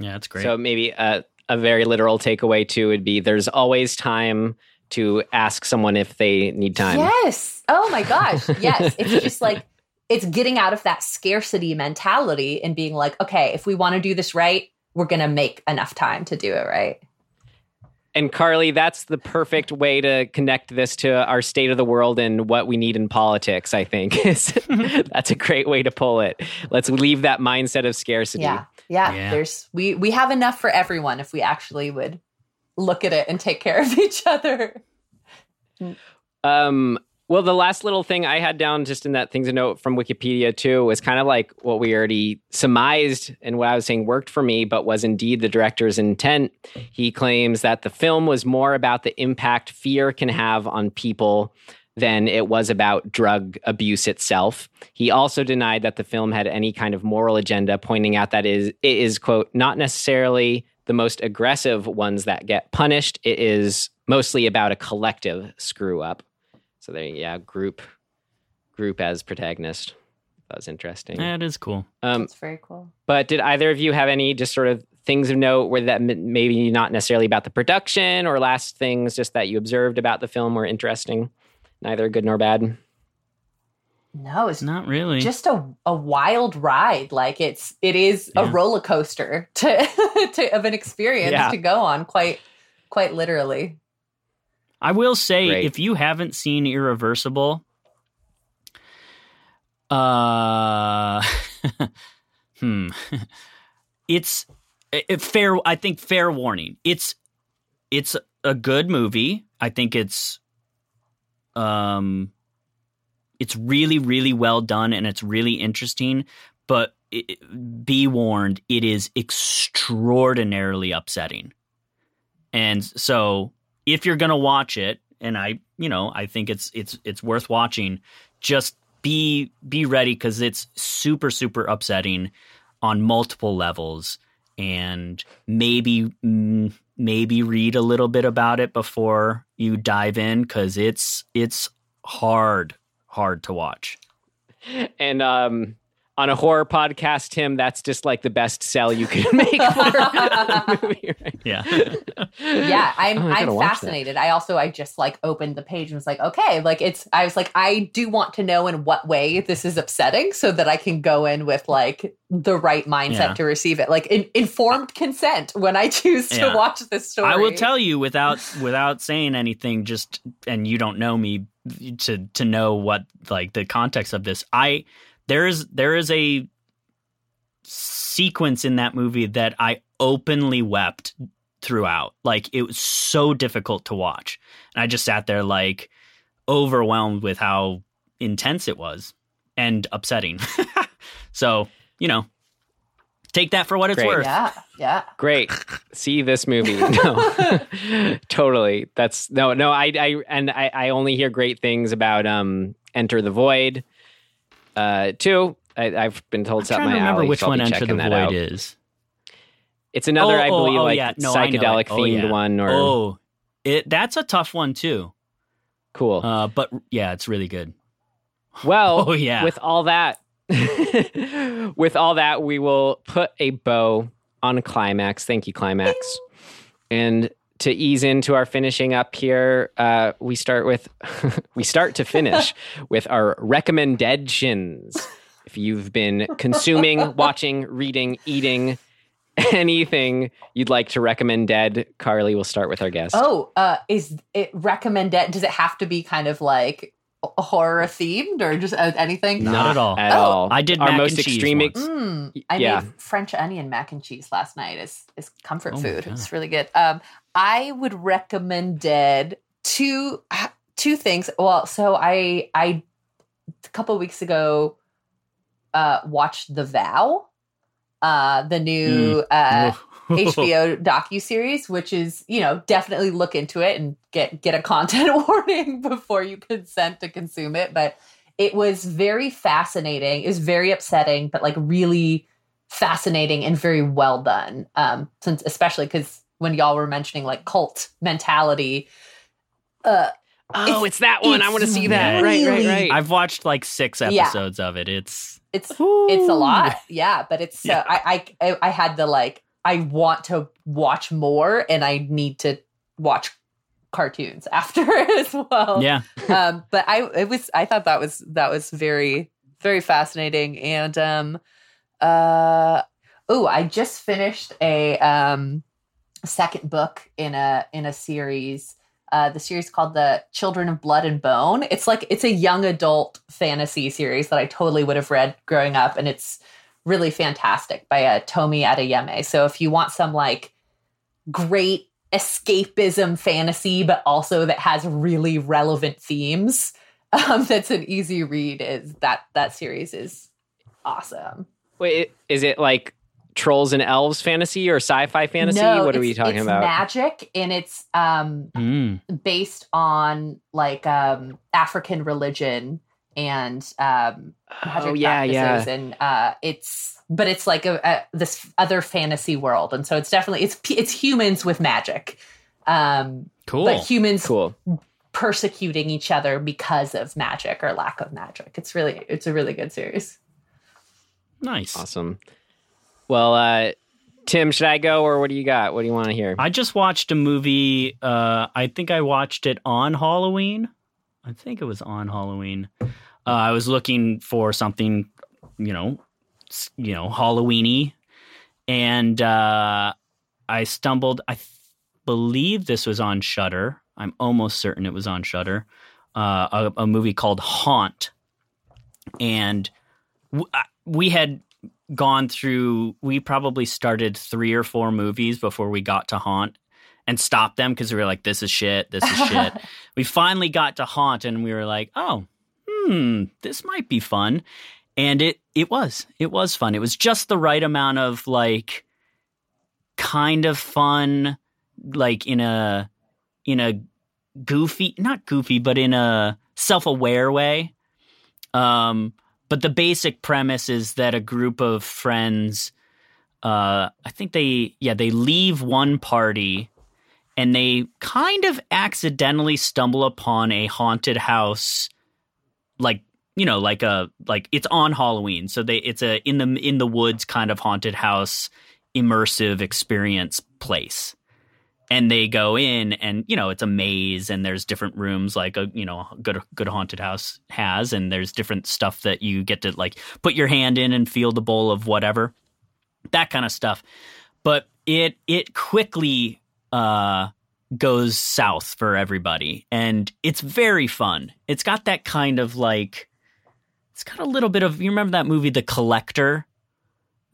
Yeah, that's great. So maybe a, a very literal takeaway too would be there's always time to ask someone if they need time. yes. Oh my gosh. *laughs* Yes. It's just like it's getting out of that scarcity mentality and being like okay if we want to do this right we're gonna make enough time to do it right And Carly, that's the perfect way to connect this to our state of the world and what we need in politics, I think. *laughs* Is- *laughs* that's a great way to pull it. Let's leave that mindset of scarcity. yeah yeah, Yeah. there's we we have enough for everyone if we actually would look at it and take care of *laughs* each other Um, well, the last little thing I had down just in that thing to note from Wikipedia too was kind of like what we already surmised and what I was saying worked for me, but was indeed the director's intent. He claims that the film was more about the impact fear can have on people than it was about drug abuse itself. He also denied that the film had any kind of moral agenda, pointing out that is it is quote not necessarily the most aggressive ones that get punished. It is mostly about a collective screw up. So there, yeah, group, group as protagonist. That was interesting. That is cool. Um, that's very cool but did either of you have any just sort of things of note where that maybe not necessarily about the production or last things just that you observed about the film were interesting, neither good nor bad? no it's Not really. just a, a wild ride like it's it is a roller coaster to, *laughs* to of an experience Yeah. to go on quite quite literally I will say, Great. if you haven't seen Irreversible, uh, *laughs* hmm, it's it, fair. I think fair warning. It's it's a good movie. I think it's um, it's really really well done and it's really interesting. But it, be warned, it is extraordinarily upsetting. And so if you're going to watch it and I, you know, I think it's it's it's worth watching, just be be ready cuz it's super super upsetting on multiple levels and maybe mm, maybe read a little bit about it before you dive in cuz it's it's hard hard to watch. And um, on a horror podcast, Tim, that's just like the best sell you could *laughs* make for a movie, right? Yeah. *laughs* yeah *laughs* i'm Oh, I gotta i'm fascinated i also i just like opened the page and was like okay like it's i was like i do want to know in what way this is upsetting so that i can go in with like the right mindset Yeah. to receive it like in, informed consent when i choose to Yeah. watch this story I will tell you without without saying anything. Just and you don't know me to to know what like the context of this. I there is there is a sequence in that movie that I openly wept throughout. Like it was so difficult to watch. And I just sat there like overwhelmed with how intense it was and upsetting. *laughs* so, you know, take that for what it's Great. worth. Yeah, yeah. Great. See this movie. *laughs* No. *laughs* totally. That's no, no, I, I, and I, I only hear great things about, um, Enter the Void, uh, too. I, I've been told trying to my remember alley, which so one Enter the Void out. is. It's another, Oh, I oh, believe, oh, like yeah. No, psychedelic it. Oh, themed yeah. one or Oh, it that's a tough one too. cool. Uh, but yeah, it's really good. Well, *laughs* Oh, yeah. with all that, *laughs* with all that, we will put a bow on climax. Thank you, climax. And to ease into our finishing up here, uh, we start with *laughs* we start to finish *laughs* with our recommendations. If you've been consuming, *laughs* watching, reading, eating anything you'd like to recommend, dead, Carly, we'll start with our guest. Oh, uh, is it recommended? Does it have to be kind of like horror themed or just uh, anything? Not at all. At Oh. all. I did our mac most and extreme. once. Mm, I Yeah. made French onion mac and cheese last night. Is is comfort Oh food. It's really good. Um, I would recommend dead two two things. Well, so I I a couple weeks ago uh watched The Vow, uh the new uh HBO *laughs* docu series, which is you know definitely look into it and get get a content *laughs* warning before you consent to consume it. But it was very fascinating. It was very upsetting, but like really fascinating and very well done. Um, since especially because when y'all were mentioning like cult mentality, uh, Oh, it's, that one. I want to see that. Yeah. Right, right, right. I've watched like six Yeah. episodes of it. It's it's it's a lot yeah but it's uh, I, I i had the like i want to watch more and i need to watch cartoons *laughs* after as well yeah. um but i it was i thought that was that was very very fascinating and um uh oh i just finished a um second book in a in a series uh, the series called the Children of Blood and Bone. It's like it's a young adult fantasy series that I totally would have read growing up, and it's really fantastic by uh, Tomi Adeyemi. So if you want some like great escapism fantasy, but also that has really relevant themes, *laughs* um, that's an easy read. Is that that series is awesome. Wait, is it like trolls and elves fantasy or sci-fi fantasy? No, what are we talking it's about? Magic, and it's um Mm. based on like um African religion and um magic oh yeah, yeah. and uh it's but it's like a, a this other fantasy world and so it's definitely it's it's humans with magic um Cool. but humans Cool. persecuting each other because of magic or lack of magic it's really it's a really good series nice. Awesome. Well, uh, Tim, should I go or what do you got? What do you want to hear? I just watched a movie. Uh, I think I watched it on Halloween. I think it was on Halloween. Uh, I was looking for something, you know, you know, Halloweeny, and uh, I stumbled. I th- believe this was on Shudder. I'm almost certain it was on Shudder. Uh, a, a movie called Haunt, and w- I- we had gone through we probably started three or four movies before we got to haunt and stopped them because we were like this is shit this is shit *laughs* we finally got to haunt and we were like oh hmm this might be fun. And it it was it was fun. It was just the right amount of like kind of fun like in a in a goofy not goofy but in a self-aware way. Um but the basic premise is that a group of friends uh i think they yeah they leave one party and they kind of accidentally stumble upon a haunted house like you know like a like it's on halloween so they it's a in the in the woods kind of haunted house immersive experience place. And they go in and you know it's a maze and there's different rooms like a you know good good haunted house has and there's different stuff that you get to like put your hand in and feel the bowl of whatever that kind of stuff. But it it quickly uh goes south for everybody and it's very fun it's got that kind of like it's got a little bit of you remember that movie The Collector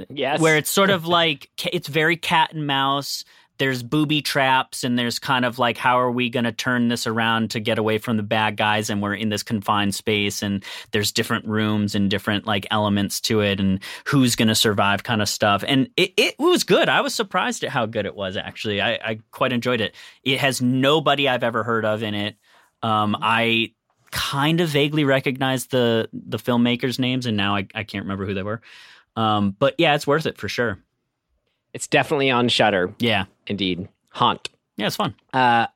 Yes. where it's sort of *laughs* like it's very cat and mouse. There's booby traps, and there's kind of like, how are we going to turn this around to get away from the bad guys? And we're in this confined space, and there's different rooms and different like elements to it, and who's going to survive, kind of stuff. And it, it was good. I was surprised at how good it was. Actually, I, I quite enjoyed it. It has nobody I've ever heard of in it. Um, I kind of vaguely recognized the the filmmakers' names, and now I, I can't remember who they were. Um, but yeah, it's worth it for sure. It's definitely on Shudder. Yeah, Indeed. Haunt. yeah, it's fun. Uh,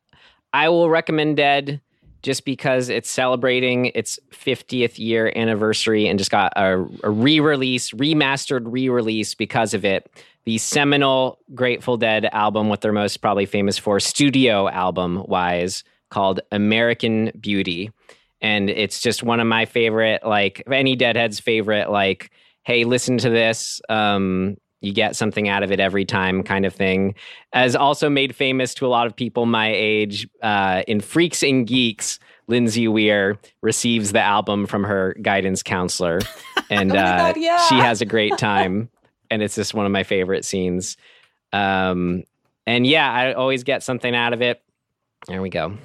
I will recommend Dead just because it's celebrating its 50th year anniversary and just got a, a re release, remastered re release because of it. The seminal Grateful Dead album, what they're most probably famous for, studio album wise, called American Beauty. And it's just one of my favorite, like, any Deadhead's favorite, like, hey, listen to this. Um, you get something out of it every time, kind of thing. As also made famous to a lot of people my age uh, in Freaks and Geeks. Lindsay Weir receives the album from her guidance counselor, *laughs* and Oh uh, God, yeah. she has a great time. *laughs* and it's just one of my favorite scenes. Um, and yeah, I always get something out of it. There we go.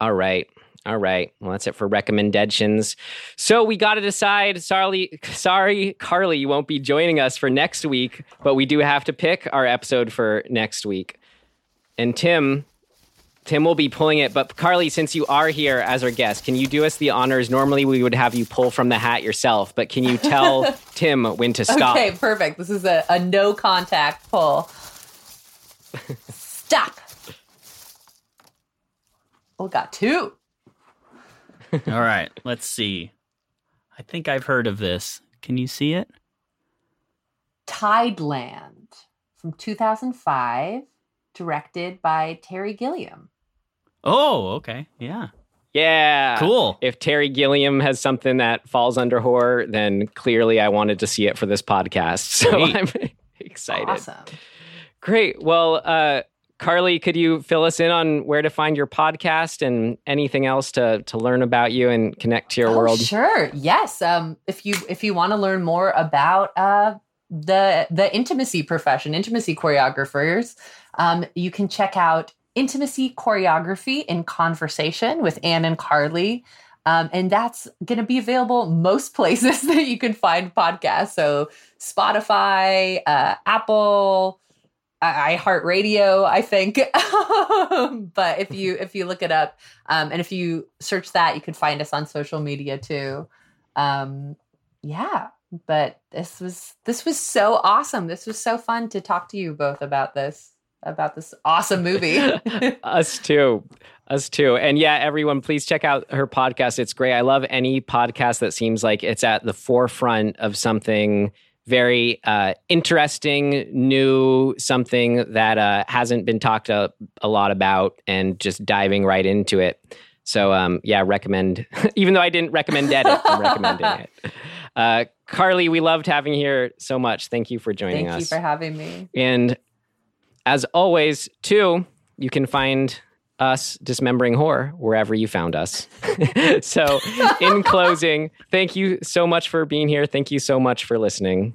All right. All right. Well, that's it for recommendations. So we got to decide. Sorry, sorry, Carly, you won't be joining us for next week, but we do have to pick our episode for next week. And Tim, Tim will be pulling it. But Carly, since you are here as our guest, can you do us the honors? Normally, we would have you pull from the hat yourself, but can you tell *laughs* Tim when to stop? Okay, perfect. This is a, a no contact pull. Stop. Oh, got two. *laughs* All right, let's see. I think I've heard of this. Can you see it? Tideland from 2005, directed by Terry Gilliam. Oh, okay. Yeah. Yeah. Cool. If Terry Gilliam has something that falls under horror, then clearly I wanted to see it for this podcast. *laughs* So Sweet. I'm *laughs* excited. Awesome. Great. Well, uh, Carly, could you fill us in on where to find your podcast and anything else to to learn about you and connect to your Oh, world? Sure. Yes. Um, if you if you want to learn more about uh, the the intimacy profession, intimacy choreographers, um, you can check out intimacy choreography in conversation with Anne and Carly. Um, and that's going to be available most *laughs* places that you can find podcasts. So Spotify, uh, Apple, iHeartRadio, I think. *laughs* but if you if you look it up, um, and if you search that, you can find us on social media too. Um, yeah, but this was this was so awesome. This was so fun to talk to you both about this about this awesome movie. *laughs* us *laughs* too. Us too. And yeah, everyone, please check out her podcast. It's great. I love any podcast that seems like it's at the forefront of something very uh, interesting, new, something that uh, hasn't been talked a, a lot about, and just diving right into it. So, um, yeah, recommend. *laughs* Even though I didn't recommend it, I'm recommending it. *laughs* Uh, Carly, we loved having you here so much. Thank you for joining Thank us. Thank you for having me. And as always, too, you can find us dismembering horror wherever you found us. *laughs* so, in closing, thank you so much for being here. Thank you so much for listening.